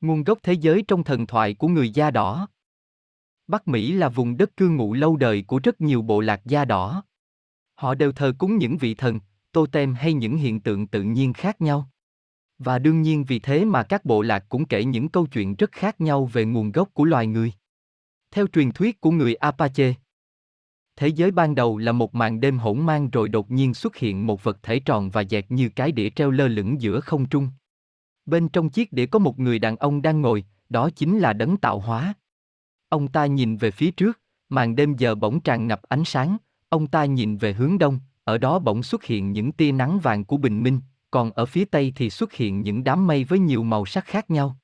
Nguồn gốc thế giới trong thần thoại của người da đỏ. Bắc Mỹ là vùng đất cư ngụ lâu đời của rất nhiều bộ lạc da đỏ. Họ đều thờ cúng những vị thần, totem hay những hiện tượng tự nhiên khác nhau. Và đương nhiên vì thế mà các bộ lạc cũng kể những câu chuyện rất khác nhau về nguồn gốc của loài người. Theo truyền thuyết của người Apache, thế giới ban đầu là một màn đêm hỗn mang rồi đột nhiên xuất hiện một vật thể tròn và dẹt như cái đĩa treo lơ lửng giữa không trung. Bên trong chiếc đĩa có một người đàn ông đang ngồi, đó chính là đấng tạo hóa. Ông ta nhìn về phía trước, màn đêm giờ bỗng tràn ngập ánh sáng, ông ta nhìn về hướng đông, ở đó bỗng xuất hiện những tia nắng vàng của bình minh, còn ở phía tây thì xuất hiện những đám mây với nhiều màu sắc khác nhau.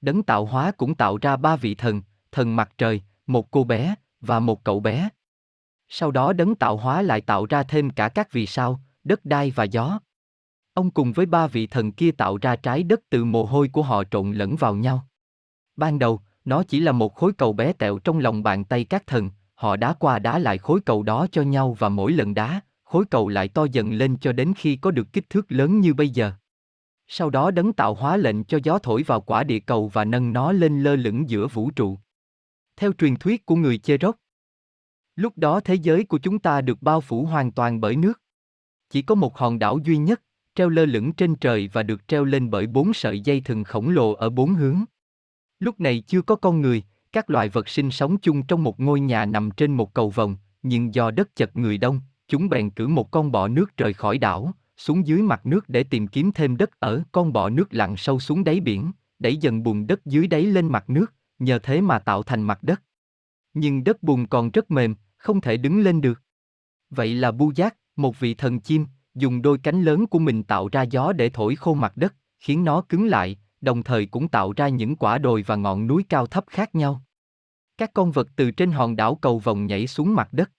Đấng tạo hóa cũng tạo ra ba vị thần, thần mặt trời, một cô bé, và một cậu bé. Sau đó đấng tạo hóa lại tạo ra thêm cả các vì sao, đất đai và gió. Ông cùng với ba vị thần kia tạo ra trái đất từ mồ hôi của họ trộn lẫn vào nhau. Ban đầu, nó chỉ là một khối cầu bé tẹo trong lòng bàn tay các thần, họ đá qua đá lại khối cầu đó cho nhau và mỗi lần đá, khối cầu lại to dần lên cho đến khi có được kích thước lớn như bây giờ. Sau đó đấng tạo hóa lệnh cho gió thổi vào quả địa cầu và nâng nó lên lơ lửng giữa vũ trụ. Theo truyền thuyết của người Cherokee, lúc đó thế giới của chúng ta được bao phủ hoàn toàn bởi nước. Chỉ có một hòn đảo duy nhất, treo lơ lửng trên trời và được treo lên bởi bốn sợi dây thừng khổng lồ ở bốn hướng. Lúc này chưa có con người, các loài vật sinh sống chung trong một ngôi nhà nằm trên một cầu vồng, nhưng do đất chật người đông, chúng bèn cử một con bọ nước rời khỏi đảo, xuống dưới mặt nước để tìm kiếm thêm đất ở. Con bọ nước lặn sâu xuống đáy biển, đẩy dần bùn đất dưới đáy lên mặt nước, nhờ thế mà tạo thành mặt đất. Nhưng đất bùn còn rất mềm, không thể đứng lên được. Vậy là Bu Giác, một vị thần chim, dùng đôi cánh lớn của mình tạo ra gió để thổi khô mặt đất, khiến nó cứng lại, đồng thời cũng tạo ra những quả đồi và ngọn núi cao thấp khác nhau. Các con vật từ trên hòn đảo cầu vồng nhảy xuống mặt đất.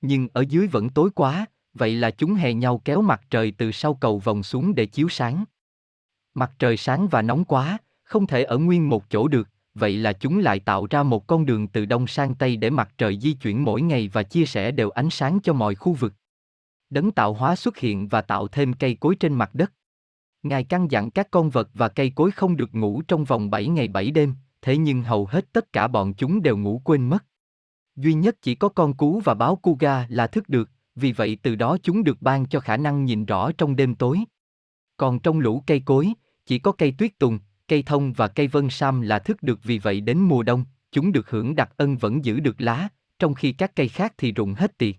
Nhưng ở dưới vẫn tối quá, vậy là chúng hè nhau kéo mặt trời từ sau cầu vòng xuống để chiếu sáng. Mặt trời sáng và nóng quá, không thể ở nguyên một chỗ được, vậy là chúng lại tạo ra một con đường từ đông sang tây để mặt trời di chuyển mỗi ngày và chia sẻ đều ánh sáng cho mọi khu vực. Đấng tạo hóa xuất hiện và tạo thêm cây cối trên mặt đất. Ngài căn dặn các con vật và cây cối không được ngủ trong vòng 7 ngày 7 đêm, thế nhưng hầu hết tất cả bọn chúng đều ngủ quên mất. Duy nhất chỉ có con cú và báo Kuga là thức được, vì vậy từ đó chúng được ban cho khả năng nhìn rõ trong đêm tối. Còn trong lũ cây cối, chỉ có cây tuyết tùng, cây thông và cây vân sam là thức được vì vậy đến mùa đông, chúng được hưởng đặc ân vẫn giữ được lá, trong khi các cây khác thì rụng hết tiệt.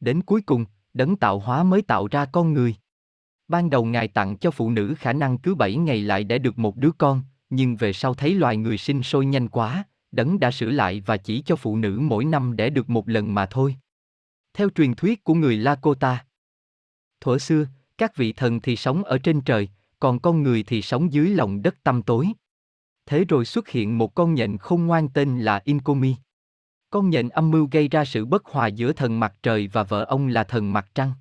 Đến cuối cùng, đấng tạo hóa mới tạo ra con người. Ban đầu Ngài tặng cho phụ nữ khả năng cứ 7 ngày lại để được một đứa con, nhưng về sau thấy loài người sinh sôi nhanh quá, đấng đã sửa lại và chỉ cho phụ nữ mỗi năm để được một lần mà thôi. Theo truyền thuyết của người Lakota, thuở xưa, các vị thần thì sống ở trên trời, còn con người thì sống dưới lòng đất tăm tối. Thế rồi xuất hiện một con nhện không ngoan tên là Incomi. Con nhện âm mưu gây ra sự bất hòa giữa thần mặt trời và vợ ông là thần mặt trăng.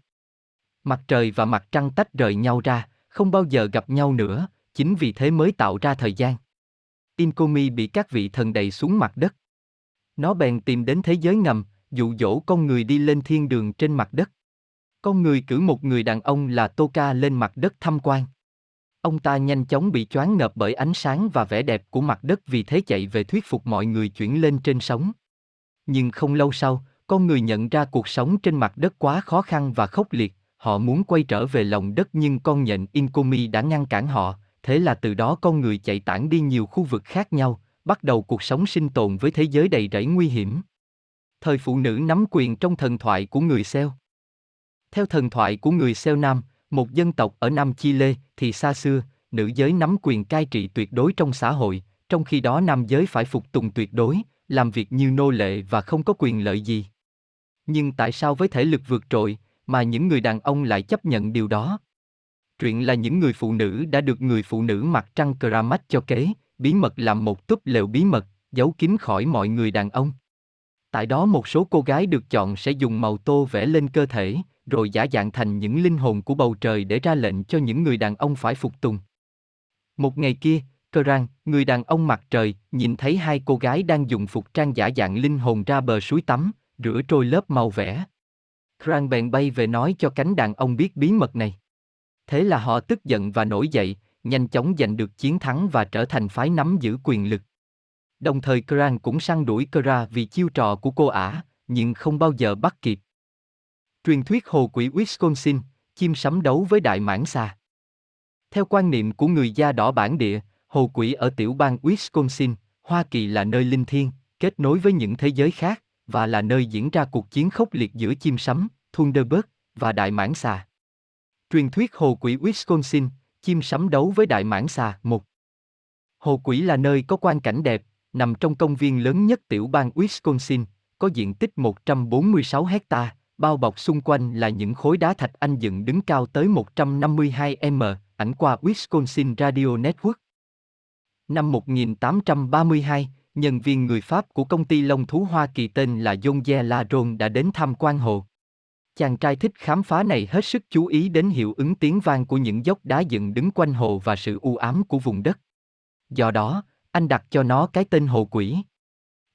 Mặt trời và mặt trăng tách rời nhau ra, không bao giờ gặp nhau nữa, chính vì thế mới tạo ra thời gian. Inkomi bị các vị thần đẩy xuống mặt đất. Nó bèn tìm đến thế giới ngầm, dụ dỗ con người đi lên thiên đường trên mặt đất. Con người cử một người đàn ông là Toka lên mặt đất tham quan. Ông ta nhanh chóng bị choáng ngợp bởi ánh sáng và vẻ đẹp của mặt đất vì thế chạy về thuyết phục mọi người chuyển lên trên sống. Nhưng không lâu sau, con người nhận ra cuộc sống trên mặt đất quá khó khăn và khốc liệt, họ muốn quay trở về lòng đất nhưng con nhện Inkomi đã ngăn cản họ, thế là từ đó con người chạy tản đi nhiều khu vực khác nhau, bắt đầu cuộc sống sinh tồn với thế giới đầy rẫy nguy hiểm. Thời phụ nữ nắm quyền trong thần thoại của người Seo. Theo thần thoại của người Seo Nam, một dân tộc ở Nam Chile, thì xa xưa, nữ giới nắm quyền cai trị tuyệt đối trong xã hội, trong khi đó nam giới phải phục tùng tuyệt đối, làm việc như nô lệ và không có quyền lợi gì. Nhưng tại sao với thể lực vượt trội, mà những người đàn ông lại chấp nhận điều đó? Truyện là những người phụ nữ đã được người phụ nữ mặc trăng Keramat cho kế, bí mật làm một túp lều bí mật, giấu kín khỏi mọi người đàn ông. Tại đó một số cô gái được chọn sẽ dùng màu tô vẽ lên cơ thể, rồi giả dạng thành những linh hồn của bầu trời để ra lệnh cho những người đàn ông phải phục tùng. Một ngày kia, cơ người đàn ông mặt trời, nhìn thấy hai cô gái đang dùng phục trang giả dạng linh hồn ra bờ suối tắm, rửa trôi lớp màu vẽ. Krang bèn bay về nói cho cánh đàn ông biết bí mật này. Thế là họ tức giận và nổi dậy, nhanh chóng giành được chiến thắng và trở thành phái nắm giữ quyền lực. Đồng thời Kran cũng săn đuổi Kra vì chiêu trò của cô ả, nhưng không bao giờ bắt kịp. Truyền thuyết hồ quỷ Wisconsin, chim sắm đấu với đại mãng xà. Theo quan niệm của người da đỏ bản địa, hồ quỷ ở tiểu bang Wisconsin, Hoa Kỳ là nơi linh thiêng, kết nối với những thế giới khác, và là nơi diễn ra cuộc chiến khốc liệt giữa chim sắm, Thunderbird, và đại mãng xà. Truyền thuyết hồ quỷ Wisconsin, chim sắm đấu với đại mãng xà, một. Hồ quỷ là nơi có quan cảnh đẹp, nằm trong công viên lớn nhất tiểu bang Wisconsin, có diện tích 146 hecta, bao bọc xung quanh là những khối đá thạch anh dựng đứng cao tới 152 m, ảnh qua Wisconsin Radio Network. Năm 1832, nhân viên người Pháp của công ty lông thú Hoa Kỳ tên là John Laron đã đến thăm quan hồ. Chàng trai thích khám phá này hết sức chú ý đến hiệu ứng tiếng vang của những dốc đá dựng đứng quanh hồ và sự u ám của vùng đất. Do đó, anh đặt cho nó cái tên hồ quỷ.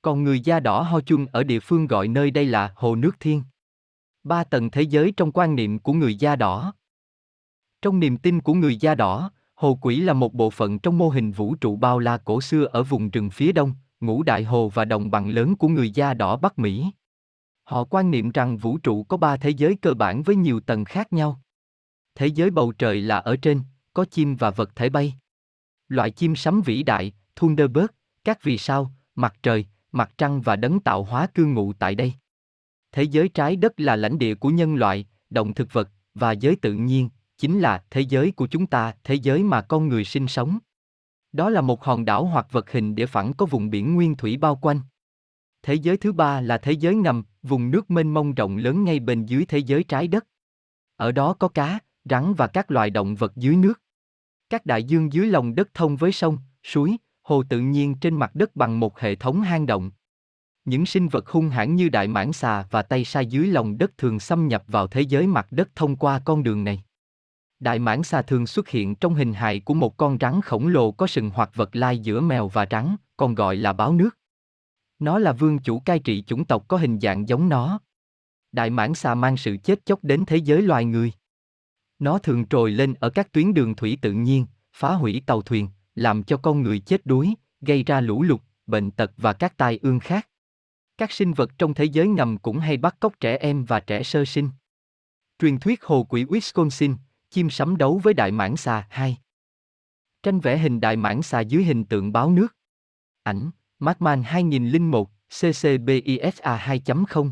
Còn người da đỏ Ho Chun ở địa phương gọi nơi đây là Hồ Nước Thiên. Ba tầng thế giới trong quan niệm của người da đỏ. Trong niềm tin của người da đỏ, hồ quỷ là một bộ phận trong mô hình vũ trụ bao la cổ xưa ở vùng rừng phía đông, ngũ đại hồ và đồng bằng lớn của người da đỏ Bắc Mỹ. Họ quan niệm rằng vũ trụ có ba thế giới cơ bản với nhiều tầng khác nhau. Thế giới bầu trời là ở trên, có chim và vật thể bay. Loại chim sắm vĩ đại, Thunderbird, các vì sao, mặt trời, mặt trăng và đấng tạo hóa cư ngụ tại đây. Thế giới trái đất là lãnh địa của nhân loại, động thực vật, và giới tự nhiên, chính là thế giới của chúng ta, thế giới mà con người sinh sống. Đó là một hòn đảo hoặc vật hình để phẳng có vùng biển nguyên thủy bao quanh. Thế giới thứ ba là thế giới ngầm, vùng nước mênh mông rộng lớn ngay bên dưới thế giới trái đất. Ở đó có cá, rắn và các loài động vật dưới nước. Các đại dương dưới lòng đất thông với sông, suối, hồ tự nhiên trên mặt đất bằng một hệ thống hang động. Những sinh vật hung hãn như đại mãng xà và tay sai dưới lòng đất thường xâm nhập vào thế giới mặt đất thông qua con đường này. Đại mãng xà thường xuất hiện trong hình hài của một con rắn khổng lồ có sừng hoặc vật lai giữa mèo và rắn, còn gọi là báo nước. Nó là vương chủ cai trị chủng tộc có hình dạng giống nó. Đại mãng xà mang sự chết chóc đến thế giới loài người. Nó thường trồi lên ở các tuyến đường thủy tự nhiên, phá hủy tàu thuyền, làm cho con người chết đuối, gây ra lũ lụt, bệnh tật và các tai ương khác. Các sinh vật trong thế giới ngầm cũng hay bắt cóc trẻ em và trẻ sơ sinh. Truyền thuyết hồ quỷ Wisconsin, chim sắm đấu với đại mãng xà 2. Tranh vẽ hình đại mãng xà dưới hình tượng báo nước. Ảnh, Macman 2001, CCBISA 2.0.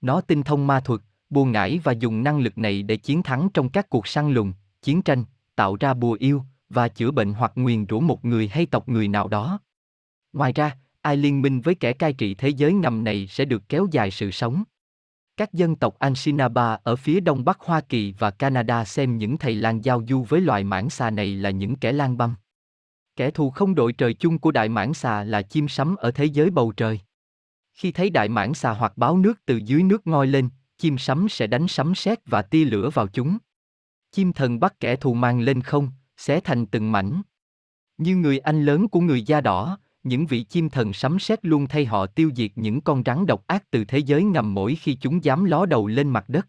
Nó tinh thông ma thuật, buồn ngải và dùng năng lực này để chiến thắng trong các cuộc săn lùng, chiến tranh, tạo ra bùa yêu và chữa bệnh hoặc nguyền rủa một người hay tộc người nào đó. Ngoài ra, ai liên minh với kẻ cai trị thế giới ngầm này sẽ được kéo dài sự sống. Các dân tộc Anishinaabe ở phía đông bắc Hoa Kỳ và Canada xem những thầy lang giao du với loài mãng xà này là những kẻ lang băm. Kẻ thù không đội trời chung của đại mãng xà là chim sắm ở thế giới bầu trời. Khi thấy đại mãng xà hoặc báo nước từ dưới nước ngoi lên, chim sắm sẽ đánh sấm sét và tia lửa vào chúng. Chim thần bắt kẻ thù mang lên không, xé thành từng mảnh. Như người anh lớn của người da đỏ, những vị chim thần sấm sét luôn thay họ tiêu diệt những con rắn độc ác từ thế giới ngầm mỗi khi chúng dám ló đầu lên mặt đất.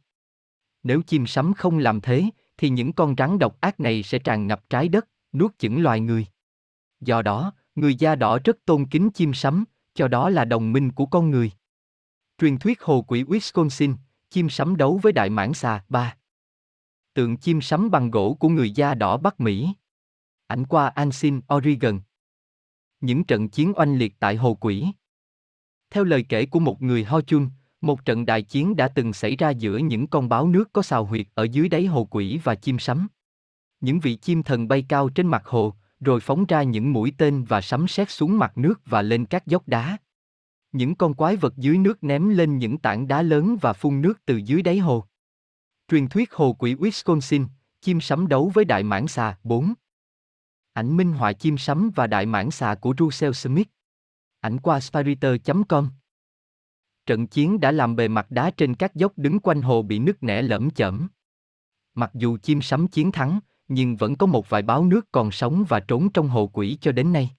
Nếu chim sấm không làm thế, thì những con rắn độc ác này sẽ tràn ngập trái đất, nuốt chửng loài người. Do đó, người da đỏ rất tôn kính chim sấm, cho đó là đồng minh của con người. Truyền thuyết hồ quỷ Wisconsin, chim sấm đấu với đại mãng xà 3. Tượng chim sấm bằng gỗ của người da đỏ Bắc Mỹ. Ảnh qua Ansin, Oregon. Những trận chiến oanh liệt tại Hồ Quỷ. Theo lời kể của một người Ho Chun, một trận đại chiến đã từng xảy ra giữa những con báo nước có xào huyệt ở dưới đáy hồ quỷ và chim sấm. Những vị chim thần bay cao trên mặt hồ, rồi phóng ra những mũi tên và sấm sét xuống mặt nước và lên các dốc đá. Những con quái vật dưới nước ném lên những tảng đá lớn và phun nước từ dưới đáy hồ. Truyền thuyết hồ quỷ Wisconsin, chim sấm đấu với đại mãng xà 4. Ảnh minh họa chim sấm và đại mãn xà của Russell Smith. Ảnh qua Spiriter.com Trận chiến đã làm bề mặt đá trên các dốc đứng quanh hồ bị nứt nẻ lởm chởm. Mặc dù chim sấm chiến thắng, nhưng vẫn có một vài báo nước còn sống và trốn trong hồ quỷ cho đến nay.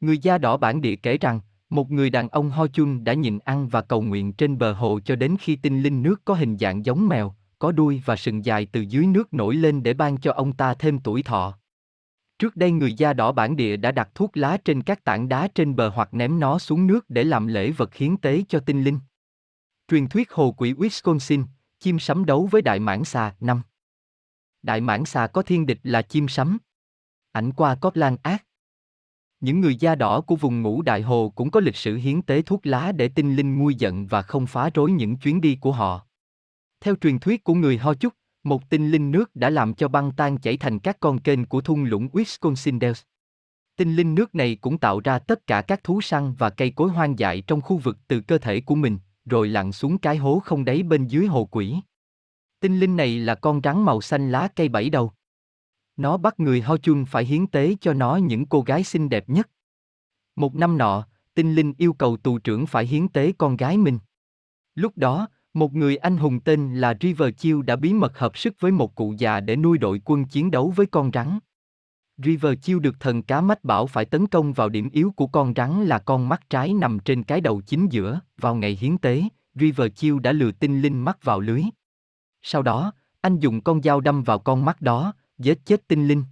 Người da đỏ bản địa kể rằng, một người đàn ông Ho Chun đã nhìn ăn và cầu nguyện trên bờ hồ cho đến khi tinh linh nước có hình dạng giống mèo, có đuôi và sừng dài từ dưới nước nổi lên để ban cho ông ta thêm tuổi thọ. Trước đây người da đỏ bản địa đã đặt thuốc lá trên các tảng đá trên bờ hoặc ném nó xuống nước để làm lễ vật hiến tế cho tinh linh. Truyền thuyết hồ quỷ Wisconsin, chim sắm đấu với đại mãng xà, năm. Đại mãng xà có thiên địch là chim sắm. Ảnh qua có lan ác. Những người da đỏ của vùng ngũ đại hồ cũng có lịch sử hiến tế thuốc lá để tinh linh nguôi giận và không phá rối những chuyến đi của họ. Theo truyền thuyết của người Ho Chúc, một tinh linh nước đã làm cho băng tan chảy thành các con kênh của thung lũng Wisconsin Dells. Tinh linh nước này cũng tạo ra tất cả các thú săn và cây cối hoang dại trong khu vực từ cơ thể của mình, rồi lặn xuống cái hố không đáy bên dưới hồ quỷ. Tinh linh này là con rắn màu xanh lá cây bảy đầu. Nó bắt người Ho Chun phải hiến tế cho nó những cô gái xinh đẹp nhất. Một năm nọ, tinh linh yêu cầu tù trưởng phải hiến tế con gái mình. Lúc đó, một người anh hùng tên là River Chiêu đã bí mật hợp sức với một cụ già để nuôi đội quân chiến đấu với con rắn. River Chiêu được thần cá mách bảo phải tấn công vào điểm yếu của con rắn là con mắt trái nằm trên cái đầu chính giữa, vào ngày hiến tế, River Chiêu đã lừa tinh linh mắt vào lưới. Sau đó, anh dùng con dao đâm vào con mắt đó, giết chết tinh linh.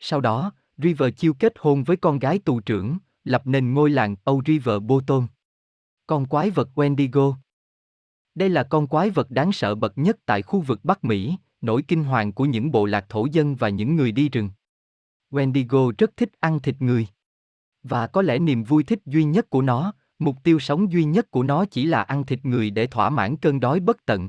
Sau đó, River Chiêu kết hôn với con gái tù trưởng, lập nên ngôi làng Âu River Boton. Con quái vật Wendigo đây là con quái vật đáng sợ bậc nhất tại khu vực Bắc Mỹ, nỗi kinh hoàng của những bộ lạc thổ dân và những người đi rừng. Wendigo rất thích ăn thịt người. Và có lẽ niềm vui thích duy nhất của nó, mục tiêu sống duy nhất của nó chỉ là ăn thịt người để thỏa mãn cơn đói bất tận.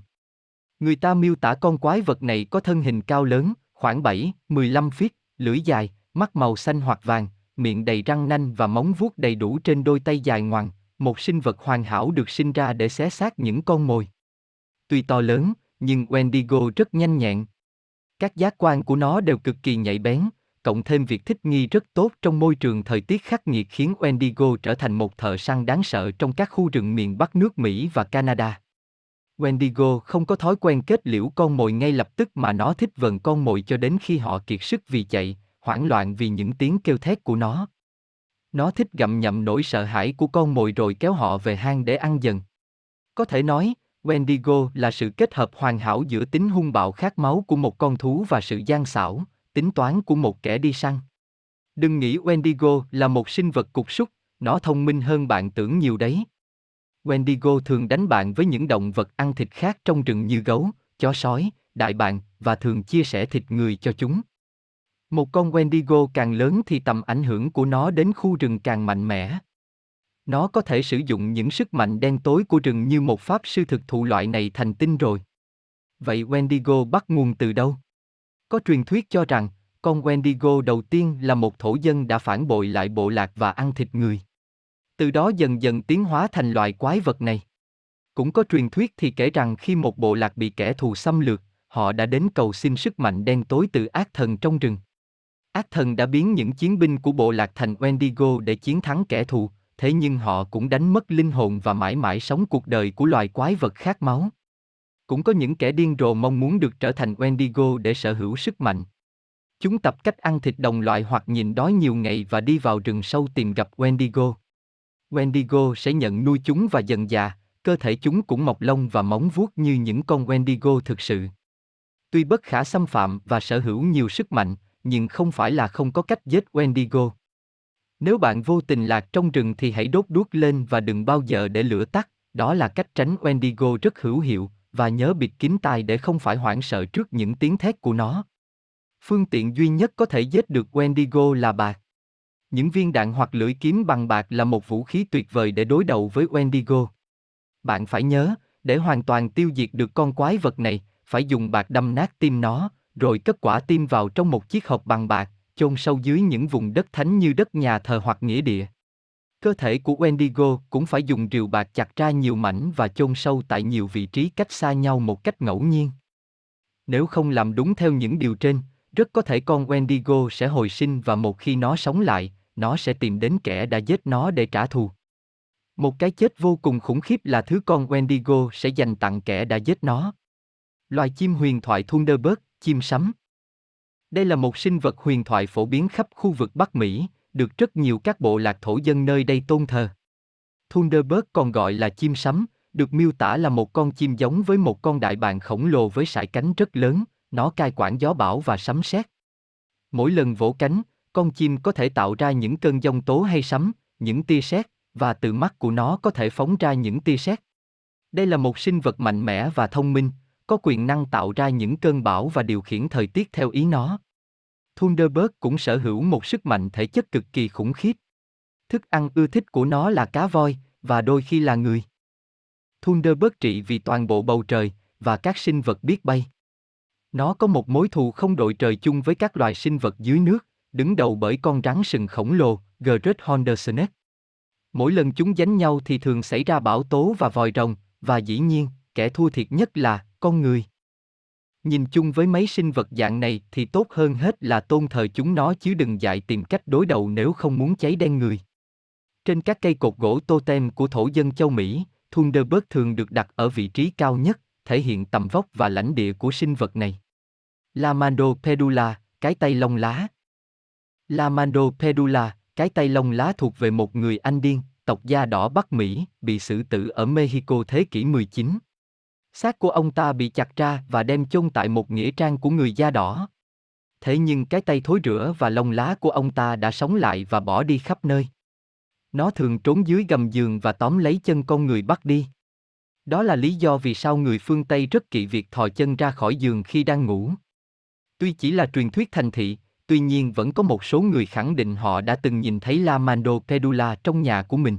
Người ta miêu tả con quái vật này có thân hình cao lớn, khoảng 7, 15 feet, lưỡi dài, mắt màu xanh hoặc vàng, miệng đầy răng nanh và móng vuốt đầy đủ trên đôi tay dài ngoằng, một sinh vật hoàn hảo được sinh ra để xé xác những con mồi. Tuy to lớn, nhưng Wendigo rất nhanh nhẹn. Các giác quan của nó đều cực kỳ nhạy bén, cộng thêm việc thích nghi rất tốt trong môi trường thời tiết khắc nghiệt khiến Wendigo trở thành một thợ săn đáng sợ trong các khu rừng miền Bắc nước Mỹ và Canada. Wendigo không có thói quen kết liễu con mồi ngay lập tức mà nó thích vần con mồi cho đến khi họ kiệt sức vì chạy, hoảng loạn vì những tiếng kêu thét của nó. Nó thích gặm nhậm nỗi sợ hãi của con mồi rồi kéo họ về hang để ăn dần. Có thể nói, Wendigo là sự kết hợp hoàn hảo giữa tính hung bạo khát máu của một con thú và sự gian xảo, tính toán của một kẻ đi săn. Đừng nghĩ Wendigo là một sinh vật cục súc, nó thông minh hơn bạn tưởng nhiều đấy. Wendigo thường đánh bạn với những động vật ăn thịt khác trong rừng như gấu, chó sói, đại bàng và thường chia sẻ thịt người cho chúng. Một con Wendigo càng lớn thì tầm ảnh hưởng của nó đến khu rừng càng mạnh mẽ. Nó có thể sử dụng những sức mạnh đen tối của rừng như một pháp sư thực thụ loại này thành tinh rồi. Vậy Wendigo bắt nguồn từ đâu? Có truyền thuyết cho rằng, con Wendigo đầu tiên là một thổ dân đã phản bội lại bộ lạc và ăn thịt người. Từ đó dần dần tiến hóa thành loại quái vật này. Cũng có truyền thuyết thì kể rằng khi một bộ lạc bị kẻ thù xâm lược, họ đã đến cầu xin sức mạnh đen tối từ ác thần trong rừng. Ác thần đã biến những chiến binh của bộ lạc thành Wendigo để chiến thắng kẻ thù, thế nhưng họ cũng đánh mất linh hồn và mãi mãi sống cuộc đời của loài quái vật khát máu. Cũng có những kẻ điên rồ mong muốn được trở thành Wendigo để sở hữu sức mạnh. Chúng tập cách ăn thịt đồng loại hoặc nhìn đói nhiều ngày và đi vào rừng sâu tìm gặp Wendigo. Wendigo sẽ nhận nuôi chúng và dần già, cơ thể chúng cũng mọc lông và móng vuốt như những con Wendigo thực sự. Tuy bất khả xâm phạm và sở hữu nhiều sức mạnh, nhưng không phải là không có cách giết Wendigo. Nếu bạn vô tình lạc trong rừng thì hãy đốt đuốc lên và đừng bao giờ để lửa tắt, đó là cách tránh Wendigo rất hữu hiệu, và nhớ bịt kín tai để không phải hoảng sợ trước những tiếng thét của nó. Phương tiện duy nhất có thể giết được Wendigo là bạc. Những viên đạn hoặc lưỡi kiếm bằng bạc là một vũ khí tuyệt vời để đối đầu với Wendigo. Bạn phải nhớ, để hoàn toàn tiêu diệt được con quái vật này, phải dùng bạc đâm nát tim nó, rồi cất quả tim vào trong một chiếc hộp bằng bạc, chôn sâu dưới những vùng đất thánh như đất nhà thờ hoặc nghĩa địa. Cơ thể của Wendigo cũng phải dùng rìu bạc chặt ra nhiều mảnh và chôn sâu tại nhiều vị trí cách xa nhau một cách ngẫu nhiên. Nếu không làm đúng theo những điều trên, rất có thể con Wendigo sẽ hồi sinh và một khi nó sống lại, nó sẽ tìm đến kẻ đã giết nó để trả thù. Một cái chết vô cùng khủng khiếp là thứ con Wendigo sẽ dành tặng kẻ đã giết nó. Loài chim huyền thoại Thunderbird, chim sắm. Đây là một sinh vật huyền thoại phổ biến khắp khu vực Bắc Mỹ, được rất nhiều các bộ lạc thổ dân nơi đây tôn thờ. Thunderbird còn gọi là chim sắm, được miêu tả là một con chim giống với một con đại bàng khổng lồ với sải cánh rất lớn, nó cai quản gió bão và sấm sét. Mỗi lần vỗ cánh, Con chim có thể tạo ra những cơn giông tố hay sấm, những tia sét, và từ mắt của nó có thể phóng ra những tia sét. Đây là một sinh vật mạnh mẽ và thông minh, có quyền năng tạo ra những cơn bão và điều khiển thời tiết theo ý nó. Thunderbird cũng sở hữu một sức mạnh thể chất cực kỳ khủng khiếp. Thức ăn ưa thích của nó là cá voi, và đôi khi là người. Thunderbird trị vì toàn bộ bầu trời, và các sinh vật biết bay. Nó có một mối thù không đội trời chung với các loài sinh vật dưới nước, đứng đầu bởi con rắn sừng khổng lồ, Great Horned Snake. Mỗi lần chúng giánh nhau thì thường xảy ra bão tố và vòi rồng, và dĩ nhiên, kẻ thua thiệt nhất là con người. Nhìn chung với mấy sinh vật dạng này thì tốt hơn hết là tôn thờ chúng nó chứ đừng dại tìm cách đối đầu nếu không muốn cháy đen người. Trên các cây cột gỗ totem của thổ dân châu Mỹ, Thunderbird thường được đặt ở vị trí cao nhất, thể hiện tầm vóc và lãnh địa của sinh vật này. Lamando pedula, cái tay lông lá. Lamando pedula, cái tay lông lá thuộc về một người Anh điên, tộc da đỏ Bắc Mỹ, bị xử tử ở Mexico thế kỷ 19. Xác của ông ta bị chặt ra và đem chôn tại một nghĩa trang của người da đỏ. Thế nhưng cái tay thối rữa và lông lá của ông ta đã sống lại và bỏ đi khắp nơi. Nó thường trốn dưới gầm giường và tóm lấy chân con người bắt đi. Đó là lý do vì sao người phương Tây rất kỵ việc thò chân ra khỏi giường khi đang ngủ. Tuy chỉ là truyền thuyết thành thị, tuy nhiên vẫn có một số người khẳng định họ đã từng nhìn thấy La Mando Pedula trong nhà của mình.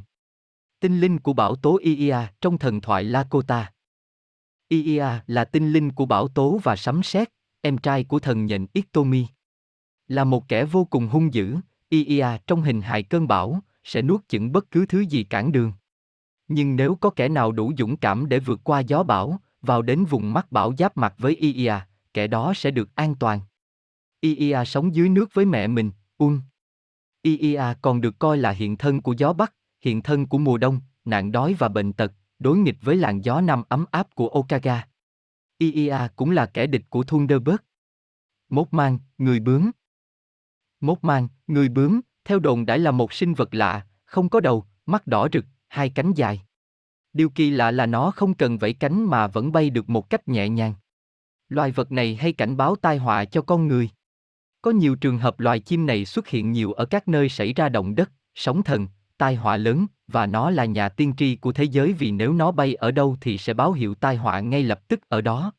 Tinh linh của bảo tố Ia trong thần thoại Lakota. Iia là tinh linh của bão tố và sấm sét, em trai của thần nhện Ictomi. Là một kẻ vô cùng hung dữ, Iia trong hình hài cơn bão, sẽ nuốt chửng bất cứ thứ gì cản đường. Nhưng nếu có kẻ nào đủ dũng cảm để vượt qua gió bão, vào đến vùng mắt bão giáp mặt với Iia, kẻ đó sẽ được an toàn. Iia sống dưới nước với mẹ mình, Un. Iia còn được coi là hiện thân của gió Bắc, hiện thân của mùa đông, nạn đói và bệnh tật, đối nghịch với làn gió năm ấm áp của Okaga. Iia cũng là kẻ địch của Thunderbird. Mốt mang, người bướm. Mốt mang, người bướm, theo đồn đãi là một sinh vật lạ, không có đầu, mắt đỏ rực, hai cánh dài. Điều kỳ lạ là nó không cần vẫy cánh mà vẫn bay được một cách nhẹ nhàng. Loài vật này hay cảnh báo tai họa cho con người. Có nhiều trường hợp loài chim này xuất hiện nhiều ở các nơi xảy ra động đất, sóng thần, tai họa lớn, và nó là nhà tiên tri của thế giới vì nếu nó bay ở đâu thì sẽ báo hiệu tai họa ngay lập tức ở đó.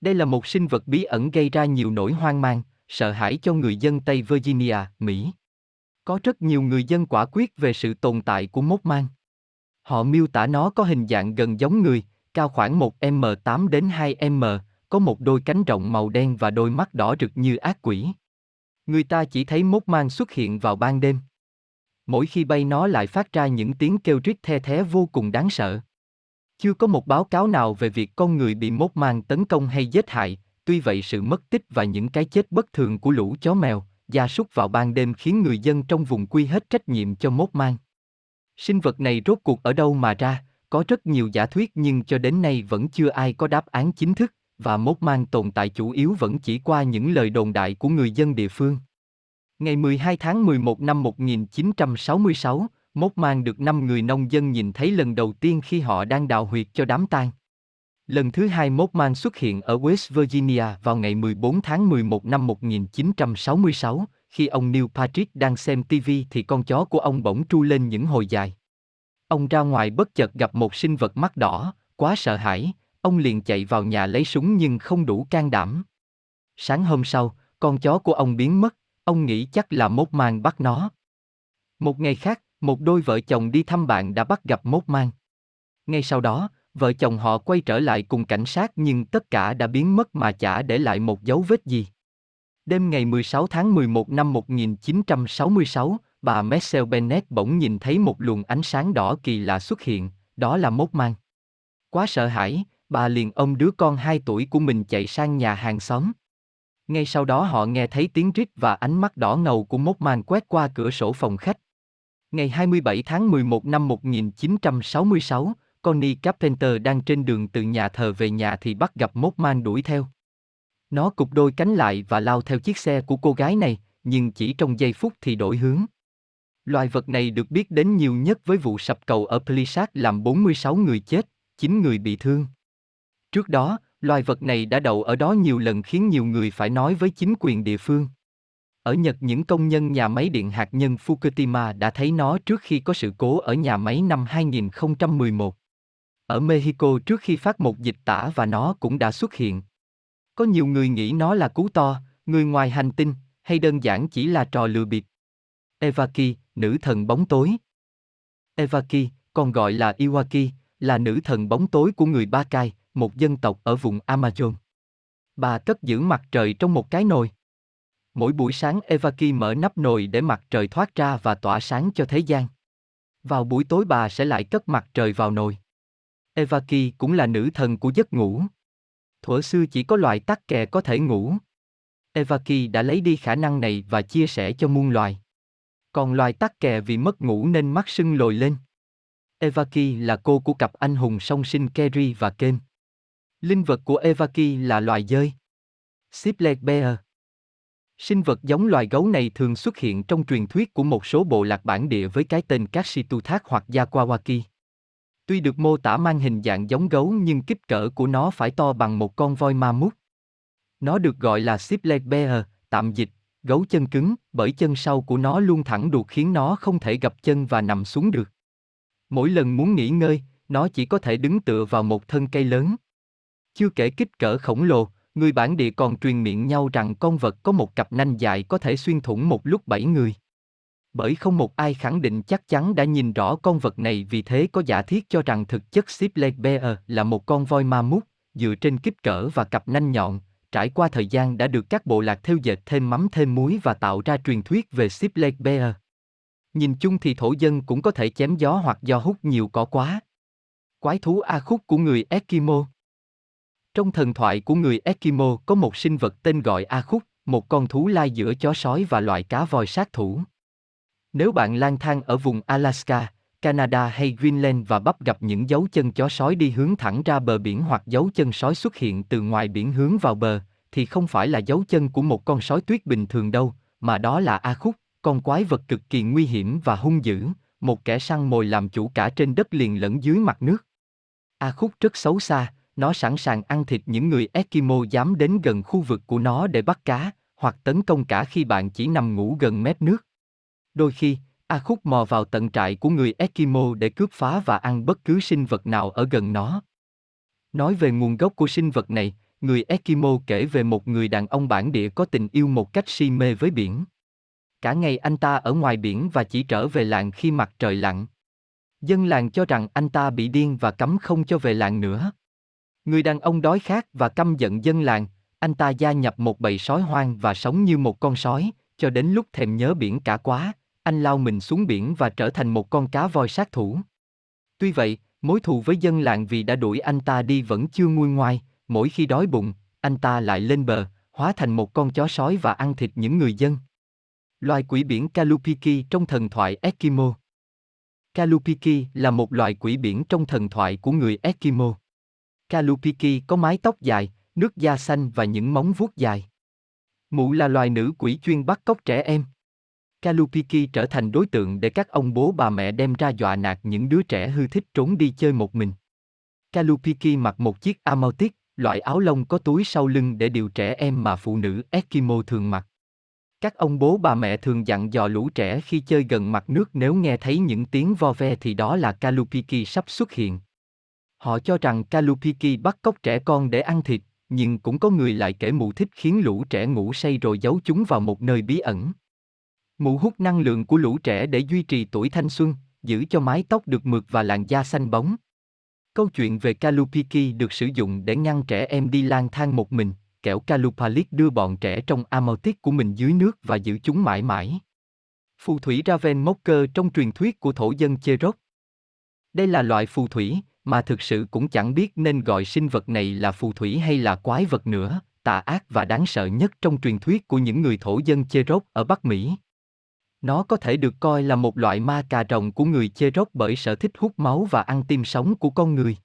Đây là một sinh vật bí ẩn gây ra nhiều nỗi hoang mang, sợ hãi cho người dân Tây Virginia, Mỹ. Có rất nhiều người dân quả quyết về sự tồn tại của mốt mang. Họ miêu tả nó có hình dạng gần giống người, cao khoảng 1m8 đến 2m, có một đôi cánh rộng màu đen và đôi mắt đỏ rực như ác quỷ. Người ta chỉ thấy mốt mang xuất hiện vào ban đêm. Mỗi khi bay nó lại phát ra những tiếng kêu rít the thé vô cùng đáng sợ. Chưa có một báo cáo nào về việc con người bị mốt mang tấn công hay giết hại, tuy vậy sự mất tích và những cái chết bất thường của lũ chó mèo, gia súc vào ban đêm khiến người dân trong vùng quy hết trách nhiệm cho mốt mang. Sinh vật này rốt cuộc ở đâu mà ra, có rất nhiều giả thuyết nhưng cho đến nay vẫn chưa ai có đáp án chính thức, và mốt mang tồn tại chủ yếu vẫn chỉ qua những lời đồn đại của người dân địa phương. Ngày 12 tháng 11 năm 1966, mốt mang được 5 người nông dân nhìn thấy lần đầu tiên khi họ đang đào huyệt cho đám tang. Lần thứ hai mốt mang xuất hiện ở West Virginia vào ngày 14 tháng 11 năm 1966, khi ông Neil Patrick đang xem TV thì con chó của ông bỗng tru lên những hồi dài. Ông ra ngoài bất chợt gặp một sinh vật mắt đỏ, quá sợ hãi, ông liền chạy vào nhà lấy súng nhưng không đủ can đảm. Sáng hôm sau, con chó của ông biến mất, ông nghĩ chắc là mốt mang bắt nó. Một ngày khác, một đôi vợ chồng đi thăm bạn đã bắt gặp mốt mang. Ngay sau đó, vợ chồng họ quay trở lại cùng cảnh sát nhưng tất cả đã biến mất mà chả để lại một dấu vết gì. Đêm ngày 16 tháng 11 năm 1966, bà Michelle Bennett bỗng nhìn thấy một luồng ánh sáng đỏ kỳ lạ xuất hiện, đó là mốt mang. Quá sợ hãi, bà liền ôm đứa con 2 tuổi của mình chạy sang nhà hàng xóm. Ngay sau đó họ nghe thấy tiếng rít và ánh mắt đỏ ngầu của mốt man quét qua cửa sổ phòng khách. Ngày 27 tháng 11 năm 1966, Connie Carpenter đang trên đường từ nhà thờ về nhà thì bắt gặp mốt man đuổi theo. Nó cụp đôi cánh lại và lao theo chiếc xe của cô gái này, nhưng chỉ trong giây phút thì đổi hướng. Loài vật này được biết đến nhiều nhất với vụ sập cầu ở Plisade làm 46 người chết, 9 người bị thương. Trước đó, loài vật này đã đậu ở đó nhiều lần khiến nhiều người phải nói với chính quyền địa phương. Ở Nhật những công nhân nhà máy điện hạt nhân Fukushima đã thấy nó trước khi có sự cố ở nhà máy năm 2011. Ở Mexico trước khi phát một dịch tả và nó cũng đã xuất hiện. Có nhiều người nghĩ nó là cú to, người ngoài hành tinh, hay đơn giản chỉ là trò lừa bịp. Evaki, nữ thần bóng tối. Evaki, còn gọi là Iwaki, là nữ thần bóng tối của người Ba Cai, một dân tộc ở vùng Amazon. Bà cất giữ mặt trời trong một cái nồi. Mỗi buổi sáng Evaki mở nắp nồi để mặt trời thoát ra và tỏa sáng cho thế gian. Vào buổi tối bà sẽ lại cất mặt trời vào nồi. Evaki cũng là nữ thần của giấc ngủ. Thuở xưa chỉ có loài tắc kè có thể ngủ. Evaki đã lấy đi khả năng này và chia sẻ cho muôn loài. Còn loài tắc kè vì mất ngủ nên mắt sưng lồi lên. Evaki là cô của cặp anh hùng song sinh Kerry và Ken. Linh vật của Evaki là loài dơi. Sipleg Bear. Sinh vật giống loài gấu này thường xuất hiện trong truyền thuyết của một số bộ lạc bản địa với cái tên Kaksitu Thác hoặc Yakawaki. Tuy được mô tả mang hình dạng giống gấu nhưng kích cỡ của nó phải to bằng một con voi ma mút. Nó được gọi là Sipleg Bear, tạm dịch, gấu chân cứng, bởi chân sau của nó luôn thẳng đuột khiến nó không thể gập chân và nằm xuống được. Mỗi lần muốn nghỉ ngơi, nó chỉ có thể đứng tựa vào một thân cây lớn. Chưa kể kích cỡ khổng lồ, người bản địa còn truyền miệng nhau rằng con vật có một cặp nanh dài có thể xuyên thủng một lúc bảy người. Bởi không một ai khẳng định chắc chắn đã nhìn rõ con vật này vì thế có giả thiết cho rằng thực chất Sipleg Bear là một con voi ma mút, dựa trên kích cỡ và cặp nanh nhọn, trải qua thời gian đã được các bộ lạc theo dệt thêm mắm thêm muối và tạo ra truyền thuyết về Sipleg Bear. Nhìn chung thì thổ dân cũng có thể chém gió hoặc do hút nhiều cỏ quá. Quái thú A khúc của người Eskimo trong thần thoại của người Eskimo có một sinh vật tên gọi A khúc, một con thú lai giữa chó sói và loại cá voi sát thủ. Nếu bạn lang thang ở vùng Alaska, Canada hay Greenland và bắt gặp những dấu chân chó sói đi hướng thẳng ra bờ biển hoặc dấu chân sói xuất hiện từ ngoài biển hướng vào bờ, thì không phải là dấu chân của một con sói tuyết bình thường đâu, mà đó là A Khúc, con quái vật cực kỳ nguy hiểm và hung dữ, một kẻ săn mồi làm chủ cả trên đất liền lẫn dưới mặt nước. A Khúc rất xấu xa, nó sẵn sàng ăn thịt những người Eskimo dám đến gần khu vực của nó để bắt cá, hoặc tấn công cả khi bạn chỉ nằm ngủ gần mép nước. Đôi khi, A Khúc mò vào tận trại của người Eskimo để cướp phá và ăn bất cứ sinh vật nào ở gần nó. Nói về nguồn gốc của sinh vật này, người Eskimo kể về một người đàn ông bản địa có tình yêu một cách si mê với biển. Cả ngày anh ta ở ngoài biển và chỉ trở về làng khi mặt trời lặn. Dân làng cho rằng anh ta bị điên và cấm không cho về làng nữa. Người đàn ông đói khát và căm giận dân làng, anh ta gia nhập một bầy sói hoang và sống như một con sói, cho đến lúc thèm nhớ biển cả quá, anh lao mình xuống biển và trở thành một con cá voi sát thủ. Tuy vậy, mối thù với dân làng vì đã đuổi anh ta đi vẫn chưa nguôi ngoai, mỗi khi đói bụng, anh ta lại lên bờ, hóa thành một con chó sói và ăn thịt những người dân. Loài quỷ biển Kalupiki trong thần thoại Eskimo Kalupiki là một loài quỷ biển trong thần thoại của người Eskimo. Kalupiki có mái tóc dài, nước da xanh và những móng vuốt dài. Mụ là loài nữ quỷ chuyên bắt cóc trẻ em. Kalupiki trở thành đối tượng để các ông bố bà mẹ đem ra dọa nạt những đứa trẻ hư thích trốn đi chơi một mình. Kalupiki mặc một chiếc amautic, loại áo lông có túi sau lưng để điều trẻ em mà phụ nữ Eskimo thường mặc. Các ông bố bà mẹ thường dặn dò lũ trẻ khi chơi gần mặt nước nếu nghe thấy những tiếng vo ve thì đó là Kalupiki sắp xuất hiện. Họ cho rằng Kalupiki bắt cóc trẻ con để ăn thịt, nhưng cũng có người lại kể mụ thích khiến lũ trẻ ngủ say rồi giấu chúng vào một nơi bí ẩn. Mụ hút năng lượng của lũ trẻ để duy trì tuổi thanh xuân, giữ cho mái tóc được mượt và làn da xanh bóng. Câu chuyện về Kalupiki được sử dụng để ngăn trẻ em đi lang thang một mình, kẻo Kalupalik đưa bọn trẻ trong Amaltic của mình dưới nước và giữ chúng mãi mãi. Phù thủy Raven Mocker trong truyền thuyết của thổ dân Cherokee. Đây là loại phù thủy, mà thực sự cũng chẳng biết nên gọi sinh vật này là phù thủy hay là quái vật nữa, tà ác và đáng sợ nhất trong truyền thuyết của những người thổ dân Cherokee ở Bắc Mỹ. Nó có thể được coi là một loại ma cà rồng của người Cherokee bởi sở thích hút máu và ăn tim sống của con người.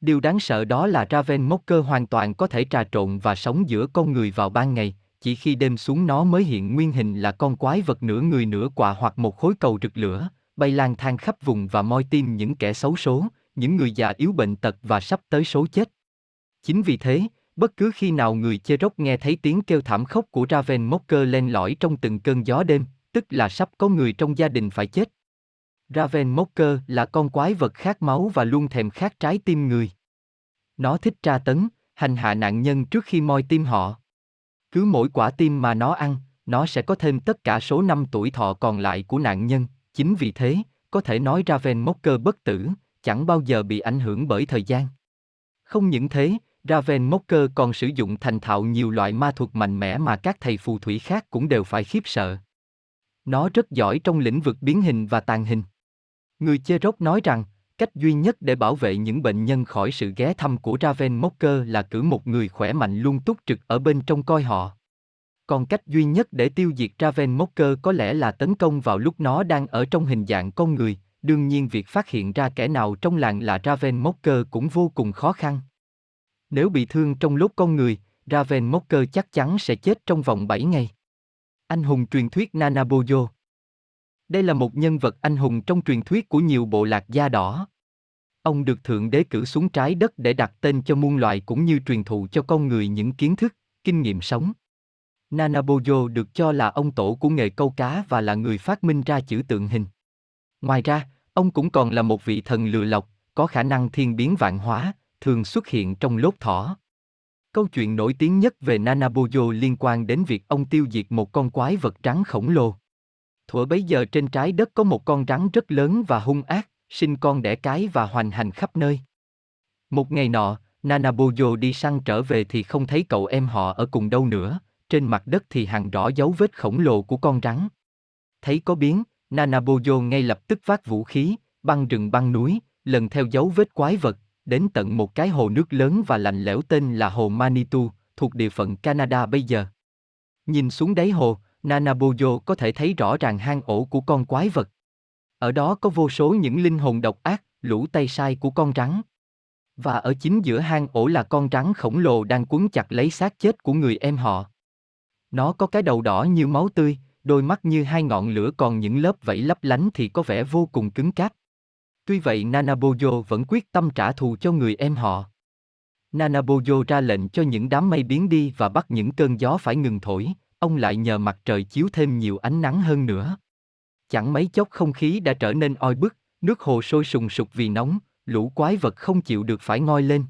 Điều đáng sợ đó là Raven Mocker hoàn toàn có thể trà trộn và sống giữa con người vào ban ngày, chỉ khi đêm xuống nó mới hiện nguyên hình là con quái vật nửa người nửa quạ hoặc một khối cầu rực lửa, bay lang thang khắp vùng và moi tim những kẻ xấu số, những người già yếu bệnh tật và sắp tới số chết. Chính vì thế, Bất cứ khi nào người Cherokee nghe thấy tiếng kêu thảm khốc của Raven Mocker len lỏi trong từng cơn gió đêm, tức là sắp có người trong gia đình phải chết. Raven Mocker là con quái vật khát máu và luôn thèm khát trái tim người. Nó thích tra tấn, hành hạ nạn nhân trước khi moi tim họ. Cứ mỗi quả tim mà nó ăn, nó sẽ có thêm tất cả số năm tuổi thọ còn lại của nạn nhân, chính vì thế, có thể nói Raven Mocker bất tử, chẳng bao giờ bị ảnh hưởng bởi thời gian. Không những thế, Raven Mocker còn sử dụng thành thạo nhiều loại ma thuật mạnh mẽ mà các thầy phù thủy khác cũng đều phải khiếp sợ. Nó rất giỏi trong lĩnh vực biến hình và tàn hình. Người Cherokee nói rằng, cách duy nhất để bảo vệ những bệnh nhân khỏi sự ghé thăm của Raven Mocker là cử một người khỏe mạnh luôn túc trực ở bên trong coi họ. Còn cách duy nhất để tiêu diệt Raven Mocker có lẽ là tấn công vào lúc nó đang ở trong hình dạng con người, đương nhiên việc phát hiện ra kẻ nào trong làng là Raven Mocker cũng vô cùng khó khăn. Nếu bị thương trong lúc con người, Raven Mocker chắc chắn sẽ chết trong vòng 7 ngày. Anh hùng truyền thuyết Nanabojo Đây là một nhân vật anh hùng trong truyền thuyết của nhiều bộ lạc da đỏ. Ông được Thượng Đế cử xuống trái đất để đặt tên cho muôn loài cũng như truyền thụ cho con người những kiến thức, kinh nghiệm sống. Nanabojo được cho là ông tổ của nghề câu cá và là người phát minh ra chữ tượng hình. Ngoài ra, ông cũng còn là một vị thần lừa lọc, có khả năng thiên biến vạn hóa, thường xuất hiện trong lốt thỏ. Câu chuyện nổi tiếng nhất về Nanabojo liên quan đến việc ông tiêu diệt một con quái vật trắng khổng lồ. Thuở bấy giờ trên trái đất có một con rắn rất lớn và hung ác, sinh con đẻ cái và hoành hành khắp nơi. Một ngày nọ, Nanabojo đi săn trở về thì không thấy cậu em họ ở cùng đâu nữa, trên mặt đất thì hằn rõ dấu vết khổng lồ của con rắn. Thấy có biến, Nanabojo ngay lập tức vác vũ khí, băng rừng băng núi, lần theo dấu vết quái vật, đến tận một cái hồ nước lớn và lạnh lẽo tên là hồ Manitou, thuộc địa phận Canada bây giờ. Nhìn xuống đáy hồ, Nanabojo có thể thấy rõ ràng hang ổ của con quái vật. Ở đó có vô số những linh hồn độc ác, lũ tay sai của con rắn. Và ở chính giữa hang ổ là con rắn khổng lồ đang quấn chặt lấy xác chết của người em họ. Nó có cái đầu đỏ như máu tươi, đôi mắt như hai ngọn lửa còn những lớp vảy lấp lánh thì có vẻ vô cùng cứng cáp. Tuy vậy Nanabojo vẫn quyết tâm trả thù cho người em họ. Nanabojo ra lệnh cho những đám mây biến đi và bắt những cơn gió phải ngừng thổi, ông lại nhờ mặt trời chiếu thêm nhiều ánh nắng hơn nữa. Chẳng mấy chốc không khí đã trở nên oi bức, nước hồ sôi sùng sục vì nóng, lũ quái vật không chịu được phải ngoi lên.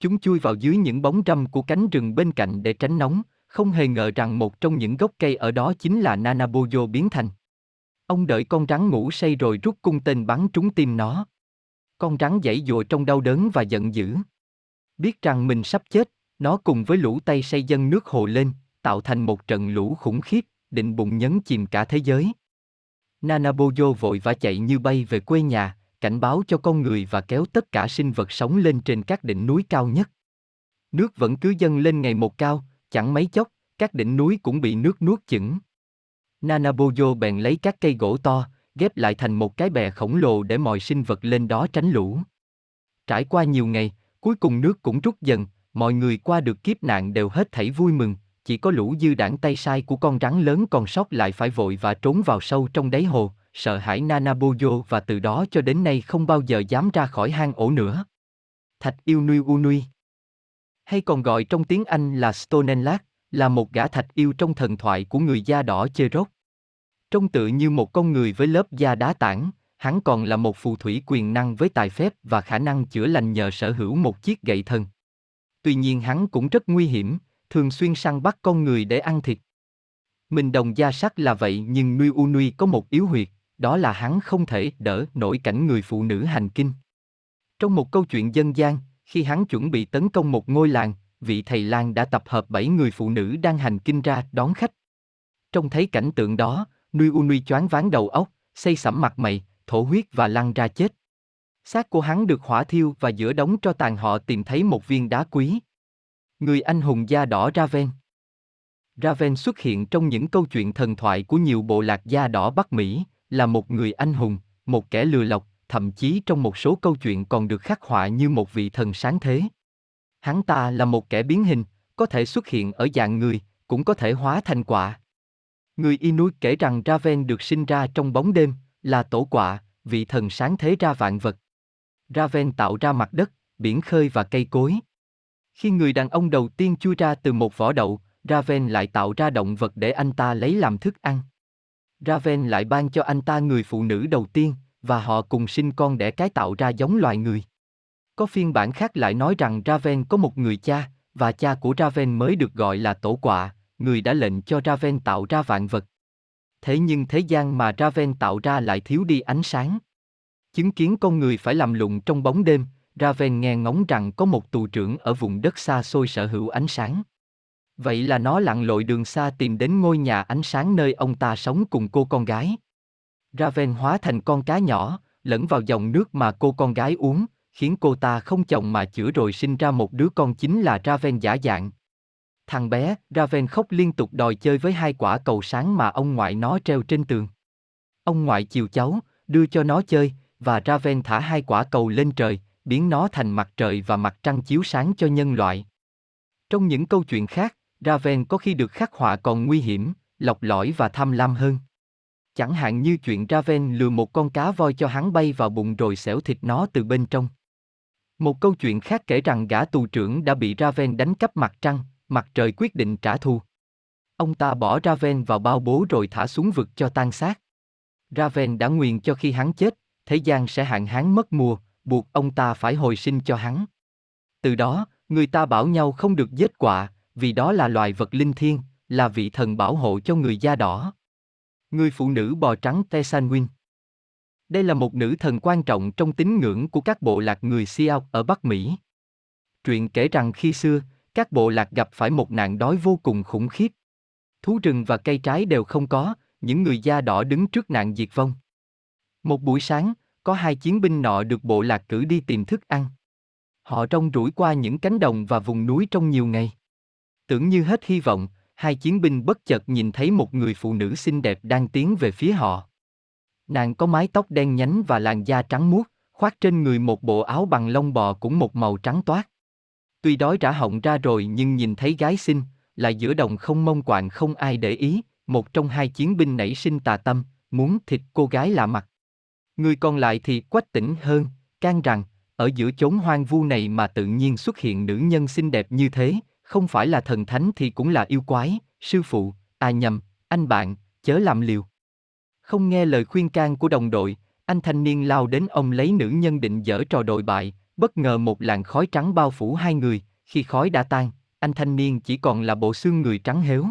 Chúng chui vào dưới những bóng râm của cánh rừng bên cạnh để tránh nóng, không hề ngờ rằng một trong những gốc cây ở đó chính là Nanabojo biến thành. Ông đợi con rắn ngủ say rồi rút cung tên bắn trúng tim nó. Con rắn giãy dụa trong đau đớn và giận dữ. Biết rằng mình sắp chết, nó cùng với lũ tay say dân nước hồ lên, tạo thành một trận lũ khủng khiếp, định bụng nhấn chìm cả thế giới. Nanabojo vội vã chạy như bay về quê nhà, cảnh báo cho con người và kéo tất cả sinh vật sống lên trên các đỉnh núi cao nhất. Nước vẫn cứ dâng lên ngày một cao, chẳng mấy chốc, các đỉnh núi cũng bị nước nuốt chửng. Nanabojo bèn lấy các cây gỗ to, ghép lại thành một cái bè khổng lồ để mọi sinh vật lên đó tránh lũ. Trải qua nhiều ngày, cuối cùng nước cũng rút dần, mọi người qua được kiếp nạn đều hết thảy vui mừng, chỉ có lũ dư đảng tay sai của con rắn lớn còn sót lại phải vội và trốn vào sâu trong đáy hồ, sợ hãi Nanabojo và từ đó cho đến nay không bao giờ dám ra khỏi hang ổ nữa. Thạch yêu nuôi u nuôi hay còn gọi trong tiếng Anh là Stonenlad, là một gã thạch yêu trong thần thoại của người da đỏ Cherokee. Trông tự như một con người với lớp da đá tảng, hắn còn là một phù thủy quyền năng với tài phép và khả năng chữa lành nhờ sở hữu một chiếc gậy thần. Tuy nhiên hắn cũng rất nguy hiểm, thường xuyên săn bắt con người để ăn thịt. Mình đồng da sắt là vậy nhưng Nui Unui có một yếu huyệt, đó là hắn không thể đỡ nổi cảnh người phụ nữ hành kinh. Trong một câu chuyện dân gian, khi hắn chuẩn bị tấn công một ngôi làng, vị thầy lang đã tập hợp bảy người phụ nữ đang hành kinh ra đón khách. Trong thấy cảnh tượng đó, Nui Unui choáng váng đầu óc, xây sẩm mặt mày, thổ huyết và lăn ra chết. Xác của hắn được hỏa thiêu và giữa đống tro tàn họ tìm thấy một viên đá quý. Người anh hùng da đỏ Raven. Raven xuất hiện trong những câu chuyện thần thoại của nhiều bộ lạc da đỏ Bắc Mỹ, là một người anh hùng, một kẻ lừa lọc, thậm chí trong một số câu chuyện còn được khắc họa như một vị thần sáng thế. Hắn ta là một kẻ biến hình, có thể xuất hiện ở dạng người, cũng có thể hóa thành quạ. Người Inuit kể rằng Raven được sinh ra trong bóng đêm, là tổ quạ, vị thần sáng thế ra vạn vật. Raven tạo ra mặt đất, biển khơi và cây cối. Khi người đàn ông đầu tiên chui ra từ một vỏ đậu, Raven lại tạo ra động vật để anh ta lấy làm thức ăn. Raven lại ban cho anh ta người phụ nữ đầu tiên, và họ cùng sinh con để cái tạo ra giống loài người. Có phiên bản khác lại nói rằng Raven có một người cha, và cha của Raven mới được gọi là tổ quạ, người đã lệnh cho Raven tạo ra vạn vật. Thế nhưng thế gian mà Raven tạo ra lại thiếu đi ánh sáng. Chứng kiến con người phải làm lụng trong bóng đêm, Raven nghe ngóng rằng có một tù trưởng ở vùng đất xa xôi sở hữu ánh sáng. Vậy là nó lặn lội đường xa tìm đến ngôi nhà ánh sáng nơi ông ta sống cùng cô con gái. Raven hóa thành con cá nhỏ, lẫn vào dòng nước mà cô con gái uống, khiến cô ta không chồng mà chữa rồi sinh ra một đứa con chính là Raven giả dạng. Thằng bé, Raven khóc liên tục đòi chơi với hai quả cầu sáng mà ông ngoại nó treo trên tường. Ông ngoại chiều cháu, đưa cho nó chơi, và Raven thả hai quả cầu lên trời, biến nó thành mặt trời và mặt trăng chiếu sáng cho nhân loại. Trong những câu chuyện khác, Raven có khi được khắc họa còn nguy hiểm, lọc lõi và tham lam hơn. Chẳng hạn như chuyện Raven lừa một con cá voi cho hắn bay vào bụng rồi xẻo thịt nó từ bên trong. Một câu chuyện khác kể rằng gã tù trưởng đã bị Raven đánh cắp mặt trăng, mặt trời quyết định trả thù. Ông ta bỏ Raven vào bao bố rồi thả xuống vực cho tan xác. Raven đã nguyền cho khi hắn chết, thế gian sẽ hạn hán mất mùa, buộc ông ta phải hồi sinh cho hắn. Từ đó, người ta bảo nhau không được giết quạ, vì đó là loài vật linh thiêng, là vị thần bảo hộ cho người da đỏ. Người phụ nữ bò trắng Tesanwin Đây là một nữ thần quan trọng trong tín ngưỡng của các bộ lạc người Siao ở Bắc Mỹ. Truyện kể rằng khi xưa, các bộ lạc gặp phải một nạn đói vô cùng khủng khiếp. Thú rừng và cây trái đều không có, những người da đỏ đứng trước nạn diệt vong. Một buổi sáng, có hai chiến binh nọ được bộ lạc cử đi tìm thức ăn. Họ rong rủi qua những cánh đồng và vùng núi trong nhiều ngày. Tưởng như hết hy vọng, hai chiến binh bất chợt nhìn thấy một người phụ nữ xinh đẹp đang tiến về phía họ. Nàng có mái tóc đen nhánh và làn da trắng muốt, khoác trên người một bộ áo bằng lông bò cũng một màu trắng toát. Tuy đói rã họng ra rồi nhưng nhìn thấy gái xinh, lại giữa đồng không mông quạng không ai để ý, một trong hai chiến binh nảy sinh tà tâm, muốn thịt cô gái lạ mặt. Người còn lại thì quách tỉnh hơn, can rằng, ở giữa chốn hoang vu này mà tự nhiên xuất hiện nữ nhân xinh đẹp như thế, không phải là thần thánh thì cũng là yêu quái, sư phụ, à nhầm, anh bạn, chớ làm liều. Không nghe lời khuyên can của đồng đội, anh thanh niên lao đến ông lấy nữ nhân định dở trò đội bại, bất ngờ một làn khói trắng bao phủ hai người, khi khói đã tan, anh thanh niên chỉ còn là bộ xương người trắng héo.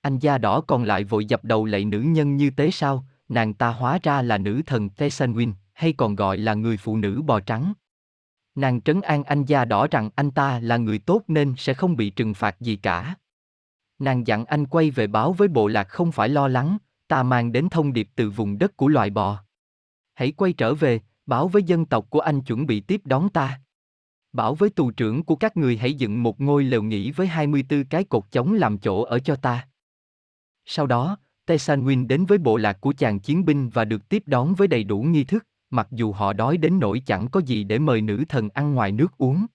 Anh da đỏ còn lại vội dập đầu lạy nữ nhân như tế sao, nàng ta hóa ra là nữ thần Tesanwin, hay còn gọi là người phụ nữ bò trắng. Nàng trấn an anh gia đỏ rằng anh ta là người tốt nên sẽ không bị trừng phạt gì cả. Nàng dặn anh quay về báo với bộ lạc không phải lo lắng, ta mang đến thông điệp từ vùng đất của loài bò. Hãy quay trở về, báo với dân tộc của anh chuẩn bị tiếp đón ta. Bảo với tù trưởng của các người hãy dựng một ngôi lều nghỉ với 24 cái cột chống làm chỗ ở cho ta. Sau đó, Tesanwin đến với bộ lạc của chàng chiến binh và được tiếp đón với đầy đủ nghi thức, mặc dù họ đói đến nỗi chẳng có gì để mời nữ thần ăn ngoài nước uống.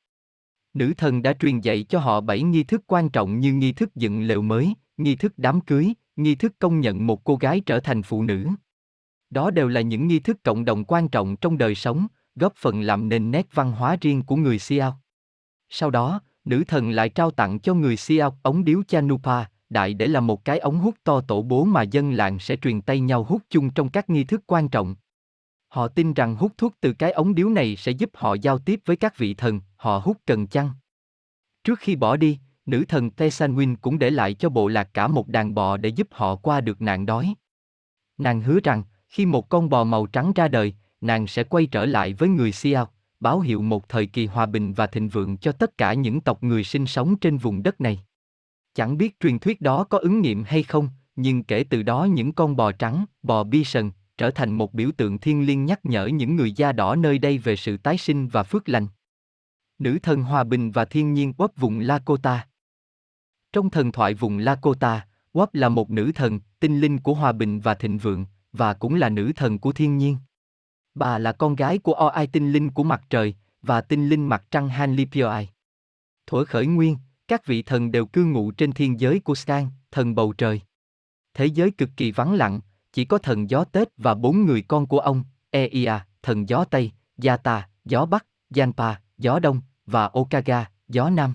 Nữ thần đã truyền dạy cho họ bảy nghi thức quan trọng như nghi thức dựng lều mới, nghi thức đám cưới, nghi thức công nhận một cô gái trở thành phụ nữ. Đó đều là những nghi thức cộng đồng quan trọng trong đời sống, góp phần làm nên nét văn hóa riêng của người Siao. Sau đó, nữ thần lại trao tặng cho người Siao ống điếu Chanupa, đại để là một cái ống hút to tổ bố mà dân làng sẽ truyền tay nhau hút chung trong các nghi thức quan trọng. Họ tin rằng hút thuốc từ cái ống điếu này sẽ giúp họ giao tiếp với các vị thần, họ hút cần chăng. Trước khi bỏ đi, nữ thần Tesanwin cũng để lại cho bộ lạc cả một đàn bò để giúp họ qua được nạn đói. Nàng hứa rằng, khi một con bò màu trắng ra đời, nàng sẽ quay trở lại với người Siao, báo hiệu một thời kỳ hòa bình và thịnh vượng cho tất cả những tộc người sinh sống trên vùng đất này. Chẳng biết truyền thuyết đó có ứng nghiệm hay không, nhưng kể từ đó những con bò trắng, bò bi sần trở thành một biểu tượng thiêng liêng nhắc nhở những người da đỏ nơi đây về sự tái sinh và phước lành. Nữ thần hòa bình và thiên nhiên Wap vùng Lakota Trong thần thoại vùng Lakota, Wap là một nữ thần, tinh linh của hòa bình và thịnh vượng, và cũng là nữ thần của thiên nhiên. Bà là con gái của Oai tinh linh của mặt trời, và tinh linh mặt trăng Hanlipioi. thổi khởi nguyên, các vị thần đều cư ngụ trên thiên giới của Scan, thần bầu trời. Thế giới cực kỳ vắng lặng, chỉ có thần gió Tết và bốn người con của ông, Eia, thần gió Tây, Yata, gió Bắc, Yanpa, gió Đông, và Okaga, gió Nam.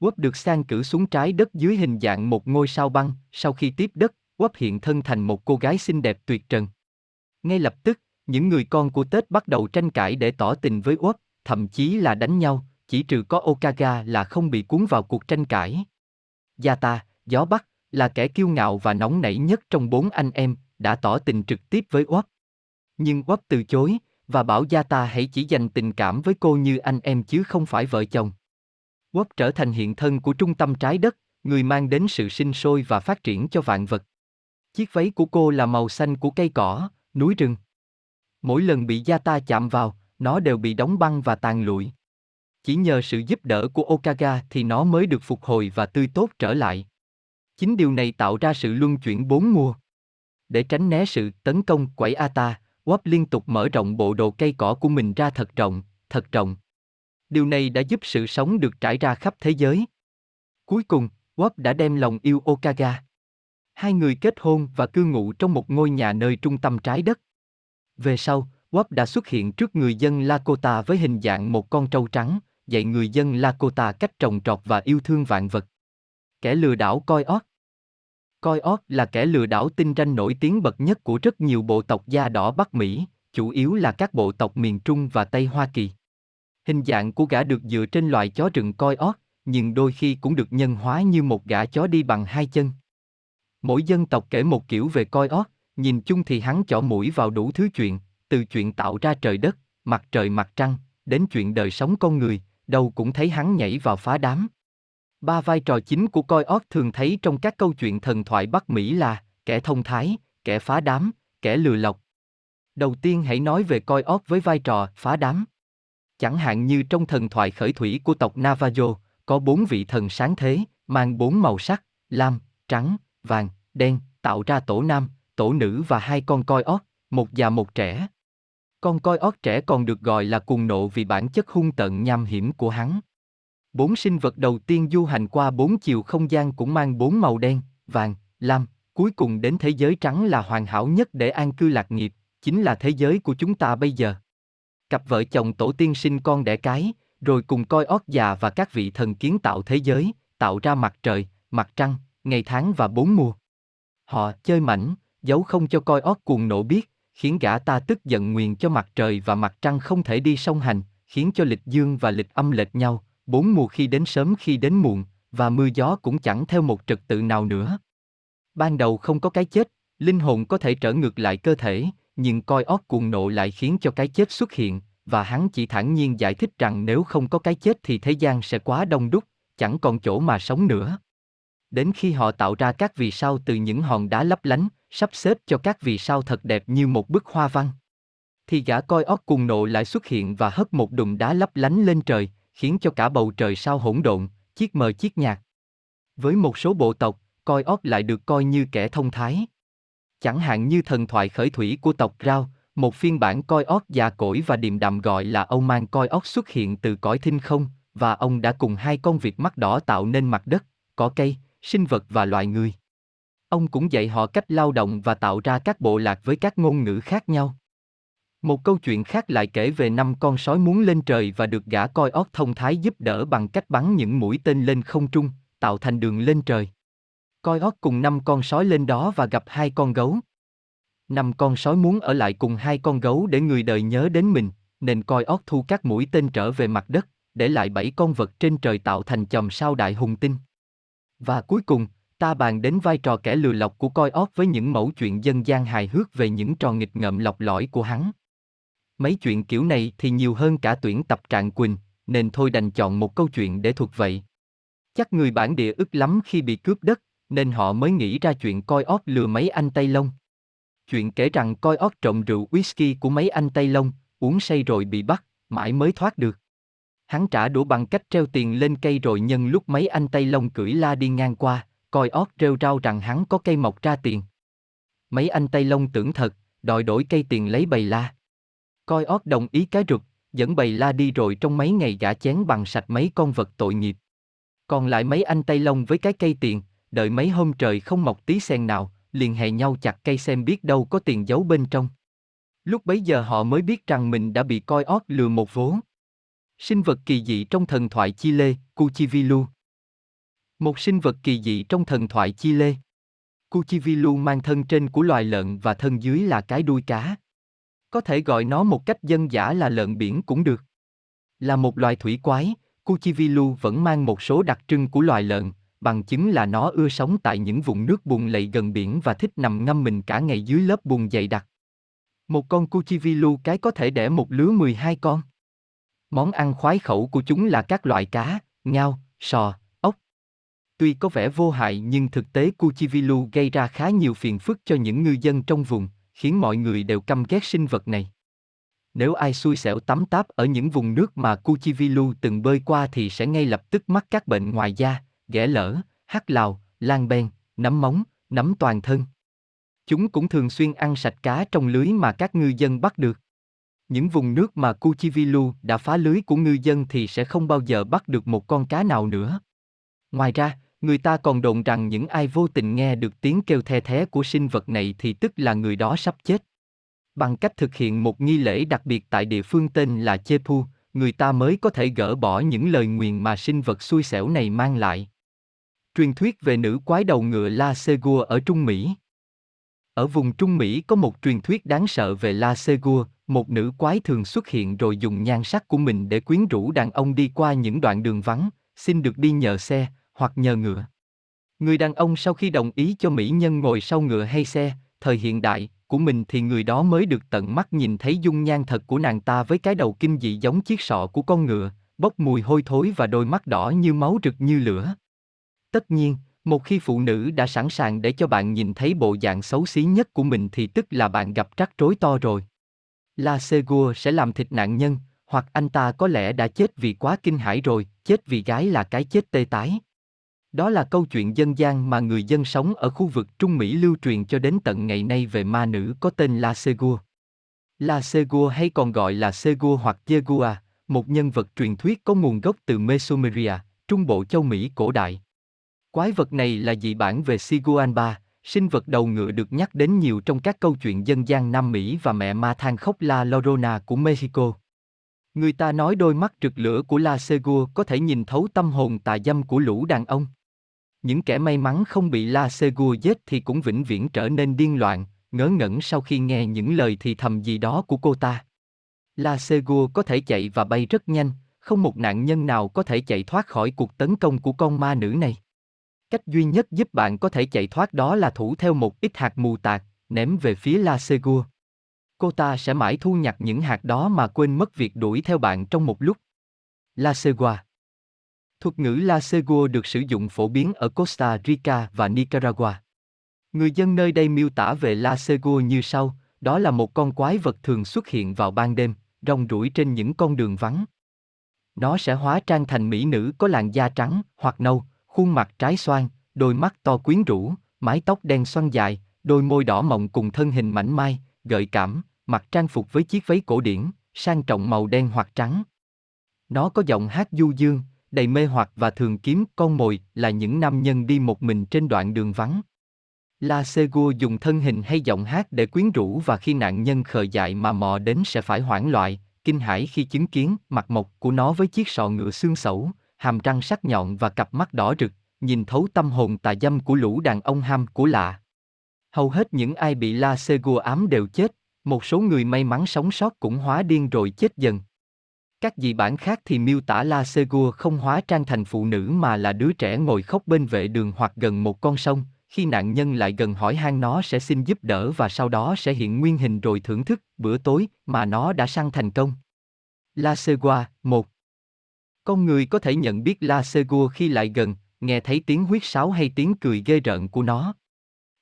Wop được sang cử xuống trái đất dưới hình dạng một ngôi sao băng, sau khi tiếp đất, Wop hiện thân thành một cô gái xinh đẹp tuyệt trần. Ngay lập tức, những người con của Tết bắt đầu tranh cãi để tỏ tình với Wop, thậm chí là đánh nhau, chỉ trừ có Okaga là không bị cuốn vào cuộc tranh cãi. Yata, gió Bắc, là kẻ kiêu ngạo và nóng nảy nhất trong bốn anh em, đã tỏ tình trực tiếp với Wop. Nhưng Wop từ chối, và bảo gia ta hãy chỉ dành tình cảm với cô như anh em chứ không phải vợ chồng. Wop trở thành hiện thân của trung tâm trái đất, người mang đến sự sinh sôi và phát triển cho vạn vật. Chiếc váy của cô là màu xanh của cây cỏ, núi rừng. Mỗi lần bị gia ta chạm vào, nó đều bị đóng băng và tàn lụi. Chỉ nhờ sự giúp đỡ của Okaga thì nó mới được phục hồi và tươi tốt trở lại. Chính điều này tạo ra sự luân chuyển bốn mùa. Để tránh né sự tấn công quẩy Ata, Wap liên tục mở rộng bộ đồ cây cỏ của mình ra thật rộng, thật rộng. Điều này đã giúp sự sống được trải ra khắp thế giới. Cuối cùng, Wap đã đem lòng yêu Okaga. Hai người kết hôn và cư ngụ trong một ngôi nhà nơi trung tâm trái đất. Về sau, Wap đã xuất hiện trước người dân Lakota với hình dạng một con trâu trắng, dạy người dân Lakota cách trồng trọt và yêu thương vạn vật. Kẻ lừa đảo coi ót Coi ót là kẻ lừa đảo tinh ranh nổi tiếng bậc nhất của rất nhiều bộ tộc da đỏ Bắc Mỹ, chủ yếu là các bộ tộc miền Trung và Tây Hoa Kỳ. Hình dạng của gã được dựa trên loài chó rừng coi ót, nhưng đôi khi cũng được nhân hóa như một gã chó đi bằng hai chân. Mỗi dân tộc kể một kiểu về coi ót, nhìn chung thì hắn chỏ mũi vào đủ thứ chuyện, từ chuyện tạo ra trời đất, mặt trời mặt trăng, đến chuyện đời sống con người, đâu cũng thấy hắn nhảy vào phá đám. Ba vai trò chính của coi ót thường thấy trong các câu chuyện thần thoại Bắc Mỹ là kẻ thông thái, kẻ phá đám, kẻ lừa lọc. Đầu tiên hãy nói về coi ót với vai trò phá đám. Chẳng hạn như trong thần thoại khởi thủy của tộc Navajo, có bốn vị thần sáng thế, mang bốn màu sắc, lam, trắng, vàng, đen, tạo ra tổ nam, tổ nữ và hai con coi ót, một già một trẻ. Con coi ót trẻ còn được gọi là cuồng nộ vì bản chất hung tận nham hiểm của hắn. Bốn sinh vật đầu tiên du hành qua bốn chiều không gian cũng mang bốn màu đen, vàng, lam, cuối cùng đến thế giới trắng là hoàn hảo nhất để an cư lạc nghiệp, chính là thế giới của chúng ta bây giờ. Cặp vợ chồng tổ tiên sinh con đẻ cái, rồi cùng coi ót già và các vị thần kiến tạo thế giới, tạo ra mặt trời, mặt trăng, ngày tháng và bốn mùa. Họ chơi mảnh, giấu không cho coi ót cuồng nộ biết, khiến gã ta tức giận nguyền cho mặt trời và mặt trăng không thể đi song hành, khiến cho lịch dương và lịch âm lệch nhau, bốn mùa khi đến sớm khi đến muộn, và mưa gió cũng chẳng theo một trật tự nào nữa. Ban đầu không có cái chết, linh hồn có thể trở ngược lại cơ thể, nhưng coi ót cuồng nộ lại khiến cho cái chết xuất hiện, và hắn chỉ thản nhiên giải thích rằng nếu không có cái chết thì thế gian sẽ quá đông đúc, chẳng còn chỗ mà sống nữa. Đến khi họ tạo ra các vì sao từ những hòn đá lấp lánh, sắp xếp cho các vì sao thật đẹp như một bức hoa văn. Thì gã coi ót cuồng nộ lại xuất hiện và hất một đùm đá lấp lánh lên trời, khiến cho cả bầu trời sao hỗn độn, chiếc mờ chiếc nhạt. Với một số bộ tộc, coi ót lại được coi như kẻ thông thái. Chẳng hạn như thần thoại khởi thủy của tộc Rao, một phiên bản coi ót già cỗi và điềm đạm gọi là ông mang coi ót xuất hiện từ cõi thinh không, và ông đã cùng hai con vịt mắt đỏ tạo nên mặt đất, cỏ cây, sinh vật và loài người. Ông cũng dạy họ cách lao động và tạo ra các bộ lạc với các ngôn ngữ khác nhau. Một câu chuyện khác lại kể về năm con sói muốn lên trời và được gã coi ót thông thái giúp đỡ bằng cách bắn những mũi tên lên không trung, tạo thành đường lên trời. Coi ót cùng năm con sói lên đó và gặp hai con gấu. Năm con sói muốn ở lại cùng hai con gấu để người đời nhớ đến mình, nên coi ót thu các mũi tên trở về mặt đất, để lại bảy con vật trên trời tạo thành chòm sao đại hùng tinh. Và cuối cùng, ta bàn đến vai trò kẻ lừa lọc của coi ót với những mẫu chuyện dân gian hài hước về những trò nghịch ngợm lọc lõi của hắn. Mấy chuyện kiểu này thì nhiều hơn cả tuyển tập trạng quỳnh, nên thôi đành chọn một câu chuyện để thuộc vậy. Chắc người bản địa ức lắm khi bị cướp đất, nên họ mới nghĩ ra chuyện coi ót lừa mấy anh Tây Lông. Chuyện kể rằng coi ót trộm rượu whisky của mấy anh Tây Lông, uống say rồi bị bắt, mãi mới thoát được. Hắn trả đũa bằng cách treo tiền lên cây rồi nhân lúc mấy anh Tây Lông cưỡi la đi ngang qua, coi ót rêu rao rằng hắn có cây mọc ra tiền. Mấy anh Tây Lông tưởng thật, đòi đổi cây tiền lấy bầy la. Coi ót đồng ý cái rụt, dẫn bầy la đi rồi trong mấy ngày gã chén bằng sạch mấy con vật tội nghiệp. Còn lại mấy anh Tây Lông với cái cây tiền, đợi mấy hôm trời không mọc tí sen nào, liền hẹn nhau chặt cây xem biết đâu có tiền giấu bên trong. Lúc bấy giờ họ mới biết rằng mình đã bị coi ót lừa một vố. Sinh vật kỳ dị trong thần thoại Chile, Cuchivilu. Một sinh vật kỳ dị trong thần thoại Chile. Cuchivilu mang thân trên của loài lợn và thân dưới là cái đuôi cá. Có thể gọi nó một cách dân dã là lợn biển cũng được. Là một loài thủy quái, Cuchivilu vẫn mang một số đặc trưng của loài lợn, bằng chứng là nó ưa sống tại những vùng nước bùn lầy gần biển và thích nằm ngâm mình cả ngày dưới lớp bùn dày đặc. Một con Cuchivilu cái có thể đẻ một lứa 12 con. Món ăn khoái khẩu của chúng là các loại cá, ngao, sò, ốc. Tuy có vẻ vô hại nhưng thực tế Cuchivilu gây ra khá nhiều phiền phức cho những ngư dân trong vùng, khiến mọi người đều căm ghét sinh vật này. Nếu ai xui xẻo tắm táp ở những vùng nước mà Kuchivilu từng bơi qua thì sẽ ngay lập tức mắc các bệnh ngoài da, ghẻ lở, hắc lào, lan ben, nấm móng, nấm toàn thân. Chúng cũng thường xuyên ăn sạch cá trong lưới mà các ngư dân bắt được. Những vùng nước mà Kuchivilu đã phá lưới của ngư dân thì sẽ không bao giờ bắt được một con cá nào nữa. Ngoài ra, người ta còn đồn rằng những ai vô tình nghe được tiếng kêu the thé của sinh vật này thì tức là người đó sắp chết. Bằng cách thực hiện một nghi lễ đặc biệt tại địa phương tên là Chepu, người ta mới có thể gỡ bỏ những lời nguyền mà sinh vật xui xẻo này mang lại. Truyền thuyết về nữ quái đầu ngựa La Segua ở Trung Mỹ Ở vùng Trung Mỹ có một truyền thuyết đáng sợ về La Segua, một nữ quái thường xuất hiện rồi dùng nhan sắc của mình để quyến rũ đàn ông đi qua những đoạn đường vắng, xin được đi nhờ xe, hoặc nhờ ngựa. Người đàn ông sau khi đồng ý cho mỹ nhân ngồi sau ngựa hay xe, thời hiện đại, của mình thì người đó mới được tận mắt nhìn thấy dung nhan thật của nàng ta với cái đầu kinh dị giống chiếc sọ của con ngựa, bốc mùi hôi thối và đôi mắt đỏ như máu rực như lửa. Tất nhiên, một khi phụ nữ đã sẵn sàng để cho bạn nhìn thấy bộ dạng xấu xí nhất của mình thì tức là bạn gặp rắc rối to rồi. La Segur sẽ làm thịt nạn nhân, hoặc anh ta có lẽ đã chết vì quá kinh hãi rồi, chết vì gái là cái chết tê tái. Đó là câu chuyện dân gian mà người dân sống ở khu vực Trung Mỹ lưu truyền cho đến tận ngày nay về ma nữ có tên La Segua. La Segua hay còn gọi là Segua hoặc Yegua, một nhân vật truyền thuyết có nguồn gốc từ Mesomeria, Trung Bộ châu Mỹ cổ đại. Quái vật này là dị bản về Siguanba, sinh vật đầu ngựa được nhắc đến nhiều trong các câu chuyện dân gian Nam Mỹ và mẹ ma than khóc La Llorona của Mexico. Người ta nói đôi mắt rực lửa của La Segua có thể nhìn thấu tâm hồn tà dâm của lũ đàn ông. Những kẻ may mắn không bị La Segur giết thì cũng vĩnh viễn trở nên điên loạn, ngớ ngẩn sau khi nghe những lời thì thầm gì đó của cô ta. La Segur có thể chạy và bay rất nhanh, không một nạn nhân nào có thể chạy thoát khỏi cuộc tấn công của con ma nữ này. Cách duy nhất giúp bạn có thể chạy thoát đó là thủ theo một ít hạt mù tạt, ném về phía La Segur. Cô ta sẽ mãi thu nhặt những hạt đó mà quên mất việc đuổi theo bạn trong một lúc. La Segua Thuật ngữ La Segua được sử dụng phổ biến ở Costa Rica và Nicaragua. Người dân nơi đây miêu tả về La Segua như sau, đó là một con quái vật thường xuất hiện vào ban đêm, rong ruổi trên những con đường vắng. Nó sẽ hóa trang thành mỹ nữ có làn da trắng hoặc nâu, khuôn mặt trái xoan, đôi mắt to quyến rũ, mái tóc đen xoăn dài, đôi môi đỏ mọng cùng thân hình mảnh mai, gợi cảm, mặc trang phục với chiếc váy cổ điển, sang trọng màu đen hoặc trắng. Nó có giọng hát du dương, đầy mê hoặc và thường kiếm con mồi là những nam nhân đi một mình trên đoạn đường vắng. La Segua dùng thân hình hay giọng hát để quyến rũ và khi nạn nhân khờ dại mà mò đến sẽ phải hoảng loạn, kinh hãi khi chứng kiến mặt mộc của nó với chiếc sọ ngựa xương sẩu, hàm răng sắc nhọn và cặp mắt đỏ rực, nhìn thấu tâm hồn tà dâm của lũ đàn ông ham của lạ. Hầu hết những ai bị La Segua ám đều chết, một số người may mắn sống sót cũng hóa điên rồi chết dần. Các dị bản khác thì miêu tả La Segur không hóa trang thành phụ nữ mà là đứa trẻ ngồi khóc bên vệ đường hoặc gần một con sông, khi nạn nhân lại gần hỏi han nó sẽ xin giúp đỡ và sau đó sẽ hiện nguyên hình rồi thưởng thức bữa tối mà nó đã săn thành công. La Segua, 1 Con người có thể nhận biết La Segua khi lại gần, nghe thấy tiếng huyết sáo hay tiếng cười ghê rợn của nó.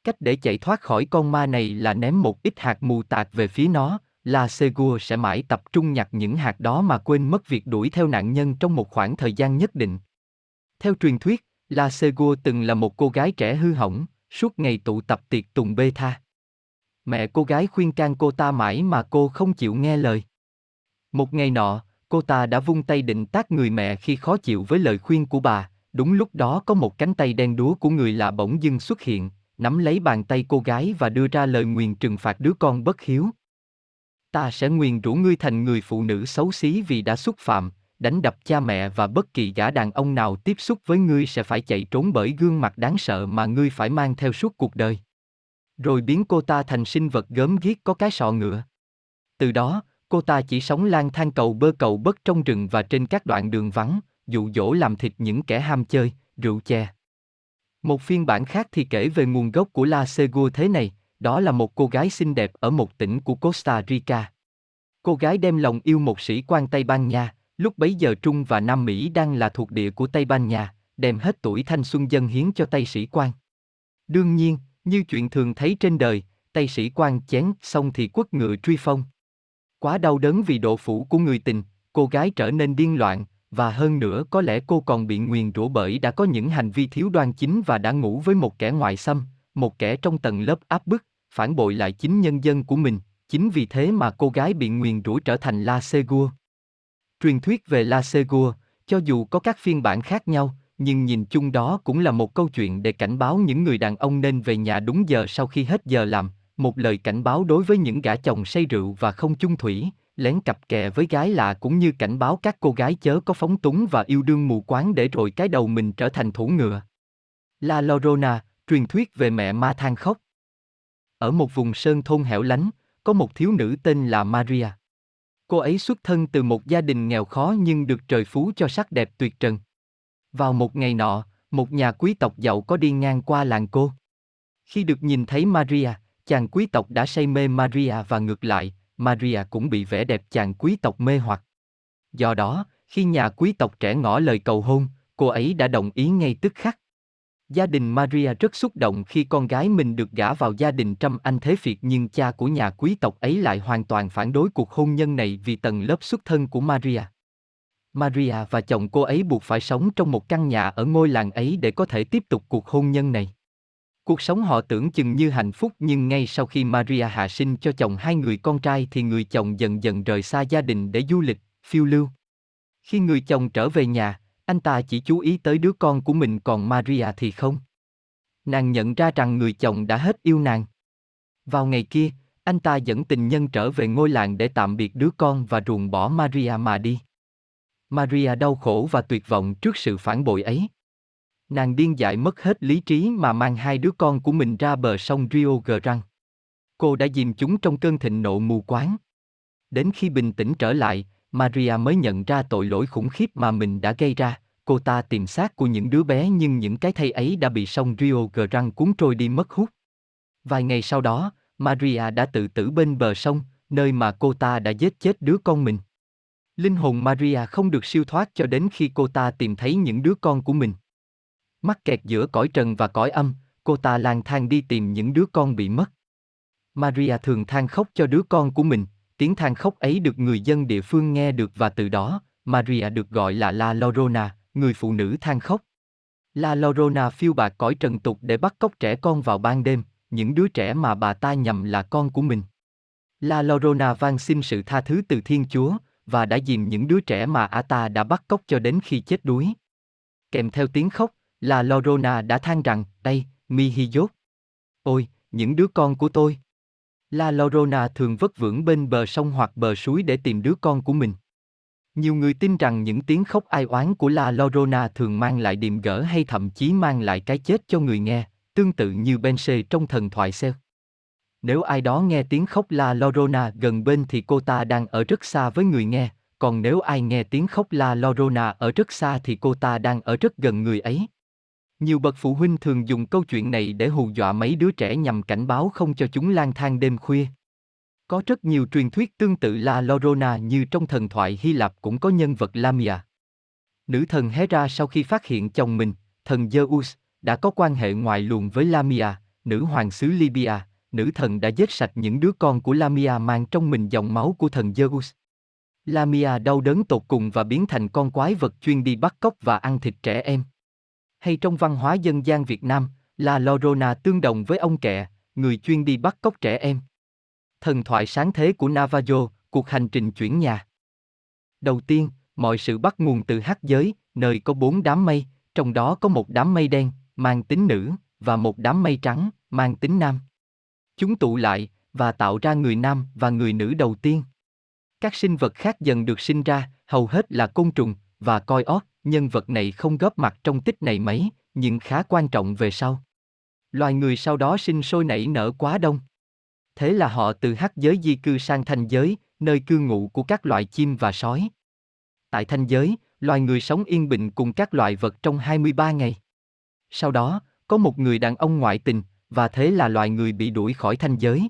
Cách để chạy thoát khỏi con ma này là ném một ít hạt mù tạt về phía nó, La Segur sẽ mãi tập trung nhặt những hạt đó mà quên mất việc đuổi theo nạn nhân trong một khoảng thời gian nhất định. Theo truyền thuyết, La Segur từng là một cô gái trẻ hư hỏng, suốt ngày tụ tập tiệc tùng bê tha. Mẹ cô gái khuyên can cô ta mãi mà cô không chịu nghe lời. Một ngày nọ, cô ta đã vung tay định tác người mẹ khi khó chịu với lời khuyên của bà, đúng lúc đó có một cánh tay đen đúa của người lạ bỗng dưng xuất hiện, nắm lấy bàn tay cô gái và đưa ra lời nguyền trừng phạt đứa con bất hiếu. Ta sẽ nguyền rủ ngươi thành người phụ nữ xấu xí vì đã xúc phạm, đánh đập cha mẹ và bất kỳ gã đàn ông nào tiếp xúc với ngươi sẽ phải chạy trốn bởi gương mặt đáng sợ mà ngươi phải mang theo suốt cuộc đời. Rồi biến cô ta thành sinh vật gớm ghiếc có cái sọ ngựa. Từ đó, cô ta chỉ sống lang thang cầu bơ cầu bất trong rừng và trên các đoạn đường vắng, dụ dỗ làm thịt những kẻ ham chơi, rượu chè. Một phiên bản khác thì kể về nguồn gốc của La Segua thế này, đó là một cô gái xinh đẹp ở một tỉnh của Costa Rica. Cô gái đem lòng yêu một sĩ quan Tây Ban Nha, lúc bấy giờ Trung và Nam Mỹ đang là thuộc địa của Tây Ban Nha, đem hết tuổi thanh xuân dân hiến cho Tây sĩ quan. Đương nhiên, như chuyện thường thấy trên đời, Tây sĩ quan chén xong thì quất ngựa truy phong. Quá đau đớn vì độ phủ của người tình, cô gái trở nên điên loạn, và hơn nữa có lẽ cô còn bị nguyền rủa bởi đã có những hành vi thiếu đoan chính và đã ngủ với một kẻ ngoại xâm, một kẻ trong tầng lớp áp bức, phản bội lại chính nhân dân của mình, chính vì thế mà cô gái bị nguyền rủa trở thành La Segua. Truyền thuyết về La Segua, cho dù có các phiên bản khác nhau, nhưng nhìn chung đó cũng là một câu chuyện để cảnh báo những người đàn ông nên về nhà đúng giờ sau khi hết giờ làm, một lời cảnh báo đối với những gã chồng say rượu và không chung thủy, lén cặp kè với gái lạ cũng như cảnh báo các cô gái chớ có phóng túng và yêu đương mù quáng để rồi cái đầu mình trở thành thủ ngựa. La Llorona, truyền thuyết về mẹ ma than khóc. Ở một vùng sơn thôn hẻo lánh, có một thiếu nữ tên là Maria. Cô ấy xuất thân từ một gia đình nghèo khó nhưng được trời phú cho sắc đẹp tuyệt trần. Vào một ngày nọ, một nhà quý tộc giàu có đi ngang qua làng cô. Khi được nhìn thấy Maria, chàng quý tộc đã say mê Maria và ngược lại, Maria cũng bị vẻ đẹp chàng quý tộc mê hoặc. Do đó, khi nhà quý tộc trẻ ngỏ lời cầu hôn, cô ấy đã đồng ý ngay tức khắc. Gia đình Maria rất xúc động khi con gái mình được gả vào gia đình trăm anh thế phiệt nhưng cha của nhà quý tộc ấy lại hoàn toàn phản đối cuộc hôn nhân này vì tầng lớp xuất thân của Maria. Maria và chồng cô ấy buộc phải sống trong một căn nhà ở ngôi làng ấy để có thể tiếp tục cuộc hôn nhân này. Cuộc sống họ tưởng chừng như hạnh phúc nhưng ngay sau khi Maria hạ sinh cho chồng hai người con trai thì người chồng dần dần rời xa gia đình để du lịch, phiêu lưu. Khi người chồng trở về nhà, anh ta chỉ chú ý tới đứa con của mình còn Maria thì không. Nàng nhận ra rằng người chồng đã hết yêu nàng. Vào ngày kia, anh ta dẫn tình nhân trở về ngôi làng để tạm biệt đứa con và ruồng bỏ Maria mà đi. Maria đau khổ và tuyệt vọng trước sự phản bội ấy. Nàng điên dại mất hết lý trí mà mang hai đứa con của mình ra bờ sông Rio Grande. Cô đã dìm chúng trong cơn thịnh nộ mù quáng. Đến khi bình tĩnh trở lại, Maria mới nhận ra tội lỗi khủng khiếp mà mình đã gây ra. Cô ta tìm xác của những đứa bé nhưng những cái thây ấy đã bị sông Rio Grande cuốn trôi đi mất hút. Vài ngày sau đó, Maria đã tự tử bên bờ sông, nơi mà cô ta đã giết chết đứa con mình. Linh hồn Maria không được siêu thoát cho đến khi cô ta tìm thấy những đứa con của mình. Mắc kẹt giữa cõi trần và cõi âm, cô ta lang thang đi tìm những đứa con bị mất. Maria thường than khóc cho đứa con của mình, tiếng than khóc ấy được người dân địa phương nghe được và từ đó, Maria được gọi là La Llorona, người phụ nữ than khóc. La Llorona phiêu bạc cõi trần tục để bắt cóc trẻ con vào ban đêm, những đứa trẻ mà bà ta nhầm là con của mình. La Llorona van xin sự tha thứ từ Thiên Chúa, và đã dìm những đứa trẻ mà Ata đã bắt cóc cho đến khi chết đuối. Kèm theo tiếng khóc, La Llorona đã than rằng, đây, mi hi dốt. Ôi, những đứa con của tôi. La Llorona thường vất vưởng bên bờ sông hoặc bờ suối để tìm đứa con của mình. Nhiều người tin rằng những tiếng khóc ai oán của La Llorona thường mang lại điềm gỡ hay thậm chí mang lại cái chết cho người nghe, tương tự như Bense trong thần thoại Seo. Nếu ai đó nghe tiếng khóc La Llorona gần bên thì cô ta đang ở rất xa với người nghe, còn nếu ai nghe tiếng khóc La Llorona ở rất xa thì cô ta đang ở rất gần người ấy. Nhiều bậc phụ huynh thường dùng câu chuyện này để hù dọa mấy đứa trẻ nhằm cảnh báo không cho chúng lang thang đêm khuya. Có rất nhiều truyền thuyết tương tự La Llorona như trong thần thoại Hy Lạp cũng có nhân vật Lamia. Nữ thần Hera sau khi phát hiện chồng mình, thần Zeus, đã có quan hệ ngoại luồng với Lamia, nữ hoàng xứ Libya, nữ thần đã giết sạch những đứa con của Lamia mang trong mình dòng máu của thần Zeus. Lamia đau đớn tột cùng và biến thành con quái vật chuyên đi bắt cóc và ăn thịt trẻ em. Hay trong văn hóa dân gian Việt Nam, La Llorona tương đồng với ông kẹ, người chuyên đi bắt cóc trẻ em. Thần thoại sáng thế của Navajo, cuộc hành trình chuyển nhà. Đầu tiên, mọi sự bắt nguồn từ hát giới, nơi có bốn đám mây, trong đó có một đám mây đen, mang tính nữ, và một đám mây trắng, mang tính nam. Chúng tụ lại, và tạo ra người nam và người nữ đầu tiên. Các sinh vật khác dần được sinh ra, hầu hết là côn trùng, và coi ót, nhân vật này không góp mặt trong tích này mấy, nhưng khá quan trọng về sau. Loài người sau đó sinh sôi nảy nở quá đông. Thế là họ từ hắc giới di cư sang thanh giới, nơi cư ngụ của các loại chim và sói. Tại thanh giới, loài người sống yên bình cùng các loài vật trong 23 ngày. Sau đó, có một người đàn ông ngoại tình, và thế là loài người bị đuổi khỏi thanh giới.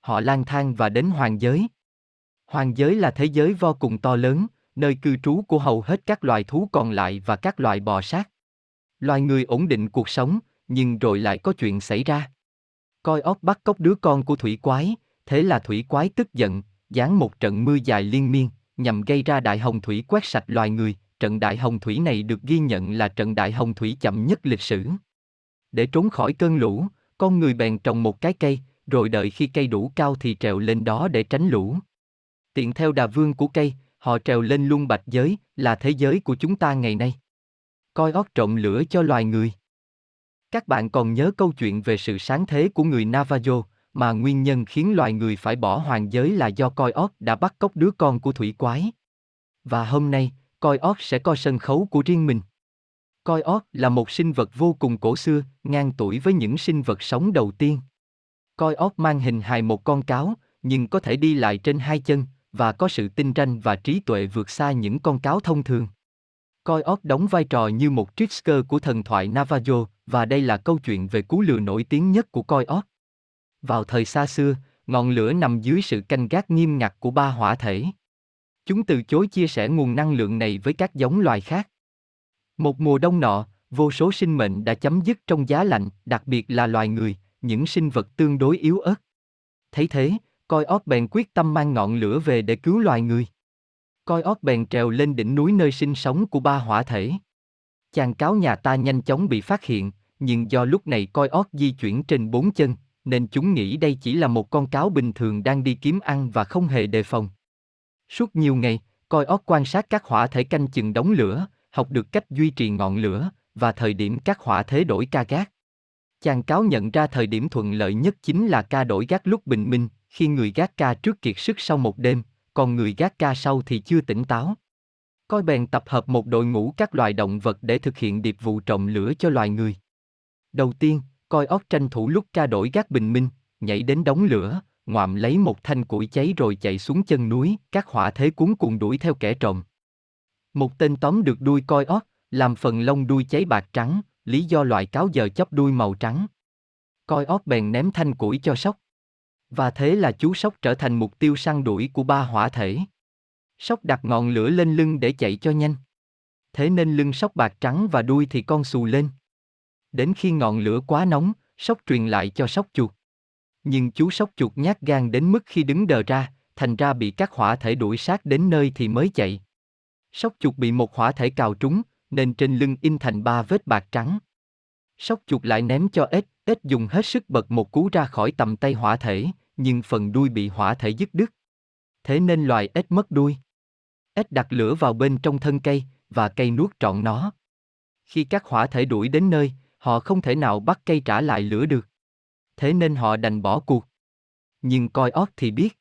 Họ lang thang và đến hoàng giới. Hoàng giới là thế giới vô cùng to lớn, nơi cư trú của hầu hết các loài thú còn lại và các loài bò sát. Loài người ổn định cuộc sống, nhưng rồi lại có chuyện xảy ra. Coi óc bắt cóc đứa con của thủy quái, thế là thủy quái tức giận, giáng một trận mưa dài liên miên, nhằm gây ra đại hồng thủy quét sạch loài người. Trận đại hồng thủy này được ghi nhận là trận đại hồng thủy chậm nhất lịch sử. Để trốn khỏi cơn lũ, con người bèn trồng một cái cây, rồi đợi khi cây đủ cao thì trèo lên đó để tránh lũ. Tiện theo đà vương của cây, họ trèo lên luôn bạch giới, là thế giới của chúng ta ngày nay. Coi ót trộm lửa cho loài người. Các bạn còn nhớ câu chuyện về sự sáng thế của người Navajo, mà nguyên nhân khiến loài người phải bỏ hoàng giới là do coi ót đã bắt cóc đứa con của thủy quái. Và hôm nay, coi ót sẽ coi sân khấu của riêng mình. Coi ót là một sinh vật vô cùng cổ xưa, ngang tuổi với những sinh vật sống đầu tiên. Coi ót mang hình hài một con cáo, nhưng có thể đi lại trên hai chân, và có sự tinh ranh và trí tuệ vượt xa những con cáo thông thường. Coi óc đóng vai trò như một trickster của thần thoại Navajo, và đây là câu chuyện về cú lừa nổi tiếng nhất của coi óc. Vào thời xa xưa, ngọn lửa nằm dưới sự canh gác nghiêm ngặt của ba hỏa thể. Chúng từ chối chia sẻ nguồn năng lượng này với các giống loài khác. Một mùa đông nọ, vô số sinh mệnh đã chấm dứt trong giá lạnh, đặc biệt là loài người, những sinh vật tương đối yếu ớt. Thấy thế, coi ót bèn quyết tâm mang ngọn lửa về để cứu loài người. Coi ót bèn trèo lên đỉnh núi nơi sinh sống của ba hỏa thể. Chàng cáo nhà ta nhanh chóng bị phát hiện, nhưng do lúc này coi ót di chuyển trên bốn chân, nên chúng nghĩ đây chỉ là một con cáo bình thường đang đi kiếm ăn và không hề đề phòng. Suốt nhiều ngày, coi ót quan sát các hỏa thể canh chừng đống lửa, học được cách duy trì ngọn lửa, và thời điểm các hỏa thế đổi ca gác. Chàng cáo nhận ra thời điểm thuận lợi nhất chính là ca đổi gác lúc bình minh, khi người gác ca trước kiệt sức sau một đêm, còn người gác ca sau thì chưa tỉnh táo. Coi bèn tập hợp một đội ngũ các loài động vật để thực hiện điệp vụ trộm lửa cho loài người. Đầu tiên, coi ót tranh thủ lúc ca đổi gác bình minh, nhảy đến đống lửa, ngoạm lấy một thanh củi cháy rồi chạy xuống chân núi, các hỏa thế cuốn cuồng đuổi theo kẻ trộm. Một tên tóm được đuôi coi ót, làm phần lông đuôi cháy bạc trắng, lý do loại cáo giờ chóp đuôi màu trắng. Coi ót bèn ném thanh củi cho sóc. Và thế là chú sóc trở thành mục tiêu săn đuổi của ba hỏa thể. Sóc đặt ngọn lửa lên lưng để chạy cho nhanh. Thế nên lưng sóc bạc trắng và đuôi thì con xù lên. Đến khi ngọn lửa quá nóng, sóc truyền lại cho sóc chuột. Nhưng chú sóc chuột nhát gan đến mức khi đứng đờ ra, thành ra bị các hỏa thể đuổi sát đến nơi thì mới chạy. Sóc chuột bị một hỏa thể cào trúng, nên trên lưng in thành ba vết bạc trắng. Sóc chuột lại ném cho ếch, ếch dùng hết sức bật một cú ra khỏi tầm tay hỏa thể, nhưng phần đuôi bị hỏa thể dứt đứt. Thế nên loài ếch mất đuôi. Ếch đặt lửa vào bên trong thân cây, và cây nuốt trọn nó. Khi các hỏa thể đuổi đến nơi, họ không thể nào bắt cây trả lại lửa được. Thế nên họ đành bỏ cuộc. Nhưng coi ót thì biết.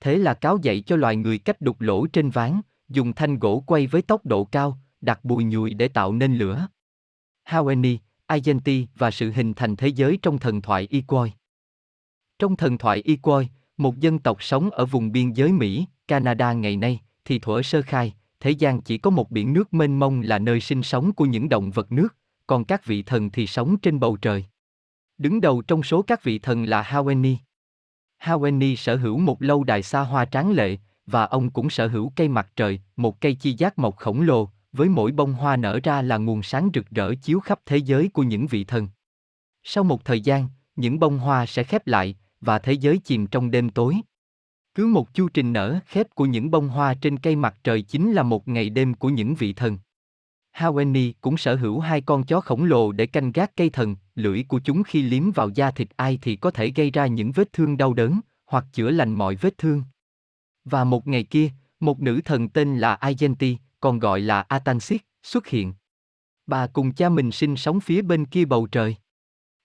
Thế là cáo dạy cho loài người cách đục lỗ trên ván, dùng thanh gỗ quay với tốc độ cao, đặt bùi nhùi để tạo nên lửa. Haweni, Agenti và sự hình thành thế giới trong thần thoại Iquoi. Trong thần thoại Iquoi, một dân tộc sống ở vùng biên giới Mỹ, Canada ngày nay, thì thuở sơ khai, thế gian chỉ có một biển nước mênh mông là nơi sinh sống của những động vật nước, còn các vị thần thì sống trên bầu trời. Đứng đầu trong số các vị thần là Haweni. Haweni sở hữu một lâu đài xa hoa tráng lệ, và ông cũng sở hữu cây mặt trời, một cây chi giác mộc khổng lồ, với mỗi bông hoa nở ra là nguồn sáng rực rỡ chiếu khắp thế giới của những vị thần. Sau một thời gian, những bông hoa sẽ khép lại, và thế giới chìm trong đêm tối. Cứ một chu trình nở khép của những bông hoa trên cây mặt trời chính là một ngày đêm của những vị thần. Haweni cũng sở hữu hai con chó khổng lồ để canh gác cây thần, lưỡi của chúng khi liếm vào da thịt ai thì có thể gây ra những vết thương đau đớn, hoặc chữa lành mọi vết thương. Và một ngày kia, một nữ thần tên là Agenti, còn gọi là Atansit, xuất hiện. Bà cùng cha mình sinh sống phía bên kia bầu trời.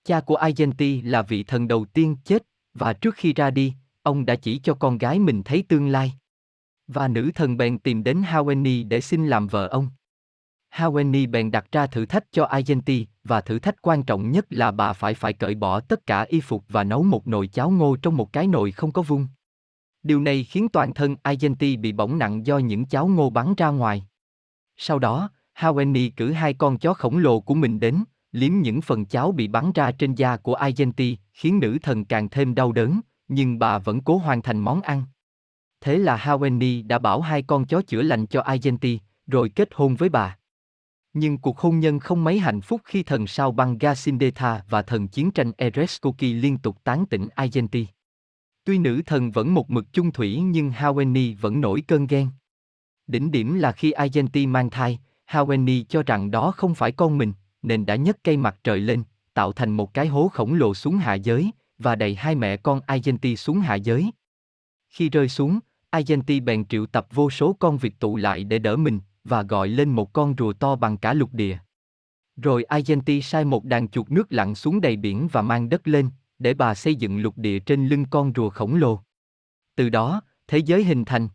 Cha của Agenti là vị thần đầu tiên chết, và trước khi ra đi, ông đã chỉ cho con gái mình thấy tương lai. Và nữ thần bèn tìm đến Haweni để xin làm vợ ông. Haweni bèn đặt ra thử thách cho Agenti, và thử thách quan trọng nhất là bà phải phải cởi bỏ tất cả y phục và nấu một nồi cháo ngô trong một cái nồi không có vung. Điều này khiến toàn thân Agenti bị bỏng nặng do những cháo ngô bắn ra ngoài. Sau đó, Haweni cử hai con chó khổng lồ của mình đến, liếm những phần cháo bị bắn ra trên da của Agenti, khiến nữ thần càng thêm đau đớn, nhưng bà vẫn cố hoàn thành món ăn. Thế là Haweni đã bảo hai con chó chữa lành cho Agenti, rồi kết hôn với bà. Nhưng cuộc hôn nhân không mấy hạnh phúc khi thần sao băng Gasindetha và thần chiến tranh Ereskoki liên tục tán tỉnh Agenti. Tuy nữ thần vẫn một mực chung thủy nhưng Haweni vẫn nổi cơn ghen. Đỉnh điểm là khi Agenti mang thai, Haweni cho rằng đó không phải con mình, nên đã nhấc cây mặt trời lên, tạo thành một cái hố khổng lồ xuống hạ giới, và đẩy hai mẹ con Agenti xuống hạ giới. Khi rơi xuống, Agenti bèn triệu tập vô số con vịt tụ lại để đỡ mình, và gọi lên một con rùa to bằng cả lục địa. Rồi Agenti sai một đàn chuột nước lặn xuống đầy biển và mang đất lên, để bà xây dựng lục địa trên lưng con rùa khổng lồ. Từ đó, thế giới hình thành.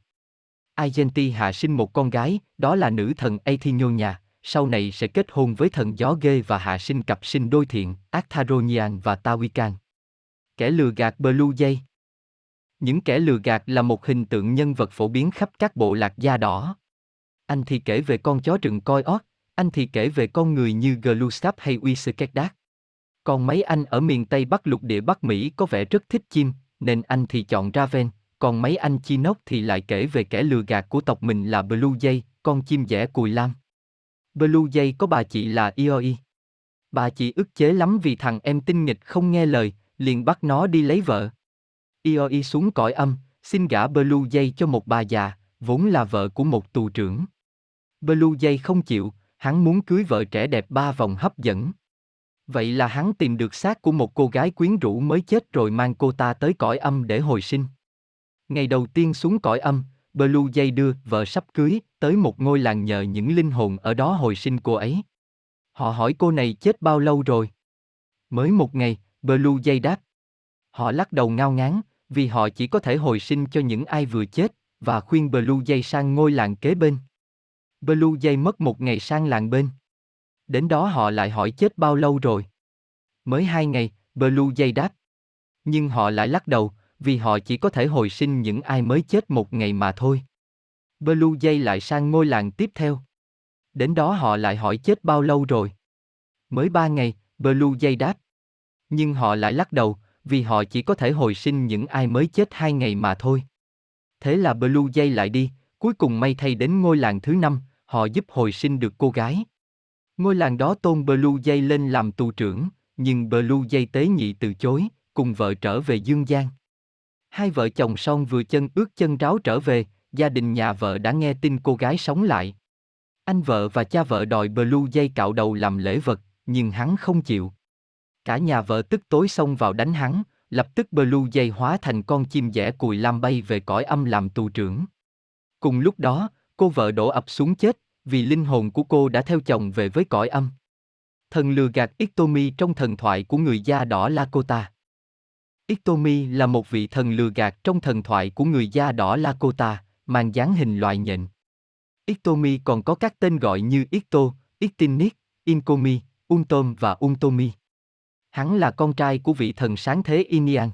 Agenti hạ sinh một con gái, đó là nữ thần Athinonia, sau này sẽ kết hôn với thần gió ghê và hạ sinh cặp sinh đôi thiện, Actaronian và Tawikan. Kẻ lừa gạt Blue Jay Những kẻ lừa gạt là một hình tượng nhân vật phổ biến khắp các bộ lạc da đỏ. Anh thì kể về con chó rừng coi ót, anh thì kể về con người như Gluskap hay Uiskedak. Còn mấy anh ở miền Tây Bắc lục địa Bắc Mỹ có vẻ rất thích chim, nên anh thì chọn Raven, còn mấy anh Chinook thì lại kể về kẻ lừa gạt của tộc mình là Blue Jay, con chim dẻ cùi lam. Blue Jay có bà chị là Ioi. Bà chị ức chế lắm vì thằng em tinh nghịch không nghe lời, liền bắt nó đi lấy vợ. Ioi xuống cõi âm, xin gả Blue Jay cho một bà già, vốn là vợ của một tù trưởng. Blue Jay không chịu, hắn muốn cưới vợ trẻ đẹp ba vòng hấp dẫn. Vậy là hắn tìm được xác của một cô gái quyến rũ mới chết rồi mang cô ta tới cõi âm để hồi sinh. Ngày đầu tiên xuống cõi âm, Blue dây đưa vợ sắp cưới tới một ngôi làng nhờ những linh hồn ở đó hồi sinh cô ấy. Họ hỏi cô này chết bao lâu rồi? Mới một ngày, Blue dây đáp. Họ lắc đầu ngao ngán, vì họ chỉ có thể hồi sinh cho những ai vừa chết, và khuyên Blue dây sang ngôi làng kế bên. Blue dây mất một ngày sang làng bên. Đến đó họ lại hỏi chết bao lâu rồi. Mới hai ngày, Blue dây đáp. Nhưng họ lại lắc đầu, vì họ chỉ có thể hồi sinh những ai mới chết một ngày mà thôi. Blue dây lại sang ngôi làng tiếp theo. Đến đó họ lại hỏi chết bao lâu rồi. Mới ba ngày, Blue dây đáp. Nhưng họ lại lắc đầu, vì họ chỉ có thể hồi sinh những ai mới chết hai ngày mà thôi. Thế là Blue Jay lại đi, cuối cùng may thay đến ngôi làng thứ năm, họ giúp hồi sinh được cô gái. Ngôi làng đó tôn Blue Jay lên làm tù trưởng, nhưng Blue Jay tế nhị từ chối, cùng vợ trở về Dương Giang. Hai vợ chồng son vừa chân ướt chân ráo trở về, gia đình nhà vợ đã nghe tin cô gái sống lại. Anh vợ và cha vợ đòi Blue Jay cạo đầu làm lễ vật, nhưng hắn không chịu. Cả nhà vợ tức tối xông vào đánh hắn, lập tức Blue Jay hóa thành con chim dẻ cùi lam bay về cõi âm làm tù trưởng. Cùng lúc đó, cô vợ đổ ập xuống chết, vì linh hồn của cô đã theo chồng về với cõi âm. Thần lừa gạt Itomi trong thần thoại của người da đỏ Lakota. Itomi là một vị thần lừa gạt trong thần thoại của người da đỏ Lakota, mang dáng hình loài nhện. Itomi còn có các tên gọi như Ito, Itinik, Inkomi, Untom và Untomi. Hắn là con trai của vị thần sáng thế Inian.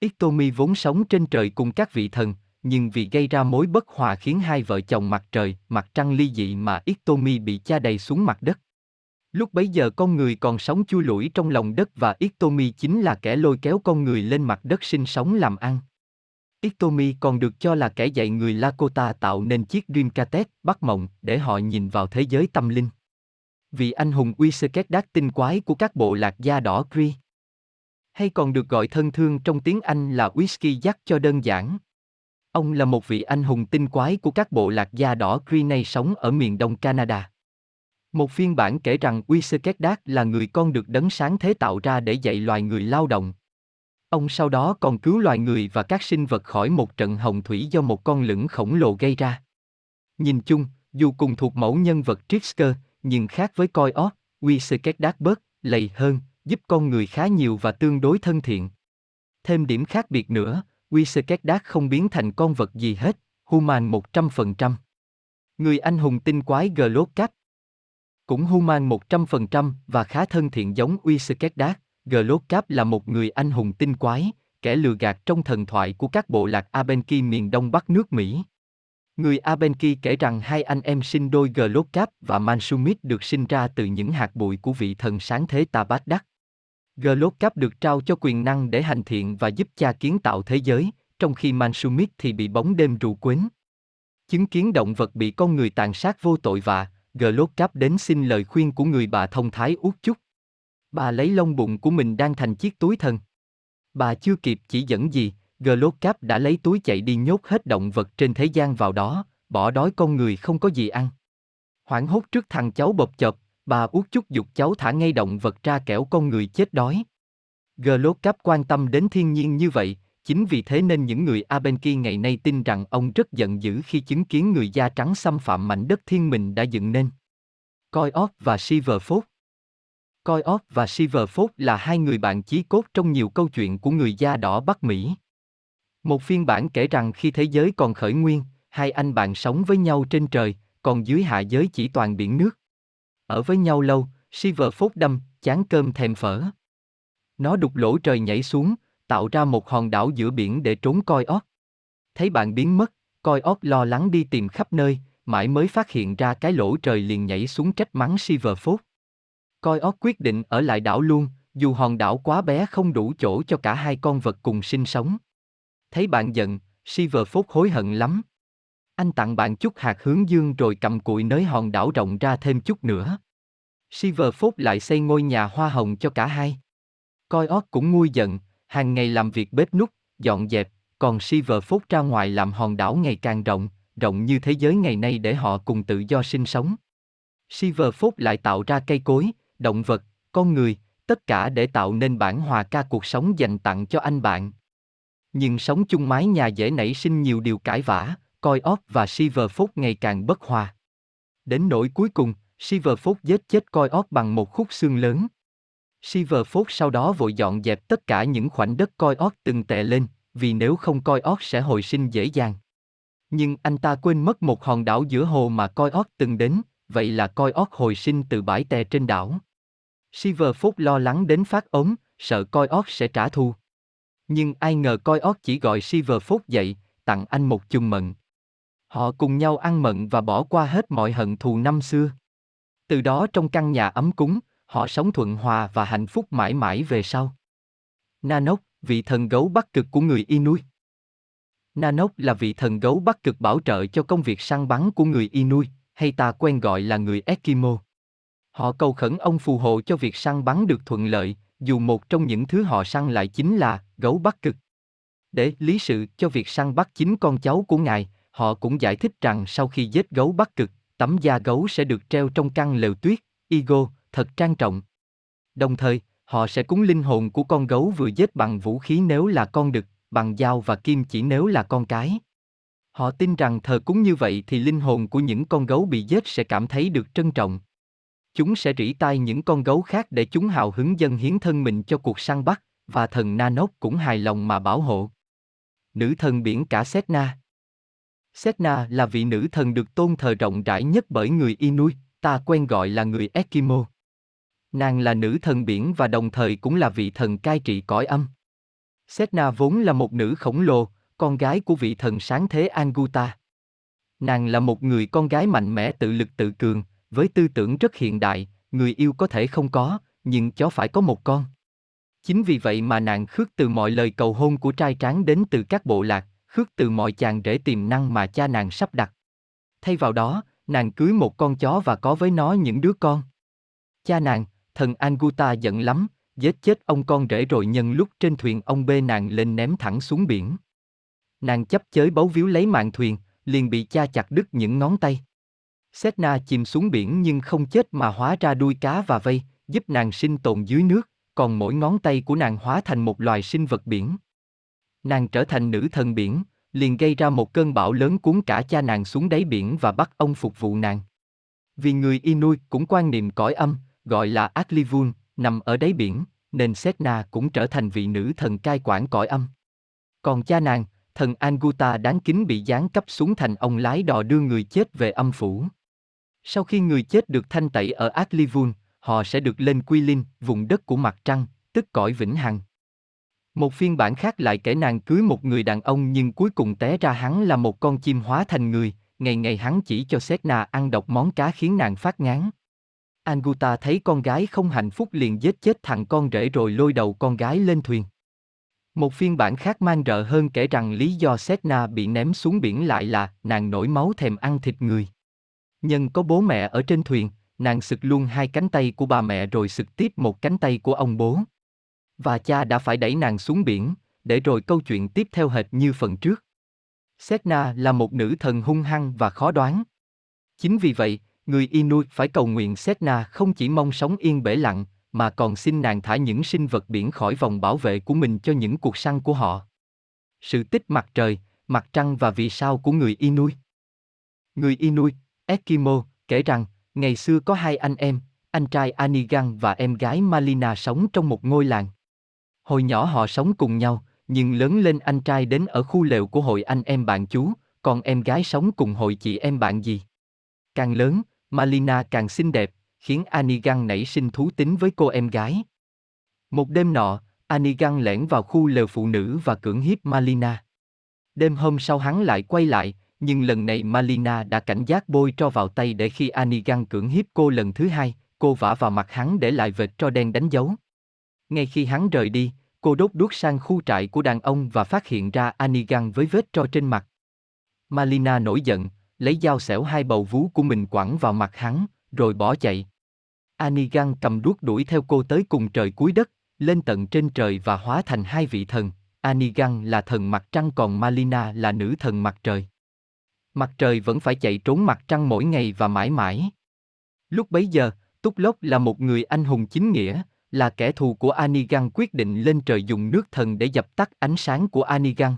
Itomi vốn sống trên trời cùng các vị thần, nhưng vì gây ra mối bất hòa khiến hai vợ chồng mặt trời, mặt trăng ly dị mà Itomi bị cha đầy xuống mặt đất. Lúc bấy giờ con người còn sống chui lủi trong lòng đất và Itomi chính là kẻ lôi kéo con người lên mặt đất sinh sống làm ăn. Itomi còn được cho là kẻ dạy người Lakota tạo nên chiếc Dreamcatech bắt mộng để họ nhìn vào thế giới tâm linh. Vì anh hùng Uiseket tinh quái của các bộ lạc da đỏ Cree. Hay còn được gọi thân thương trong tiếng Anh là Whisky dắt cho đơn giản. Ông là một vị anh hùng tinh quái của các bộ lạc da đỏ Greenay sống ở miền đông Canada. Một phiên bản kể rằng Wisekedak là người con được đấng sáng thế tạo ra để dạy loài người lao động. Ông sau đó còn cứu loài người và các sinh vật khỏi một trận hồng thủy do một con lửng khổng lồ gây ra. Nhìn chung, dù cùng thuộc mẫu nhân vật Trickster, nhưng khác với coi ó, Wisekedak bớt, lầy hơn, giúp con người khá nhiều và tương đối thân thiện. Thêm điểm khác biệt nữa, Wisekedak không biến thành con vật gì hết, Human 100%. Người anh hùng tinh quái Glotcat. Cũng Human 100% và khá thân thiện giống Uiskedat, Glotcat là một người anh hùng tinh quái, kẻ lừa gạt trong thần thoại của các bộ lạc Abenki miền đông bắc nước Mỹ. Người Abenki kể rằng hai anh em sinh đôi Glocap và Mansumit được sinh ra từ những hạt bụi của vị thần sáng thế Tabat Đắc. Glotcat được trao cho quyền năng để hành thiện và giúp cha kiến tạo thế giới, trong khi Mansumit thì bị bóng đêm rù quến. Chứng kiến động vật bị con người tàn sát vô tội vạ, Glotcat đến xin lời khuyên của người bà thông thái út chúc. Bà lấy lông bụng của mình đang thành chiếc túi thần. Bà chưa kịp chỉ dẫn gì, Glotcat đã lấy túi chạy đi nhốt hết động vật trên thế gian vào đó, bỏ đói con người không có gì ăn. Hoảng hốt trước thằng cháu bập chợp, bà út chúc dục cháu thả ngay động vật ra kẻo con người chết đói. Glocap quan tâm đến thiên nhiên như vậy, chính vì thế nên những người Abenki ngày nay tin rằng ông rất giận dữ khi chứng kiến người da trắng xâm phạm mảnh đất thiên mình đã dựng nên. coi óc và Silverfoot óc và Silverfoot là hai người bạn chí cốt trong nhiều câu chuyện của người da đỏ Bắc Mỹ. Một phiên bản kể rằng khi thế giới còn khởi nguyên, hai anh bạn sống với nhau trên trời, còn dưới hạ giới chỉ toàn biển nước. Ở với nhau lâu, Silverfoot đâm, chán cơm thèm phở. Nó đục lỗ trời nhảy xuống, tạo ra một hòn đảo giữa biển để trốn coi ót. Thấy bạn biến mất, coi ót lo lắng đi tìm khắp nơi, mãi mới phát hiện ra cái lỗ trời liền nhảy xuống trách mắng Silverfoot. Coi ót quyết định ở lại đảo luôn, dù hòn đảo quá bé không đủ chỗ cho cả hai con vật cùng sinh sống. Thấy bạn giận, Silverfoot hối hận lắm. Anh tặng bạn chút hạt hướng dương rồi cầm cụi nới hòn đảo rộng ra thêm chút nữa. Silver Phốt lại xây ngôi nhà hoa hồng cho cả hai. Coi ót cũng nguôi giận, hàng ngày làm việc bếp nút, dọn dẹp, còn Silver Phốt ra ngoài làm hòn đảo ngày càng rộng, rộng như thế giới ngày nay để họ cùng tự do sinh sống. Silver Phốt lại tạo ra cây cối, động vật, con người, tất cả để tạo nên bản hòa ca cuộc sống dành tặng cho anh bạn. Nhưng sống chung mái nhà dễ nảy sinh nhiều điều cãi vã, coi óp và Silverfoot ngày càng bất hòa. Đến nỗi cuối cùng, Silverfoot giết chết coi óp bằng một khúc xương lớn. Silverfoot sau đó vội dọn dẹp tất cả những khoảnh đất coi ót từng tệ lên, vì nếu không coi ót sẽ hồi sinh dễ dàng. Nhưng anh ta quên mất một hòn đảo giữa hồ mà coi ót từng đến, vậy là coi ót hồi sinh từ bãi tè trên đảo. Silverfoot lo lắng đến phát ốm, sợ coi ót sẽ trả thù. Nhưng ai ngờ coi óc chỉ gọi Silverfoot dậy, tặng anh một chùm mận. Họ cùng nhau ăn mận và bỏ qua hết mọi hận thù năm xưa. Từ đó trong căn nhà ấm cúng, họ sống thuận hòa và hạnh phúc mãi mãi về sau. Nanok, vị thần gấu bắc cực của người Inuit. Nanok là vị thần gấu bắc cực bảo trợ cho công việc săn bắn của người Inuit, hay ta quen gọi là người Eskimo. Họ cầu khẩn ông phù hộ cho việc săn bắn được thuận lợi, dù một trong những thứ họ săn lại chính là gấu bắc cực. Để lý sự cho việc săn bắt chính con cháu của ngài, họ cũng giải thích rằng sau khi giết gấu bắc cực, tấm da gấu sẽ được treo trong căn lều tuyết, Igo, thật trang trọng. Đồng thời, họ sẽ cúng linh hồn của con gấu vừa giết bằng vũ khí nếu là con đực, bằng dao và kim chỉ nếu là con cái. Họ tin rằng thờ cúng như vậy thì linh hồn của những con gấu bị giết sẽ cảm thấy được trân trọng. Chúng sẽ rỉ tai những con gấu khác để chúng hào hứng dân hiến thân mình cho cuộc săn bắt, và thần Nanok cũng hài lòng mà bảo hộ. Nữ thần biển cả Setna Setna là vị nữ thần được tôn thờ rộng rãi nhất bởi người Inuit, ta quen gọi là người Eskimo. Nàng là nữ thần biển và đồng thời cũng là vị thần cai trị cõi âm. Setna vốn là một nữ khổng lồ, con gái của vị thần sáng thế Anguta. Nàng là một người con gái mạnh mẽ tự lực tự cường, với tư tưởng rất hiện đại, người yêu có thể không có, nhưng chó phải có một con. Chính vì vậy mà nàng khước từ mọi lời cầu hôn của trai tráng đến từ các bộ lạc, khước từ mọi chàng rể tiềm năng mà cha nàng sắp đặt. Thay vào đó, nàng cưới một con chó và có với nó những đứa con. Cha nàng, thần Anguta giận lắm, giết chết ông con rể rồi nhân lúc trên thuyền ông bê nàng lên ném thẳng xuống biển. Nàng chấp chới bấu víu lấy mạng thuyền, liền bị cha chặt đứt những ngón tay. Setna chìm xuống biển nhưng không chết mà hóa ra đuôi cá và vây, giúp nàng sinh tồn dưới nước, còn mỗi ngón tay của nàng hóa thành một loài sinh vật biển. Nàng trở thành nữ thần biển, liền gây ra một cơn bão lớn cuốn cả cha nàng xuống đáy biển và bắt ông phục vụ nàng. Vì người Inuit cũng quan niệm cõi âm, gọi là Aklivun, nằm ở đáy biển, nên Setna cũng trở thành vị nữ thần cai quản cõi âm. Còn cha nàng, thần Anguta đáng kính bị giáng cấp xuống thành ông lái đò đưa người chết về âm phủ. Sau khi người chết được thanh tẩy ở Aklivun, họ sẽ được lên Quy Linh, vùng đất của mặt trăng, tức cõi vĩnh hằng. Một phiên bản khác lại kể nàng cưới một người đàn ông nhưng cuối cùng té ra hắn là một con chim hóa thành người, ngày ngày hắn chỉ cho Setna ăn độc món cá khiến nàng phát ngán. Anguta thấy con gái không hạnh phúc liền giết chết thằng con rể rồi lôi đầu con gái lên thuyền. Một phiên bản khác mang rợ hơn kể rằng lý do Setna bị ném xuống biển lại là nàng nổi máu thèm ăn thịt người. Nhân có bố mẹ ở trên thuyền, nàng sực luôn hai cánh tay của bà mẹ rồi sực tiếp một cánh tay của ông bố. Và cha đã phải đẩy nàng xuống biển, để rồi câu chuyện tiếp theo hệt như phần trước. Setna là một nữ thần hung hăng và khó đoán. Chính vì vậy, người Inuit phải cầu nguyện Setna không chỉ mong sống yên bể lặng, mà còn xin nàng thả những sinh vật biển khỏi vòng bảo vệ của mình cho những cuộc săn của họ. Sự tích mặt trời, mặt trăng và vì sao của người Inuit Người Inuit, Eskimo, kể rằng, ngày xưa có hai anh em, anh trai Anigan và em gái Malina sống trong một ngôi làng. Hồi nhỏ họ sống cùng nhau, nhưng lớn lên anh trai đến ở khu lều của hội anh em bạn chú, còn em gái sống cùng hội chị em bạn gì. Càng lớn, Malina càng xinh đẹp, khiến Anigan nảy sinh thú tính với cô em gái. Một đêm nọ, Anigan lẻn vào khu lều phụ nữ và cưỡng hiếp Malina. Đêm hôm sau hắn lại quay lại, nhưng lần này Malina đã cảnh giác bôi cho vào tay để khi Anigan cưỡng hiếp cô lần thứ hai, cô vả vào mặt hắn để lại vệt cho đen đánh dấu. Ngay khi hắn rời đi, cô đốt đuốc sang khu trại của đàn ông và phát hiện ra Anigan với vết tro trên mặt. Malina nổi giận, lấy dao xẻo hai bầu vú của mình quẳng vào mặt hắn, rồi bỏ chạy. Anigan cầm đuốc đuổi theo cô tới cùng trời cuối đất, lên tận trên trời và hóa thành hai vị thần. Anigan là thần mặt trăng còn Malina là nữ thần mặt trời. Mặt trời vẫn phải chạy trốn mặt trăng mỗi ngày và mãi mãi. Lúc bấy giờ, Túc Lốc là một người anh hùng chính nghĩa, là kẻ thù của Anigan quyết định lên trời dùng nước thần để dập tắt ánh sáng của Anigan.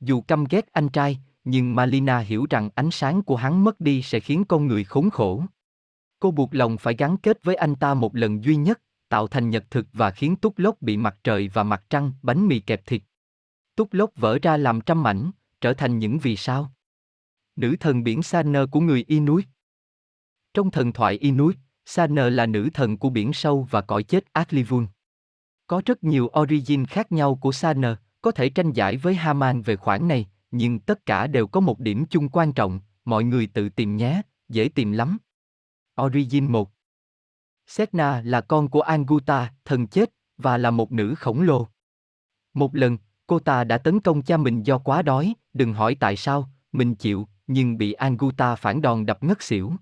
Dù căm ghét anh trai, nhưng Malina hiểu rằng ánh sáng của hắn mất đi sẽ khiến con người khốn khổ. Cô buộc lòng phải gắn kết với anh ta một lần duy nhất, tạo thành nhật thực và khiến túc lốc bị mặt trời và mặt trăng bánh mì kẹp thịt. Túc lốc vỡ ra làm trăm mảnh, trở thành những vì sao. Nữ thần biển Saner của người Inuit Trong thần thoại Inuit, Sana là nữ thần của biển sâu và cõi chết Aklivun. Có rất nhiều origin khác nhau của Sana có thể tranh giải với Haman về khoản này, nhưng tất cả đều có một điểm chung quan trọng, mọi người tự tìm nhé, dễ tìm lắm. Origin 1 Setna là con của Anguta, thần chết, và là một nữ khổng lồ. Một lần, cô ta đã tấn công cha mình do quá đói, đừng hỏi tại sao, mình chịu, nhưng bị Anguta phản đòn đập ngất xỉu.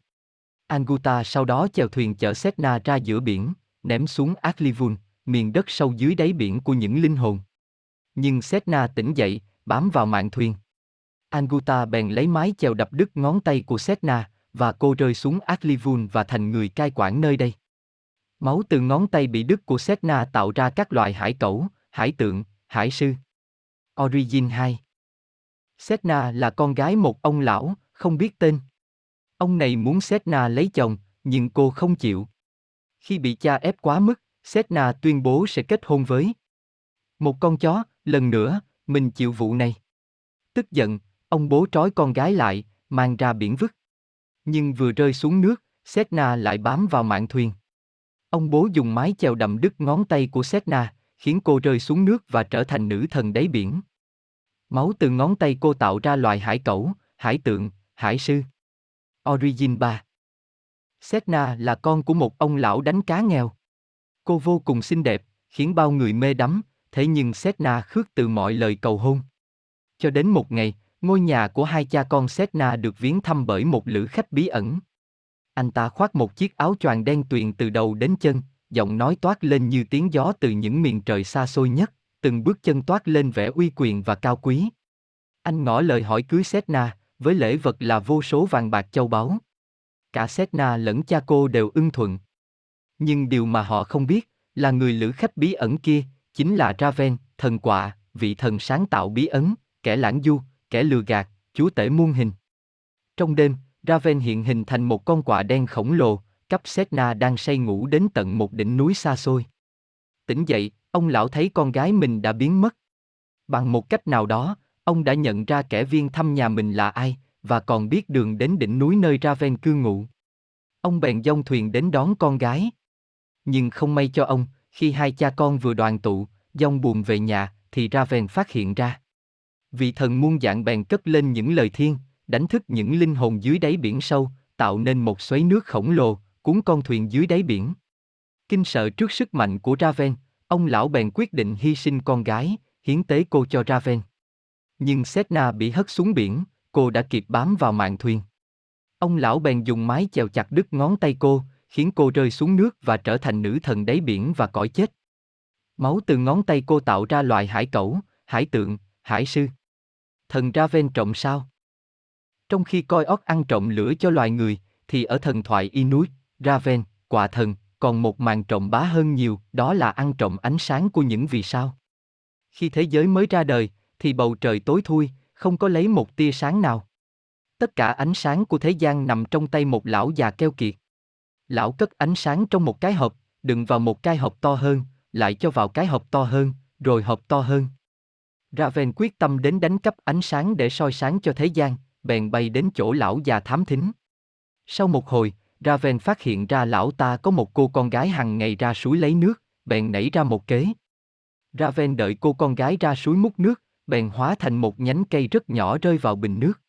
Anguta sau đó chèo thuyền chở Setna ra giữa biển, ném xuống Aklivun, miền đất sâu dưới đáy biển của những linh hồn. Nhưng Setna tỉnh dậy, bám vào mạng thuyền. Anguta bèn lấy mái chèo đập đứt ngón tay của Setna, và cô rơi xuống Aklivun và thành người cai quản nơi đây. Máu từ ngón tay bị đứt của Setna tạo ra các loại hải cẩu, hải tượng, hải sư. Origin 2 Setna là con gái một ông lão, không biết tên. Ông này muốn Setna lấy chồng, nhưng cô không chịu. Khi bị cha ép quá mức, Setna tuyên bố sẽ kết hôn với một con chó, lần nữa, mình chịu vụ này. Tức giận, ông bố trói con gái lại, mang ra biển vứt. Nhưng vừa rơi xuống nước, Setna lại bám vào mạn thuyền. Ông bố dùng mái chèo đậm đứt ngón tay của Setna, khiến cô rơi xuống nước và trở thành nữ thần đáy biển. Máu từ ngón tay cô tạo ra loài hải cẩu, hải tượng, hải sư. Origin 3 Setna là con của một ông lão đánh cá nghèo. Cô vô cùng xinh đẹp, khiến bao người mê đắm, thế nhưng Setna khước từ mọi lời cầu hôn. Cho đến một ngày, ngôi nhà của hai cha con Setna được viếng thăm bởi một lữ khách bí ẩn. Anh ta khoác một chiếc áo choàng đen tuyền từ đầu đến chân, giọng nói toát lên như tiếng gió từ những miền trời xa xôi nhất, từng bước chân toát lên vẻ uy quyền và cao quý. Anh ngỏ lời hỏi cưới Setna, với lễ vật là vô số vàng bạc châu báu. Cả Setna lẫn cha cô đều ưng thuận. Nhưng điều mà họ không biết, là người lữ khách bí ẩn kia, chính là Raven, thần quạ, vị thần sáng tạo bí ấn, kẻ lãng du, kẻ lừa gạt, chúa tể muôn hình. Trong đêm, Raven hiện hình thành một con quạ đen khổng lồ, cấp Setna đang say ngủ đến tận một đỉnh núi xa xôi. Tỉnh dậy, ông lão thấy con gái mình đã biến mất. Bằng một cách nào đó, Ông đã nhận ra kẻ viên thăm nhà mình là ai, và còn biết đường đến đỉnh núi nơi Raven cư ngụ. Ông bèn dông thuyền đến đón con gái. Nhưng không may cho ông, khi hai cha con vừa đoàn tụ, dông buồn về nhà, thì Raven phát hiện ra. Vị thần muôn dạng bèn cất lên những lời thiên, đánh thức những linh hồn dưới đáy biển sâu, tạo nên một xoáy nước khổng lồ, cuốn con thuyền dưới đáy biển. Kinh sợ trước sức mạnh của Raven, ông lão bèn quyết định hy sinh con gái, hiến tế cô cho Raven. Nhưng Setna bị hất xuống biển, cô đã kịp bám vào mạn thuyền. Ông lão bèn dùng mái chèo chặt đứt ngón tay cô, khiến cô rơi xuống nước và trở thành nữ thần đáy biển và cõi chết. Máu từ ngón tay cô tạo ra loài hải cẩu, hải tượng, hải sư. Thần Raven trộm sao? Trong khi coi óc ăn trộm lửa cho loài người, thì ở thần thoại Inuit, Raven, quả thần, còn một màn trộm bá hơn nhiều, đó là ăn trộm ánh sáng của những vì sao. Khi thế giới mới ra đời, thì bầu trời tối thui, không có lấy một tia sáng nào. Tất cả ánh sáng của thế gian nằm trong tay một lão già keo kiệt. Lão cất ánh sáng trong một cái hộp, đựng vào một cái hộp to hơn, lại cho vào cái hộp to hơn, rồi hộp to hơn. Raven quyết tâm đến đánh cắp ánh sáng để soi sáng cho thế gian, bèn bay đến chỗ lão già thám thính. Sau một hồi, Raven phát hiện ra lão ta có một cô con gái hằng ngày ra suối lấy nước, bèn nảy ra một kế. Raven đợi cô con gái ra suối múc nước, bèn hóa thành một nhánh cây rất nhỏ rơi vào bình nước.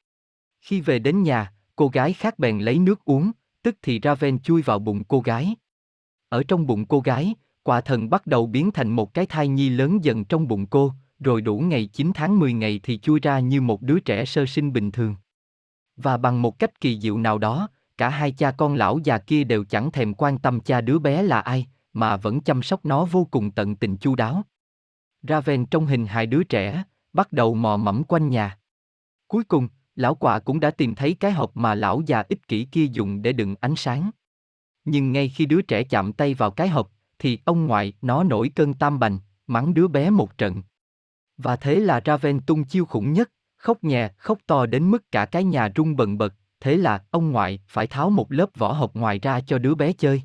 Khi về đến nhà, cô gái khác bèn lấy nước uống, tức thì Raven chui vào bụng cô gái. Ở trong bụng cô gái, quả thần bắt đầu biến thành một cái thai nhi lớn dần trong bụng cô, rồi đủ ngày 9 tháng 10 ngày thì chui ra như một đứa trẻ sơ sinh bình thường. Và bằng một cách kỳ diệu nào đó, cả hai cha con lão già kia đều chẳng thèm quan tâm cha đứa bé là ai, mà vẫn chăm sóc nó vô cùng tận tình chu đáo. Raven trong hình hai đứa trẻ, bắt đầu mò mẫm quanh nhà. Cuối cùng, lão quạ cũng đã tìm thấy cái hộp mà lão già ích kỷ kia dùng để đựng ánh sáng. Nhưng ngay khi đứa trẻ chạm tay vào cái hộp, thì ông ngoại nó nổi cơn tam bành, mắng đứa bé một trận. Và thế là Raven tung chiêu khủng nhất, khóc nhè, khóc to đến mức cả cái nhà rung bần bật, thế là ông ngoại phải tháo một lớp vỏ hộp ngoài ra cho đứa bé chơi.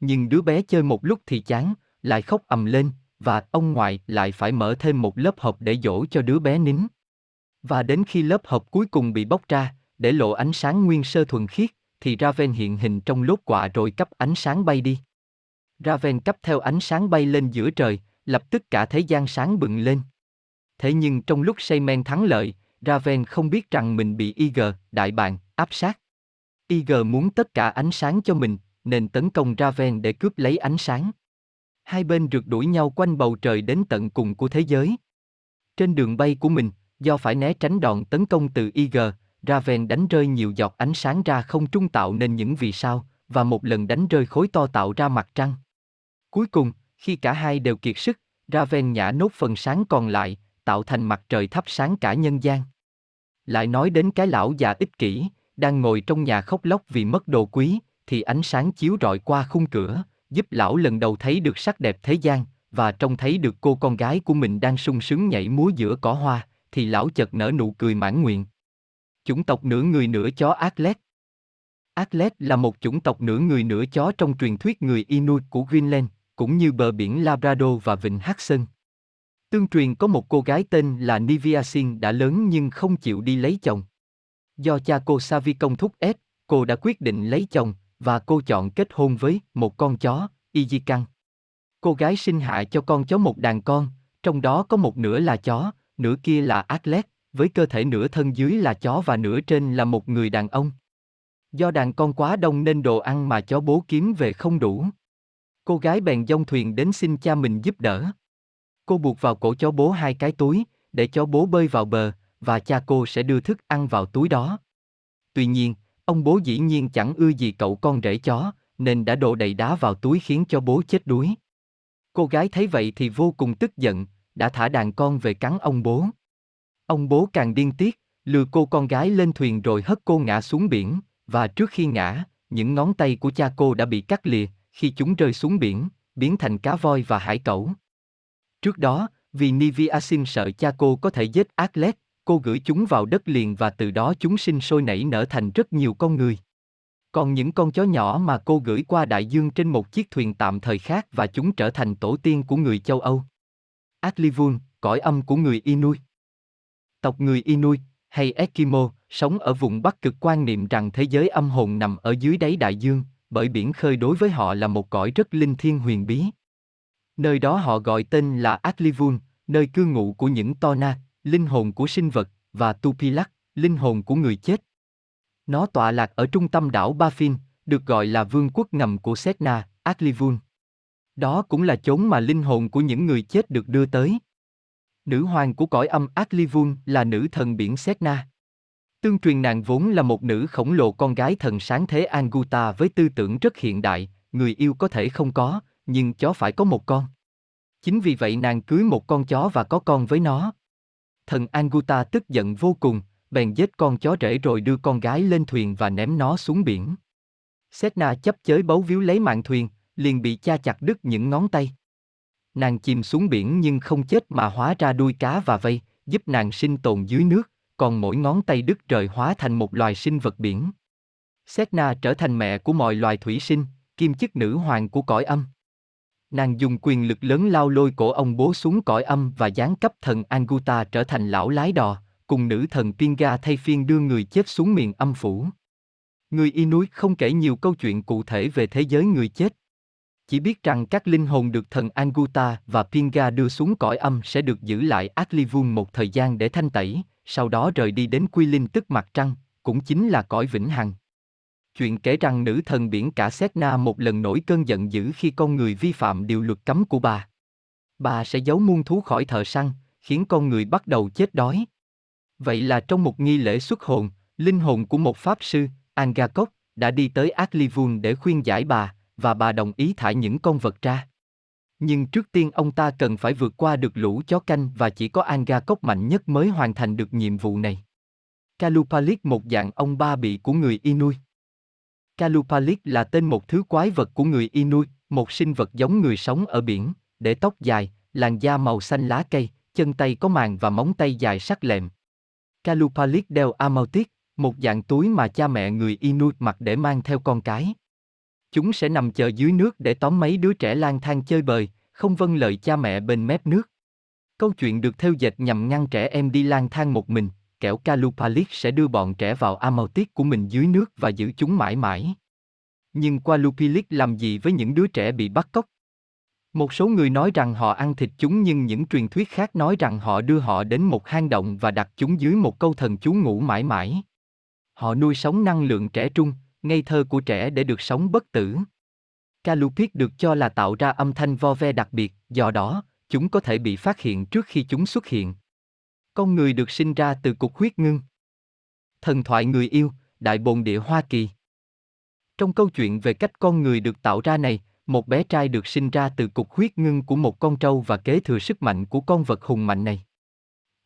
Nhưng đứa bé chơi một lúc thì chán, lại khóc ầm lên, và ông ngoại lại phải mở thêm một lớp hộp để dỗ cho đứa bé nín. Và đến khi lớp hộp cuối cùng bị bóc ra, để lộ ánh sáng nguyên sơ thuần khiết, thì Raven hiện hình trong lốt quạ rồi cấp ánh sáng bay đi. Raven cấp theo ánh sáng bay lên giữa trời, lập tức cả thế gian sáng bừng lên. Thế nhưng trong lúc say men thắng lợi, Raven không biết rằng mình bị IG, đại bàng, áp sát. IG muốn tất cả ánh sáng cho mình, nên tấn công Raven để cướp lấy ánh sáng. Hai bên rượt đuổi nhau quanh bầu trời đến tận cùng của thế giới. Trên đường bay của mình, do phải né tránh đòn tấn công từ IG, Raven đánh rơi nhiều giọt ánh sáng ra không trung tạo nên những vì sao, và một lần đánh rơi khối to tạo ra mặt trăng. Cuối cùng, khi cả hai đều kiệt sức, Raven nhả nốt phần sáng còn lại, tạo thành mặt trời thắp sáng cả nhân gian. Lại nói đến cái lão già ích kỷ, đang ngồi trong nhà khóc lóc vì mất đồ quý, thì ánh sáng chiếu rọi qua khung cửa, giúp lão lần đầu thấy được sắc đẹp thế gian, và trông thấy được cô con gái của mình đang sung sướng nhảy múa giữa cỏ hoa, thì lão chợt nở nụ cười mãn nguyện. Chủng tộc nửa người nửa chó Atlet Atlet là một chủng tộc nửa người nửa chó trong truyền thuyết người Inuit của Greenland, cũng như bờ biển Labrador và vịnh Hudson. Tương truyền có một cô gái tên là Niviasin đã lớn nhưng không chịu đi lấy chồng. Do cha cô Savi công thúc ép, cô đã quyết định lấy chồng, và cô chọn kết hôn với một con chó, Ijikan. Cô gái sinh hạ cho con chó một đàn con, trong đó có một nửa là chó, nửa kia là athlete, với cơ thể nửa thân dưới là chó và nửa trên là một người đàn ông. Do đàn con quá đông nên đồ ăn mà chó bố kiếm về không đủ. Cô gái bèn dông thuyền đến xin cha mình giúp đỡ. Cô buộc vào cổ chó bố hai cái túi, để chó bố bơi vào bờ, và cha cô sẽ đưa thức ăn vào túi đó. Tuy nhiên, ông bố dĩ nhiên chẳng ưa gì cậu con rể chó, nên đã đổ đầy đá vào túi khiến cho bố chết đuối. Cô gái thấy vậy thì vô cùng tức giận, đã thả đàn con về cắn ông bố. Ông bố càng điên tiết, lừa cô con gái lên thuyền rồi hất cô ngã xuống biển, và trước khi ngã, những ngón tay của cha cô đã bị cắt lìa, khi chúng rơi xuống biển, biến thành cá voi và hải cẩu. Trước đó, vì Niviasin sợ cha cô có thể giết Atlet, cô gửi chúng vào đất liền và từ đó chúng sinh sôi nảy nở thành rất nhiều con người. Còn những con chó nhỏ mà cô gửi qua đại dương trên một chiếc thuyền tạm thời khác và chúng trở thành tổ tiên của người châu Âu. Atlivun, cõi âm của người Inuit. Tộc người Inuit, hay Eskimo, sống ở vùng Bắc Cực quan niệm rằng thế giới âm hồn nằm ở dưới đáy đại dương, bởi biển khơi đối với họ là một cõi rất linh thiêng huyền bí. Nơi đó họ gọi tên là Atlivun, nơi cư ngụ của những Tona, linh hồn của sinh vật, và Tupilak, linh hồn của người chết. Nó tọa lạc ở trung tâm đảo Bafin, được gọi là vương quốc ngầm của Setna, Aklivun. Đó cũng là chốn mà linh hồn của những người chết được đưa tới. Nữ hoàng của cõi âm Aklivun là nữ thần biển Setna. Tương truyền nàng vốn là một nữ khổng lồ con gái thần sáng thế Anguta với tư tưởng rất hiện đại, người yêu có thể không có, nhưng chó phải có một con. Chính vì vậy nàng cưới một con chó và có con với nó. Thần Anguta tức giận vô cùng, bèn giết con chó rể rồi đưa con gái lên thuyền và ném nó xuống biển. Setna chấp chới bấu víu lấy mạng thuyền, liền bị cha chặt đứt những ngón tay. Nàng chìm xuống biển nhưng không chết mà hóa ra đuôi cá và vây, giúp nàng sinh tồn dưới nước, còn mỗi ngón tay đứt rời hóa thành một loài sinh vật biển. Setna trở thành mẹ của mọi loài thủy sinh, kim chức nữ hoàng của cõi âm. Nàng dùng quyền lực lớn lao lôi cổ ông bố xuống cõi âm và giáng cấp thần Anguta trở thành lão lái đò, cùng nữ thần Pinga thay phiên đưa người chết xuống miền âm phủ. Người Inuit không kể nhiều câu chuyện cụ thể về thế giới người chết. Chỉ biết rằng các linh hồn được thần Anguta và Pinga đưa xuống cõi âm sẽ được giữ lại Aklivun một thời gian để thanh tẩy, sau đó rời đi đến Quy Linh tức mặt trăng, cũng chính là cõi vĩnh hằng. Chuyện kể rằng nữ thần biển cả Setna một lần nổi cơn giận dữ khi con người vi phạm điều luật cấm của bà. Bà sẽ giấu muôn thú khỏi thợ săn, khiến con người bắt đầu chết đói. Vậy là trong một nghi lễ xuất hồn, linh hồn của một pháp sư, Angakok, đã đi tới Aklivun để khuyên giải bà, và bà đồng ý thả những con vật ra. Nhưng trước tiên ông ta cần phải vượt qua được lũ chó canh và chỉ có Angakok mạnh nhất mới hoàn thành được nhiệm vụ này. Kalupalik một dạng ông ba bị của người Inuit. Kalupalik là tên một thứ quái vật của người Inuit, một sinh vật giống người sống ở biển, để tóc dài, làn da màu xanh lá cây, chân tay có màng và móng tay dài sắc lẹm. Kalupalik đeo amautic, một dạng túi mà cha mẹ người Inuit mặc để mang theo con cái. Chúng sẽ nằm chờ dưới nước để tóm mấy đứa trẻ lang thang chơi bời, không vâng lời cha mẹ bên mép nước. Câu chuyện được theo dệt nhằm ngăn trẻ em đi lang thang một mình, kẻo Kalupalik sẽ đưa bọn trẻ vào amautic của mình dưới nước và giữ chúng mãi mãi. Nhưng Kalupalik làm gì với những đứa trẻ bị bắt cóc? Một số người nói rằng họ ăn thịt chúng nhưng những truyền thuyết khác nói rằng họ đưa họ đến một hang động và đặt chúng dưới một câu thần chú ngủ mãi mãi. Họ nuôi sống năng lượng trẻ trung, ngây thơ của trẻ để được sống bất tử. Kalupik được cho là tạo ra âm thanh vo ve đặc biệt, do đó, chúng có thể bị phát hiện trước khi chúng xuất hiện. Con người được sinh ra từ cục huyết ngưng. Thần thoại người yêu, Đại bồn địa Hoa Kỳ. Trong câu chuyện về cách con người được tạo ra này, một bé trai được sinh ra từ cục huyết ngưng của một con trâu và kế thừa sức mạnh của con vật hùng mạnh này.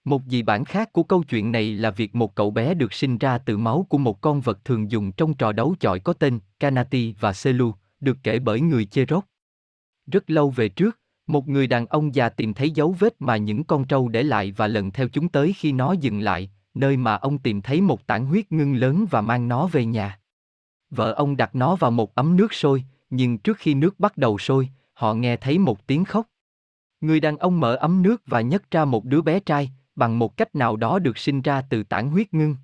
Một dị bản khác của câu chuyện này là việc một cậu bé được sinh ra từ máu của một con vật thường dùng trong trò đấu chọi có tên Kanati và Selu, được kể bởi người Cherokee. Rất lâu về trước, một người đàn ông già tìm thấy dấu vết mà những con trâu để lại và lần theo chúng tới khi nó dừng lại, nơi mà ông tìm thấy một tảng huyết ngưng lớn và mang nó về nhà. Vợ ông đặt nó vào một ấm nước sôi, nhưng trước khi nước bắt đầu sôi, họ nghe thấy một tiếng khóc. Người đàn ông mở ấm nước và nhấc ra một đứa bé trai, bằng một cách nào đó được sinh ra từ tảng huyết ngưng.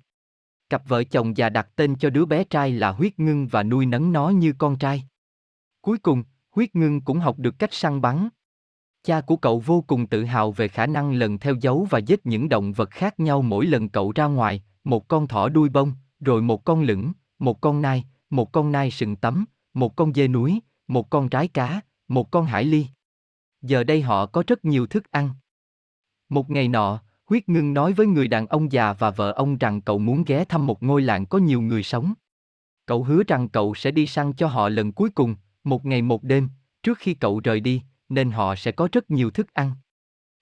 Cặp vợ chồng già đặt tên cho đứa bé trai là huyết ngưng và nuôi nấng nó như con trai. Cuối cùng, huyết ngưng cũng học được cách săn bắn. Cha của cậu vô cùng tự hào về khả năng lần theo dấu và giết những động vật khác nhau mỗi lần cậu ra ngoài, một con thỏ đuôi bông, rồi một con lửng, một con nai, một con nai sừng tấm, một con dê núi, một con trái cá, một con hải ly. Giờ đây họ có rất nhiều thức ăn. Một ngày nọ, Huyết Ngưng nói với người đàn ông già và vợ ông rằng cậu muốn ghé thăm một ngôi làng có nhiều người sống. Cậu hứa rằng cậu sẽ đi săn cho họ lần cuối cùng, một ngày một đêm, trước khi cậu rời đi, nên họ sẽ có rất nhiều thức ăn.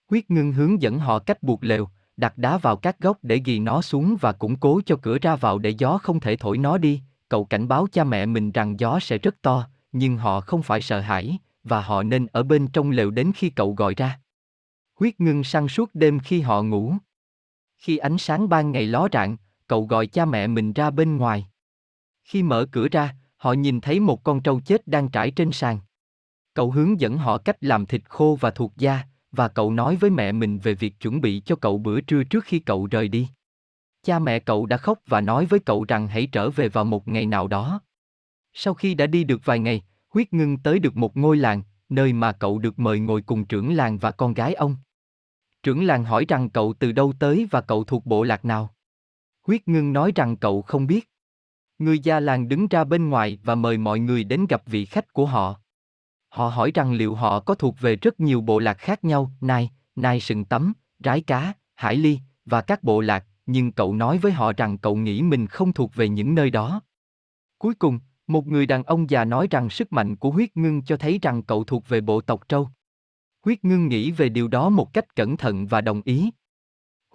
Huyết Ngưng hướng dẫn họ cách buộc lều, đặt đá vào các góc để ghi nó xuống và củng cố cho cửa ra vào để gió không thể thổi nó đi. Cậu cảnh báo cha mẹ mình rằng gió sẽ rất to, nhưng họ không phải sợ hãi, và họ nên ở bên trong lều đến khi cậu gọi ra. Huyết ngưng săn suốt đêm khi họ ngủ. Khi ánh sáng ban ngày ló rạng, cậu gọi cha mẹ mình ra bên ngoài. Khi mở cửa ra, họ nhìn thấy một con trâu chết đang trải trên sàn. Cậu hướng dẫn họ cách làm thịt khô và thuộc da, và cậu nói với mẹ mình về việc chuẩn bị cho cậu bữa trưa trước khi cậu rời đi. Cha mẹ cậu đã khóc và nói với cậu rằng hãy trở về vào một ngày nào đó. Sau khi đã đi được vài ngày, huyết ngưng tới được một ngôi làng, nơi mà cậu được mời ngồi cùng trưởng làng và con gái ông. Trưởng làng hỏi rằng cậu từ đâu tới và cậu thuộc bộ lạc nào. Huyết ngưng nói rằng cậu không biết. Người già làng đứng ra bên ngoài và mời mọi người đến gặp vị khách của họ. Họ hỏi rằng liệu họ có thuộc về rất nhiều bộ lạc khác nhau, nai, nai sừng tấm, rái cá, hải ly, và các bộ lạc, nhưng cậu nói với họ rằng cậu nghĩ mình không thuộc về những nơi đó. Cuối cùng, một người đàn ông già nói rằng sức mạnh của huyết ngưng cho thấy rằng cậu thuộc về bộ tộc trâu. Huyết ngưng nghĩ về điều đó một cách cẩn thận và đồng ý.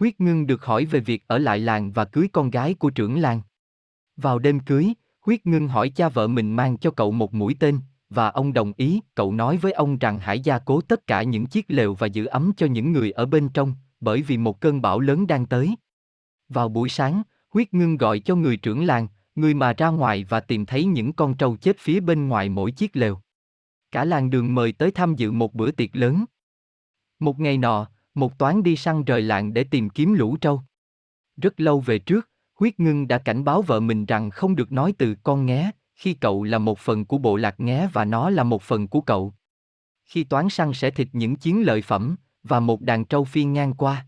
Huyết ngưng được hỏi về việc ở lại làng và cưới con gái của trưởng làng. Vào đêm cưới, huyết ngưng hỏi cha vợ mình mang cho cậu một mũi tên, và ông đồng ý, cậu nói với ông rằng hãy gia cố tất cả những chiếc lều và giữ ấm cho những người ở bên trong, bởi vì một cơn bão lớn đang tới. Vào buổi sáng, huyết ngưng gọi cho người trưởng làng, người mà ra ngoài và tìm thấy những con trâu chết phía bên ngoài mỗi chiếc lều. Cả làng đường mời tới tham dự một bữa tiệc lớn. Một ngày nọ, một toán đi săn rời làng để tìm kiếm lũ trâu. Rất lâu về trước, huyết ngưng đã cảnh báo vợ mình rằng không được nói từ con nghé, khi cậu là một phần của bộ lạc nghé và nó là một phần của cậu. Khi toán săn sẽ thịt những chiến lợi phẩm, và một đàn trâu phi ngang qua.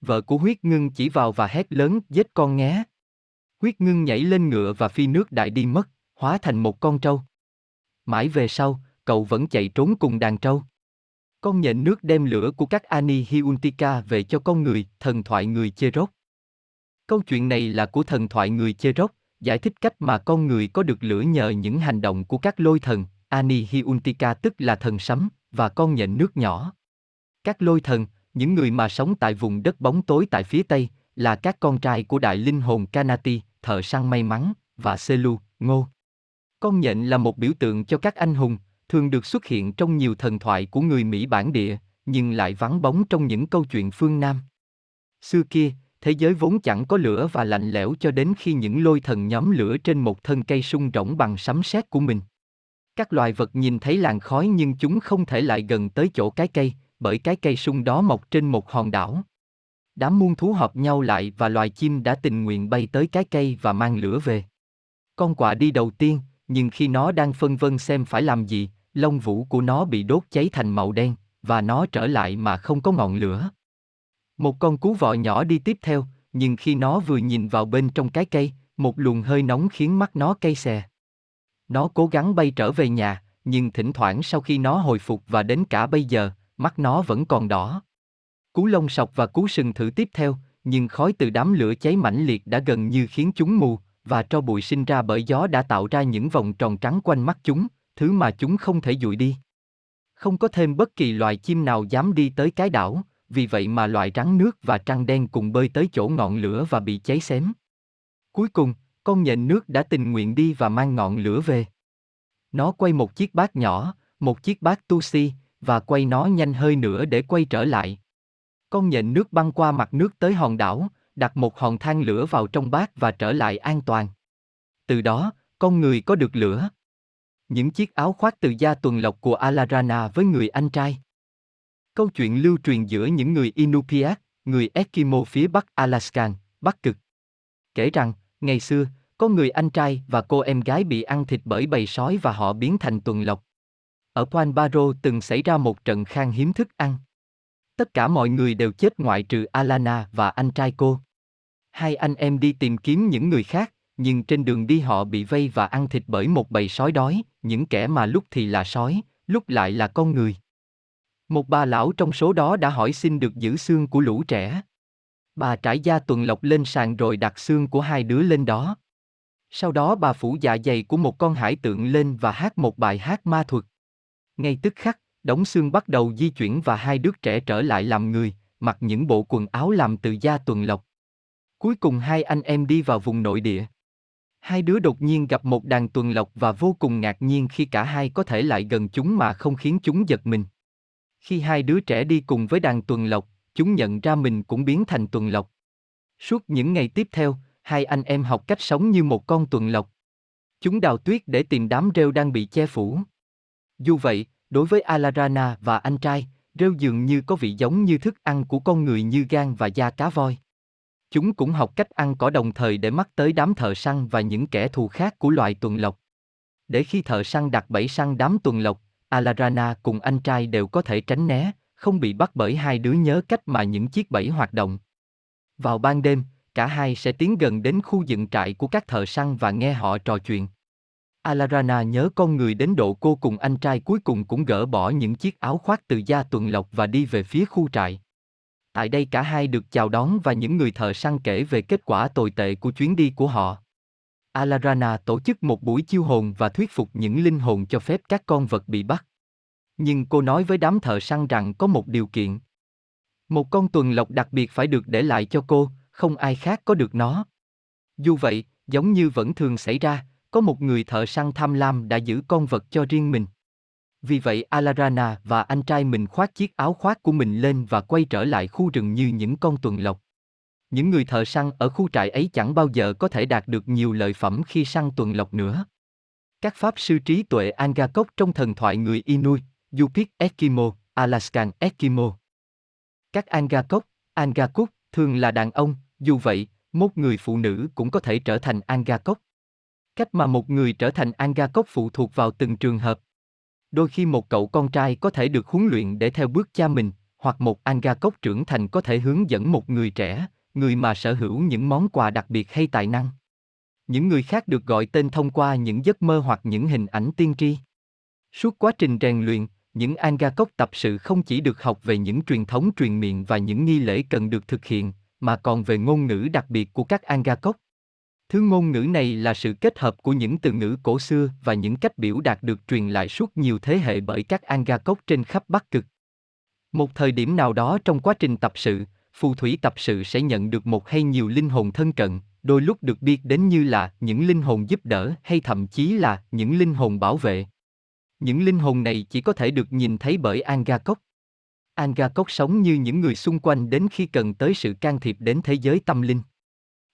Vợ của huyết ngưng chỉ vào và hét lớn giết con nghé. Huyết ngưng nhảy lên ngựa và phi nước đại đi mất, hóa thành một con trâu. Mãi về sau, cậu vẫn chạy trốn cùng đàn trâu. Con nhện nước đem lửa của các Ani Hiuntika về cho con người, thần thoại người Cherokee. Câu chuyện này là của thần thoại người Cherokee, giải thích cách mà con người có được lửa nhờ những hành động của các lôi thần, Anihiuntika tức là thần sấm, và con nhện nước nhỏ. Các lôi thần, những người mà sống tại vùng đất bóng tối tại phía Tây, là các con trai của đại linh hồn Kanati, thợ săn may mắn, và Selu, Ngô. Con nhện là một biểu tượng cho các anh hùng, thường được xuất hiện trong nhiều thần thoại của người Mỹ bản địa, nhưng lại vắng bóng trong những câu chuyện phương Nam. Xưa kia, thế giới vốn chẳng có lửa và lạnh lẽo cho đến khi những lôi thần nhóm lửa trên một thân cây sung rỗng bằng sấm sét của mình. Các loài vật nhìn thấy làn khói nhưng chúng không thể lại gần tới chỗ cái cây, bởi cái cây sung đó mọc trên một hòn đảo. Đám muôn thú họp nhau lại và loài chim đã tình nguyện bay tới cái cây và mang lửa về. Con quạ đi đầu tiên, nhưng khi nó đang phân vân xem phải làm gì, lông vũ của nó bị đốt cháy thành màu đen, và nó trở lại mà không có ngọn lửa. Một con cú vọ nhỏ đi tiếp theo, nhưng khi nó vừa nhìn vào bên trong cái cây, một luồng hơi nóng khiến mắt nó cay xè. Nó cố gắng bay trở về nhà, nhưng thỉnh thoảng sau khi nó hồi phục và đến cả bây giờ, mắt nó vẫn còn đỏ. Cú lông sọc và cú sừng thử tiếp theo, nhưng khói từ đám lửa cháy mãnh liệt đã gần như khiến chúng mù, và tro bụi sinh ra bởi gió đã tạo ra những vòng tròn trắng quanh mắt chúng, thứ mà chúng không thể dụi đi. Không có thêm bất kỳ loài chim nào dám đi tới cái đảo, vì vậy mà loài rắn nước và trăng đen cùng bơi tới chỗ ngọn lửa và bị cháy xém. Cuối cùng, con nhện nước đã tình nguyện đi và mang ngọn lửa về. Nó quay một chiếc bát nhỏ, một chiếc bát tu si, và quay nó nhanh hơi nữa để quay trở lại. Con nhện nước băng qua mặt nước tới hòn đảo, đặt một hòn than lửa vào trong bát và trở lại an toàn. Từ đó, con người có được lửa. Những chiếc áo khoác từ da tuần lộc của Alarana với người anh trai. Câu chuyện lưu truyền giữa những người Inupiat, người Eskimo phía Bắc Alaskan, Bắc Cực. Kể rằng, ngày xưa, có người anh trai và cô em gái bị ăn thịt bởi bầy sói và họ biến thành tuần lộc. Ở Point từng xảy ra một trận khan hiếm thức ăn. Tất cả mọi người đều chết ngoại trừ Alana và anh trai cô. Hai anh em đi tìm kiếm những người khác, nhưng trên đường đi họ bị vây và ăn thịt bởi một bầy sói đói, những kẻ mà lúc thì là sói, lúc lại là con người. Một bà lão trong số đó đã hỏi xin được giữ xương của lũ trẻ. Bà trải da tuần lộc lên sàn rồi đặt xương của hai đứa lên đó. Sau đó bà phủ dạ dày của một con hải tượng lên và hát một bài hát ma thuật. Ngay tức khắc, đống xương bắt đầu di chuyển và hai đứa trẻ trở lại làm người, mặc những bộ quần áo làm từ da tuần lộc. Cuối cùng hai anh em đi vào vùng nội địa. Hai đứa đột nhiên gặp một đàn tuần lộc và vô cùng ngạc nhiên khi cả hai có thể lại gần chúng mà không khiến chúng giật mình. Khi hai đứa trẻ đi cùng với đàn tuần lộc, chúng nhận ra mình cũng biến thành tuần lộc. Suốt những ngày tiếp theo, hai anh em học cách sống như một con tuần lộc. Chúng đào tuyết để tìm đám rêu đang bị che phủ. Dù vậy, đối với Alarana và anh trai, Rêu dường như có vị giống như thức ăn của con người như gan và da cá voi. Chúng cũng học cách ăn cỏ đồng thời để mắt tới đám thợ săn và những kẻ thù khác của loài tuần lộc. Để khi thợ săn đặt bẫy săn đám tuần lộc, Alarana cùng anh trai đều có thể tránh né, không bị bắt bởi hai đứa nhớ cách mà những chiếc bẫy hoạt động. Vào ban đêm, cả hai sẽ tiến gần đến khu dựng trại của các thợ săn và nghe họ trò chuyện. Alarana nhớ con người đến độ cô cùng anh trai cuối cùng cũng gỡ bỏ những chiếc áo khoác từ da tuần lộc và đi về phía khu trại. Tại đây cả hai được chào đón và những người thợ săn kể về kết quả tồi tệ của chuyến đi của họ. Alarana tổ chức một buổi chiêu hồn và thuyết phục những linh hồn cho phép các con vật bị bắt. Nhưng cô nói với đám thợ săn rằng có một điều kiện. Một con tuần lộc đặc biệt phải được để lại cho cô, không ai khác có được nó. Dù vậy, giống như vẫn thường xảy ra, có một người thợ săn tham lam đã giữ con vật cho riêng mình. Vì vậy Alarana và anh trai mình khoác chiếc áo khoác của mình lên và quay trở lại khu rừng như những con tuần lộc. Những người thợ săn ở khu trại ấy chẳng bao giờ có thể đạt được nhiều lợi phẩm khi săn tuần lộc nữa. Các pháp sư trí tuệ Angakok trong thần thoại người Inuit, Yupik Eskimo, Alaskan Eskimo. Các Angakok, Angakuk thường là đàn ông, dù vậy, một người phụ nữ cũng có thể trở thành Angakok. Cách mà một người trở thành Angakok phụ thuộc vào từng trường hợp. Đôi khi một cậu con trai có thể được huấn luyện để theo bước cha mình, hoặc một Angakok trưởng thành có thể hướng dẫn một người trẻ, người mà sở hữu những món quà đặc biệt hay tài năng. Những người khác được gọi tên thông qua những giấc mơ hoặc những hình ảnh tiên tri. Suốt quá trình rèn luyện, những Angakok tập sự không chỉ được học về những truyền thống truyền miệng và những nghi lễ cần được thực hiện, mà còn về ngôn ngữ đặc biệt của các Angakok. Thứ ngôn ngữ này là sự kết hợp của những từ ngữ cổ xưa và những cách biểu đạt được truyền lại suốt nhiều thế hệ bởi các Angakok trên khắp Bắc Cực. Một thời điểm nào đó trong quá trình tập sự, phù thủy tập sự sẽ nhận được một hay nhiều linh hồn thân cận, đôi lúc được biết đến như là những linh hồn giúp đỡ hay thậm chí là những linh hồn bảo vệ. Những linh hồn này chỉ có thể được nhìn thấy bởi Angakok. Angakok sống như những người xung quanh đến khi cần tới sự can thiệp đến thế giới tâm linh.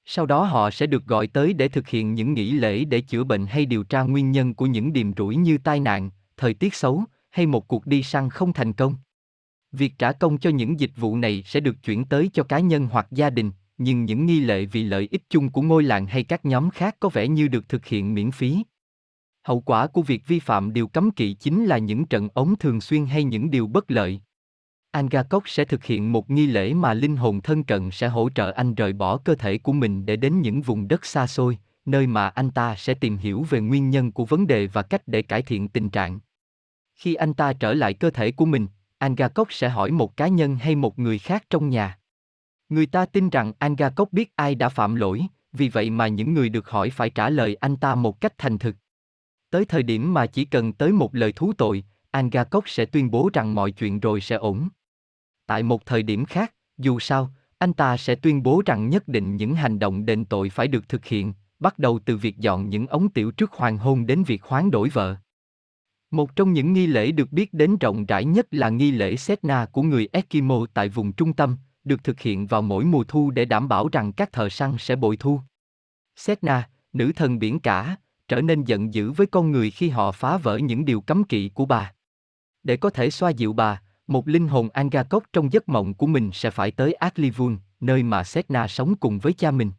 Sau đó họ sẽ được gọi tới để thực hiện những nghỉ lễ để chữa bệnh hay điều tra nguyên nhân của những điềm rủi như tai nạn, thời tiết xấu, hay một cuộc đi săn không thành công. Việc trả công cho những dịch vụ này sẽ được chuyển tới cho cá nhân hoặc gia đình, nhưng những nghi lệ vì lợi ích chung của ngôi làng hay các nhóm khác có vẻ như được thực hiện miễn phí. Hậu quả của việc vi phạm điều cấm kỵ chính là những trận ống thường xuyên hay những điều bất lợi. Angakok sẽ thực hiện một nghi lễ mà linh hồn thân cận sẽ hỗ trợ anh rời bỏ cơ thể của mình để đến những vùng đất xa xôi, nơi mà anh ta sẽ tìm hiểu về nguyên nhân của vấn đề và cách để cải thiện tình trạng. Khi anh ta trở lại cơ thể của mình, Angakok sẽ hỏi một cá nhân hay một người khác trong nhà. Người ta tin rằng Angakok biết ai đã phạm lỗi, vì vậy mà những người được hỏi phải trả lời anh ta một cách thành thực. Tới thời điểm mà chỉ cần tới một lời thú tội, Angakok sẽ tuyên bố rằng mọi chuyện rồi sẽ ổn. Tại một thời điểm khác, dù sao, anh ta sẽ tuyên bố rằng nhất định những hành động đền tội phải được thực hiện, bắt đầu từ việc dọn những ống tiểu trước hoàng hôn đến việc hoán đổi vợ. Một trong những nghi lễ được biết đến rộng rãi nhất là nghi lễ Setna của người Eskimo tại vùng trung tâm, được thực hiện vào mỗi mùa thu để đảm bảo rằng các thợ săn sẽ bội thu. Setna, nữ thần biển cả, trở nên giận dữ với con người khi họ phá vỡ những điều cấm kỵ của bà. Để có thể xoa dịu bà, một linh hồn Angakok trong giấc mộng của mình sẽ phải tới Aklivun, nơi mà Setna sống cùng với cha mình.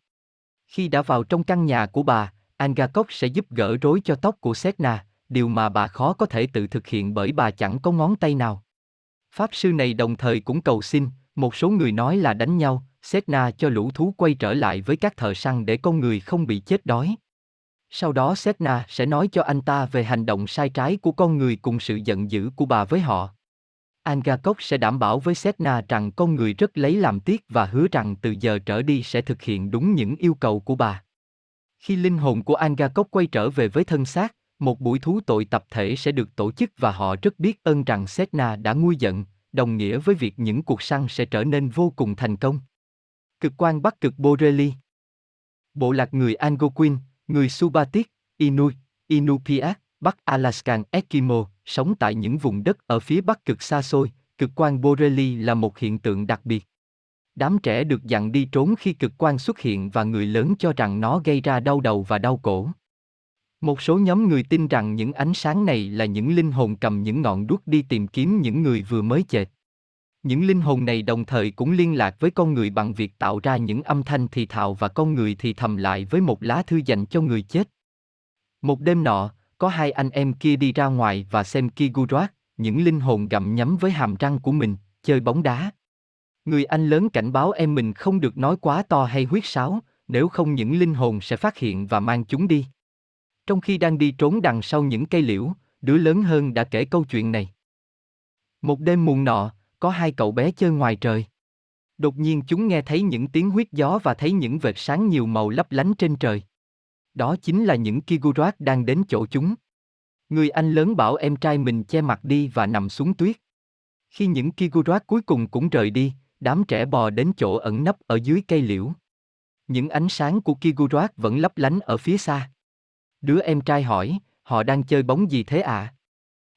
Khi đã vào trong căn nhà của bà, Angakok sẽ giúp gỡ rối cho tóc của Setna, điều mà bà khó có thể tự thực hiện bởi bà chẳng có ngón tay nào. Pháp sư này đồng thời cũng cầu xin, một số người nói là đánh nhau, Setna cho lũ thú quay trở lại với các thợ săn để con người không bị chết đói. Sau đó Setna sẽ nói cho anh ta về hành động sai trái của con người cùng sự giận dữ của bà với họ. Angakok sẽ đảm bảo với Setna rằng con người rất lấy làm tiếc và hứa rằng từ giờ trở đi sẽ thực hiện đúng những yêu cầu của bà. Khi linh hồn của Angakok quay trở về với thân xác, một buổi thú tội tập thể sẽ được tổ chức và họ rất biết ơn rằng Setna đã nguôi giận, đồng nghĩa với việc những cuộc săn sẽ trở nên vô cùng thành công. Cực quan Bắc cực Boreli Bộ lạc người Algonquin, người Subatik, Inuit, Inupiat, Bắc Alaskan Eskimo, sống tại những vùng đất ở phía bắc cực xa xôi, cực quang Boreli là một hiện tượng đặc biệt. Đám trẻ được dặn đi trốn khi cực quang xuất hiện và người lớn cho rằng nó gây ra đau đầu và đau cổ. Một số nhóm người tin rằng những ánh sáng này là những linh hồn cầm những ngọn đuốc đi tìm kiếm những người vừa mới chệt. Những linh hồn này đồng thời cũng liên lạc với con người bằng việc tạo ra những âm thanh thì thào và con người thì thầm lại với một lá thư dành cho người chết. Một đêm nọ, có hai anh em kia đi ra ngoài và xem Kigurat, những linh hồn gặm nhấm với hàm răng của mình, chơi bóng đá. Người anh lớn cảnh báo em mình không được nói quá to hay huyết sáo, nếu không những linh hồn sẽ phát hiện và mang chúng đi. Trong khi đang đi trốn đằng sau những cây liễu, đứa lớn hơn đã kể câu chuyện này. Một đêm muộn nọ, có hai cậu bé chơi ngoài trời. Đột nhiên chúng nghe thấy những tiếng huyết gió và thấy những vệt sáng nhiều màu lấp lánh trên trời. Đó chính là những Kigurat đang đến chỗ chúng. Người anh lớn bảo em trai mình che mặt đi và nằm xuống tuyết. Khi những Kigurat cuối cùng cũng rời đi, đám trẻ bò đến chỗ ẩn nấp ở dưới cây liễu. Những ánh sáng của Kigurat vẫn lấp lánh ở phía xa. Đứa em trai hỏi, họ đang chơi bóng gì thế ạ? À?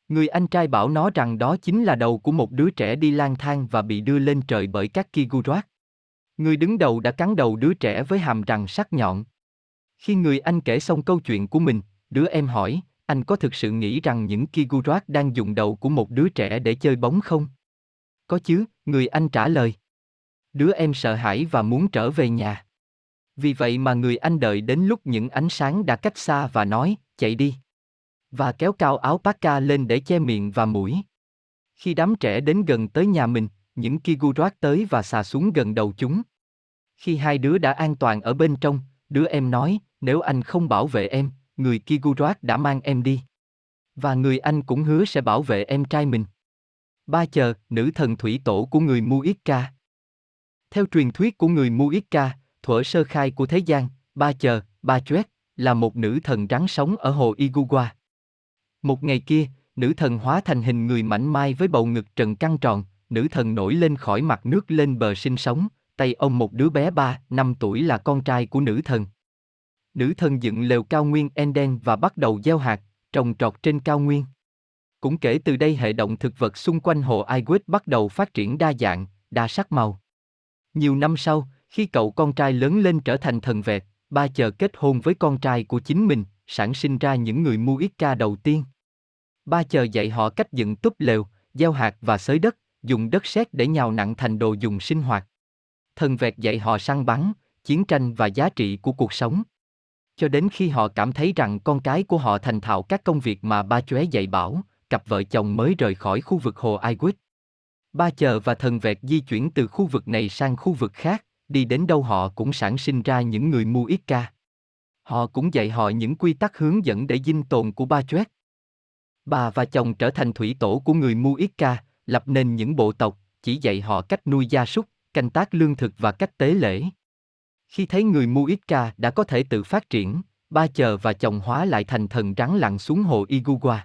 Người anh trai bảo nó rằng đó chính là đầu của một đứa trẻ đi lang thang và bị đưa lên trời bởi các Kigurat. Người đứng đầu đã cắn đầu đứa trẻ với hàm răng sắc nhọn. Khi người anh kể xong câu chuyện của mình, đứa em hỏi, anh có thực sự nghĩ rằng những Kigurat đang dùng đầu của một đứa trẻ để chơi bóng không? Có chứ, người anh trả lời. Đứa em sợ hãi và muốn trở về nhà. Vì vậy mà người anh đợi đến lúc những ánh sáng đã cách xa và nói, chạy đi. Và kéo cao áo parka lên để che miệng và mũi. Khi đám trẻ đến gần tới nhà mình, những Kigurat tới và xà xuống gần đầu chúng. Khi hai đứa đã an toàn ở bên trong, đứa em nói, nếu anh không bảo vệ em, người Kigurat đã mang em đi. Và người anh cũng hứa sẽ bảo vệ em trai mình. Ba chờ, nữ thần thủy tổ của người Muisca. Theo truyền thuyết của người Muisca, thuở sơ khai của thế gian, Ba chờ, Ba Chuét, là một nữ thần rắn sống ở hồ Iguwa. Một ngày kia, nữ thần hóa thành hình người mảnh mai với bầu ngực trần căng tròn, nữ thần nổi lên khỏi mặt nước lên bờ sinh sống, tay ông một đứa bé ba, năm tuổi là con trai của nữ thần. Nữ thần dựng lều cao nguyên Enden và bắt đầu gieo hạt, trồng trọt trên cao nguyên. Cũng kể từ đây hệ động thực vật xung quanh hồ Aigüet bắt đầu phát triển đa dạng, đa sắc màu. Nhiều năm sau, khi cậu con trai lớn lên trở thành thần vẹt, ba chờ kết hôn với con trai của chính mình, sản sinh ra những người Muisca đầu tiên. Ba chờ dạy họ cách dựng túp lều, gieo hạt và xới đất, dùng đất sét để nhào nặng thành đồ dùng sinh hoạt. Thần vẹt dạy họ săn bắn, chiến tranh và giá trị của cuộc sống. Cho đến khi họ cảm thấy rằng con cái của họ thành thạo các công việc mà ba chóe dạy bảo, cặp vợ chồng mới rời khỏi khu vực hồ Aigüet. Ba chờ và thần vẹt di chuyển từ khu vực này sang khu vực khác, đi đến đâu họ cũng sản sinh ra những người Muisca. Họ cũng dạy họ những quy tắc hướng dẫn để dinh tồn của ba chuét. Bà và chồng trở thành thủy tổ của người Muisca, lập nên những bộ tộc, chỉ dạy họ cách nuôi gia súc, canh tác lương thực và cách tế lễ. Khi thấy người Muisca đã có thể tự phát triển, ba chờ và chồng hóa lại thành thần rắn lặn xuống hồ Iguwa.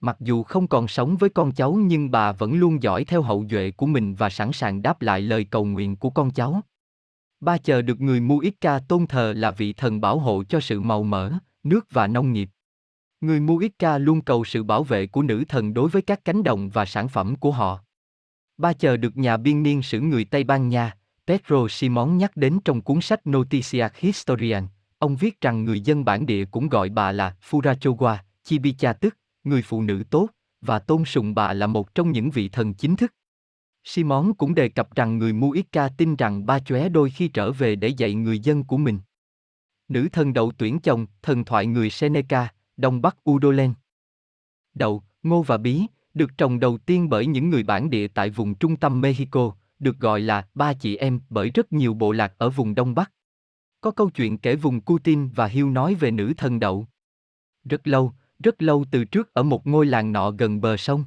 Mặc dù không còn sống với con cháu nhưng bà vẫn luôn dõi theo hậu duệ của mình và sẵn sàng đáp lại lời cầu nguyện của con cháu. Ba chờ được người Muisca tôn thờ là vị thần bảo hộ cho sự màu mỡ, nước và nông nghiệp. Người Muisca luôn cầu sự bảo vệ của nữ thần đối với các cánh đồng và sản phẩm của họ. Ba chờ được nhà biên niên sử người Tây Ban Nha, Pedro Simón nhắc đến trong cuốn sách Noticias Historian. Ông viết rằng người dân bản địa cũng gọi bà là Furachogua, Chibicha tức, người phụ nữ tốt, và tôn sùng bà là một trong những vị thần chính thức. Simon cũng đề cập rằng người Muisca tin rằng ba chóe đôi khi trở về để dạy người dân của mình. Nữ thần đậu tuyển chồng, thần thoại người Seneca, Đông Bắc Udolen. Đậu, ngô và bí, được trồng đầu tiên bởi những người bản địa tại vùng trung tâm Mexico, được gọi là ba chị em bởi rất nhiều bộ lạc ở vùng Đông Bắc. Có câu chuyện kể vùng Cutin và Hiu nói về nữ thần đậu. Rất lâu, rất lâu từ trước ở một ngôi làng nọ gần bờ sông.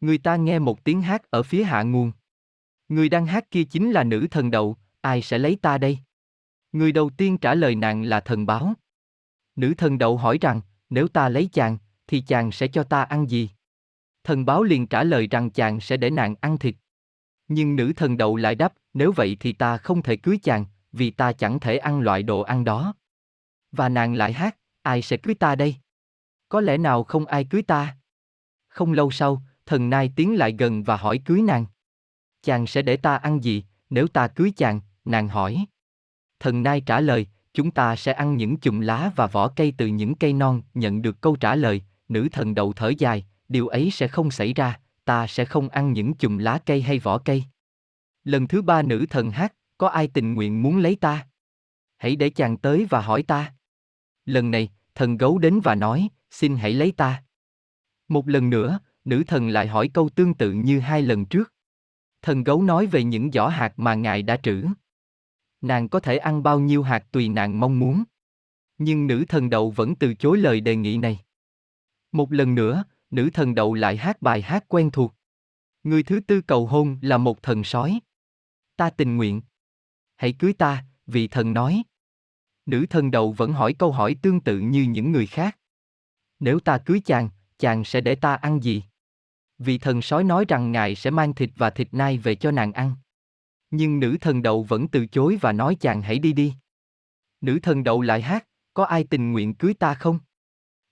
Người ta nghe một tiếng hát ở phía hạ nguồn. Người đang hát kia chính là nữ thần đậu, ai sẽ lấy ta đây? Người đầu tiên trả lời nàng là thần báo. Nữ thần đậu hỏi rằng, nếu ta lấy chàng, thì chàng sẽ cho ta ăn gì? Thần báo liền trả lời rằng chàng sẽ để nàng ăn thịt. Nhưng nữ thần đậu lại đáp, nếu vậy thì ta không thể cưới chàng, vì ta chẳng thể ăn loại đồ ăn đó. Và nàng lại hát, ai sẽ cưới ta đây? Có lẽ nào không ai cưới ta? Không lâu sau, thần nai tiến lại gần và hỏi cưới nàng. Chàng sẽ để ta ăn gì, nếu ta cưới chàng, nàng hỏi. Thần nai trả lời, chúng ta sẽ ăn những chùm lá và vỏ cây từ những cây non, nhận được câu trả lời, nữ thần đầu thở dài, điều ấy sẽ không xảy ra, ta sẽ không ăn những chùm lá cây hay vỏ cây. Lần thứ ba nữ thần hát, có ai tình nguyện muốn lấy ta? Hãy để chàng tới và hỏi ta. Lần này, thần gấu đến và nói, xin hãy lấy ta. Một lần nữa, nữ thần lại hỏi câu tương tự như hai lần trước. Thần gấu nói về những giỏ hạt mà ngài đã trữ. Nàng có thể ăn bao nhiêu hạt tùy nàng mong muốn. Nhưng nữ thần đậu vẫn từ chối lời đề nghị này. Một lần nữa, nữ thần đậu lại hát bài hát quen thuộc. Người thứ tư cầu hôn là một thần sói. Ta tình nguyện. Hãy cưới ta, vị thần nói. Nữ thần đầu vẫn hỏi câu hỏi tương tự như những người khác. Nếu ta cưới chàng, chàng sẽ để ta ăn gì? Vị thần sói nói rằng ngài sẽ mang thịt và thịt nai về cho nàng ăn. Nhưng nữ thần đậu vẫn từ chối và nói chàng hãy đi đi. Nữ thần đậu lại hát, có ai tình nguyện cưới ta không?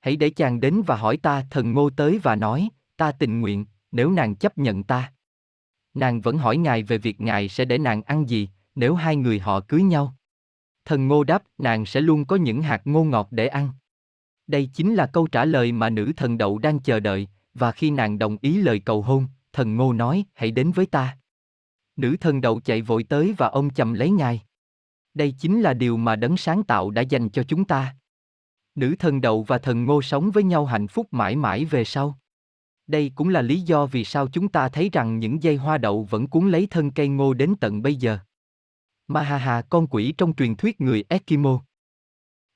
Hãy để chàng đến và hỏi ta thần ngô tới và nói, ta tình nguyện, nếu nàng chấp nhận ta. Nàng vẫn hỏi ngài về việc ngài sẽ để nàng ăn gì, nếu hai người họ cưới nhau. Thần ngô đáp, nàng sẽ luôn có những hạt ngô ngọt để ăn. Đây chính là câu trả lời mà nữ thần đậu đang chờ đợi, và khi nàng đồng ý lời cầu hôn, thần ngô nói, hãy đến với ta. Nữ thần đậu chạy vội tới và ông chầm lấy ngài. Đây chính là điều mà đấng sáng tạo đã dành cho chúng ta. Nữ thần đậu và thần ngô sống với nhau hạnh phúc mãi mãi về sau. Đây cũng là lý do vì sao chúng ta thấy rằng những dây hoa đậu vẫn cuốn lấy thân cây ngô đến tận bây giờ. Mahaha con quỷ trong truyền thuyết người Eskimo.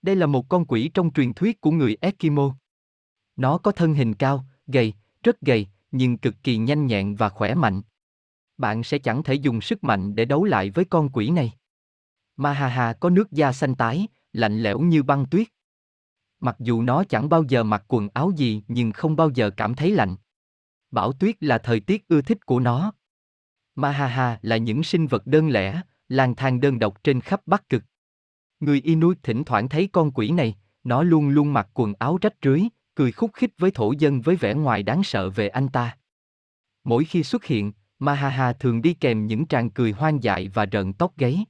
Đây là một con quỷ trong truyền thuyết của người Eskimo. Nó có thân hình cao, gầy, rất gầy, nhưng cực kỳ nhanh nhẹn và khỏe mạnh. Bạn sẽ chẳng thể dùng sức mạnh để đấu lại với con quỷ này. Mahaha có nước da xanh tái, lạnh lẽo như băng tuyết. Mặc dù nó chẳng bao giờ mặc quần áo gì nhưng không bao giờ cảm thấy lạnh. Bão tuyết là thời tiết ưa thích của nó. Mahaha là những sinh vật đơn lẻ, lang thang đơn độc trên khắp Bắc Cực. Người Inuit thỉnh thoảng thấy con quỷ này, nó luôn luôn mặc quần áo rách rưới, cười khúc khích với thổ dân với vẻ ngoài đáng sợ về anh ta. Mỗi khi xuất hiện, Mahaha thường đi kèm những tràng cười hoang dại và rợn tóc gáy.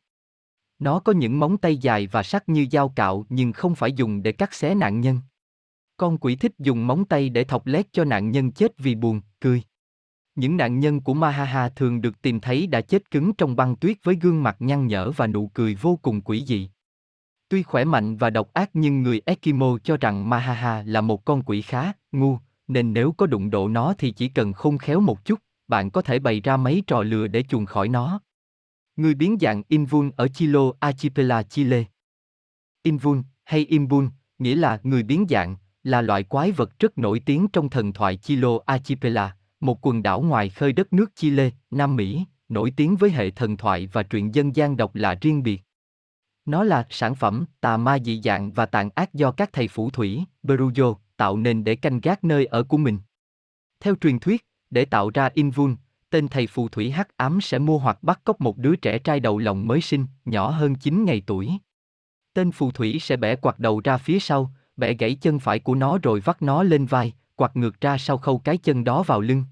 Nó có những móng tay dài và sắc như dao cạo nhưng không phải dùng để cắt xé nạn nhân. Con quỷ thích dùng móng tay để thọc lét cho nạn nhân chết vì buồn, cười. Những nạn nhân của Mahaha thường được tìm thấy đã chết cứng trong băng tuyết với gương mặt nhăn nhở và nụ cười vô cùng quỷ dị. Tuy khỏe mạnh và độc ác nhưng người Eskimo cho rằng Mahaha là một con quỷ khá, ngu, nên nếu có đụng độ nó thì chỉ cần khôn khéo một chút, bạn có thể bày ra mấy trò lừa để chuồn khỏi nó. Người biến dạng Invul ở Chilo Archipela Chile. Invul, hay Imbul, nghĩa là người biến dạng, là loại quái vật rất nổi tiếng trong thần thoại Chilo Archipela, một quần đảo ngoài khơi đất nước Chile, Nam Mỹ, nổi tiếng với hệ thần thoại và truyện dân gian độc lạ riêng biệt. Nó là sản phẩm tà ma dị dạng và tàn ác do các thầy phù thủy, Berujo, tạo nên để canh gác nơi ở của mình. Theo truyền thuyết, để tạo ra Invul, tên thầy phù thủy hắc ám sẽ mua hoặc bắt cóc một đứa trẻ trai đầu lòng mới sinh, nhỏ hơn 9 ngày tuổi. Tên phù thủy sẽ bẻ quạt đầu ra phía sau, bẻ gãy chân phải của nó rồi vắt nó lên vai, quạt ngược ra sau khâu cái chân đó vào lưng.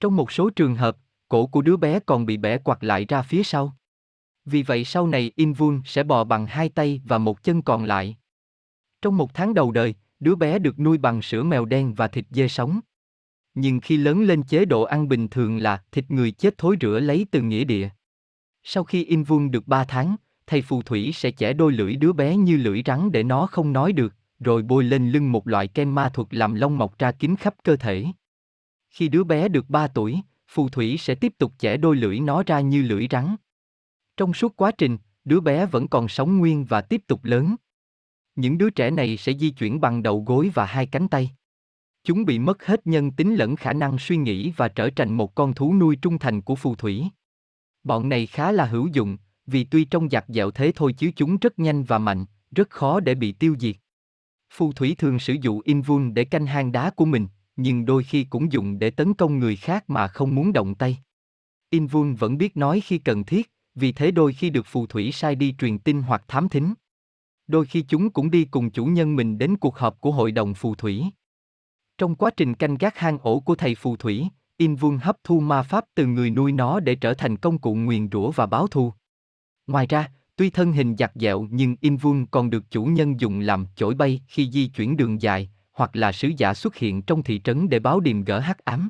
Trong một số trường hợp, cổ của đứa bé còn bị bẻ quạt lại ra phía sau. Vì vậy sau này Invul sẽ bò bằng hai tay và một chân còn lại. Trong một tháng đầu đời, đứa bé được nuôi bằng sữa mèo đen và thịt dê sống. Nhưng khi lớn lên chế độ ăn bình thường là thịt người chết thối rửa lấy từ nghĩa địa. Sau khi Invul được 3 tháng, thầy phù thủy sẽ chẻ đôi lưỡi đứa bé như lưỡi rắn để nó không nói được, rồi bôi lên lưng một loại kem ma thuật làm lông mọc ra kín khắp cơ thể. Khi đứa bé được 3 tuổi, phù thủy sẽ tiếp tục chẻ đôi lưỡi nó ra như lưỡi rắn. Trong suốt quá trình, đứa bé vẫn còn sống nguyên và tiếp tục lớn. Những đứa trẻ này sẽ di chuyển bằng đầu gối và hai cánh tay. Chúng bị mất hết nhân tính lẫn khả năng suy nghĩ và trở thành một con thú nuôi trung thành của phù thủy. Bọn này khá là hữu dụng, vì tuy trong giặc dẹo thế thôi chứ chúng rất nhanh và mạnh, rất khó để bị tiêu diệt. Phù thủy thường sử dụng invul để canh hang đá của mình, nhưng đôi khi cũng dùng để tấn công người khác mà không muốn động tay. Invul vẫn biết nói khi cần thiết, vì thế đôi khi được phù thủy sai đi truyền tin hoặc thám thính. Đôi khi chúng cũng đi cùng chủ nhân mình đến cuộc họp của hội đồng phù thủy. Trong quá trình canh gác hang ổ của thầy phù thủy, Invul hấp thu ma pháp từ người nuôi nó để trở thành công cụ nguyền rủa và báo thù. Ngoài ra, tuy thân hình giặt dẹo nhưng Invul còn được chủ nhân dùng làm chổi bay khi di chuyển đường dài, hoặc là sứ giả xuất hiện trong thị trấn để báo điềm gỡ hắc ám.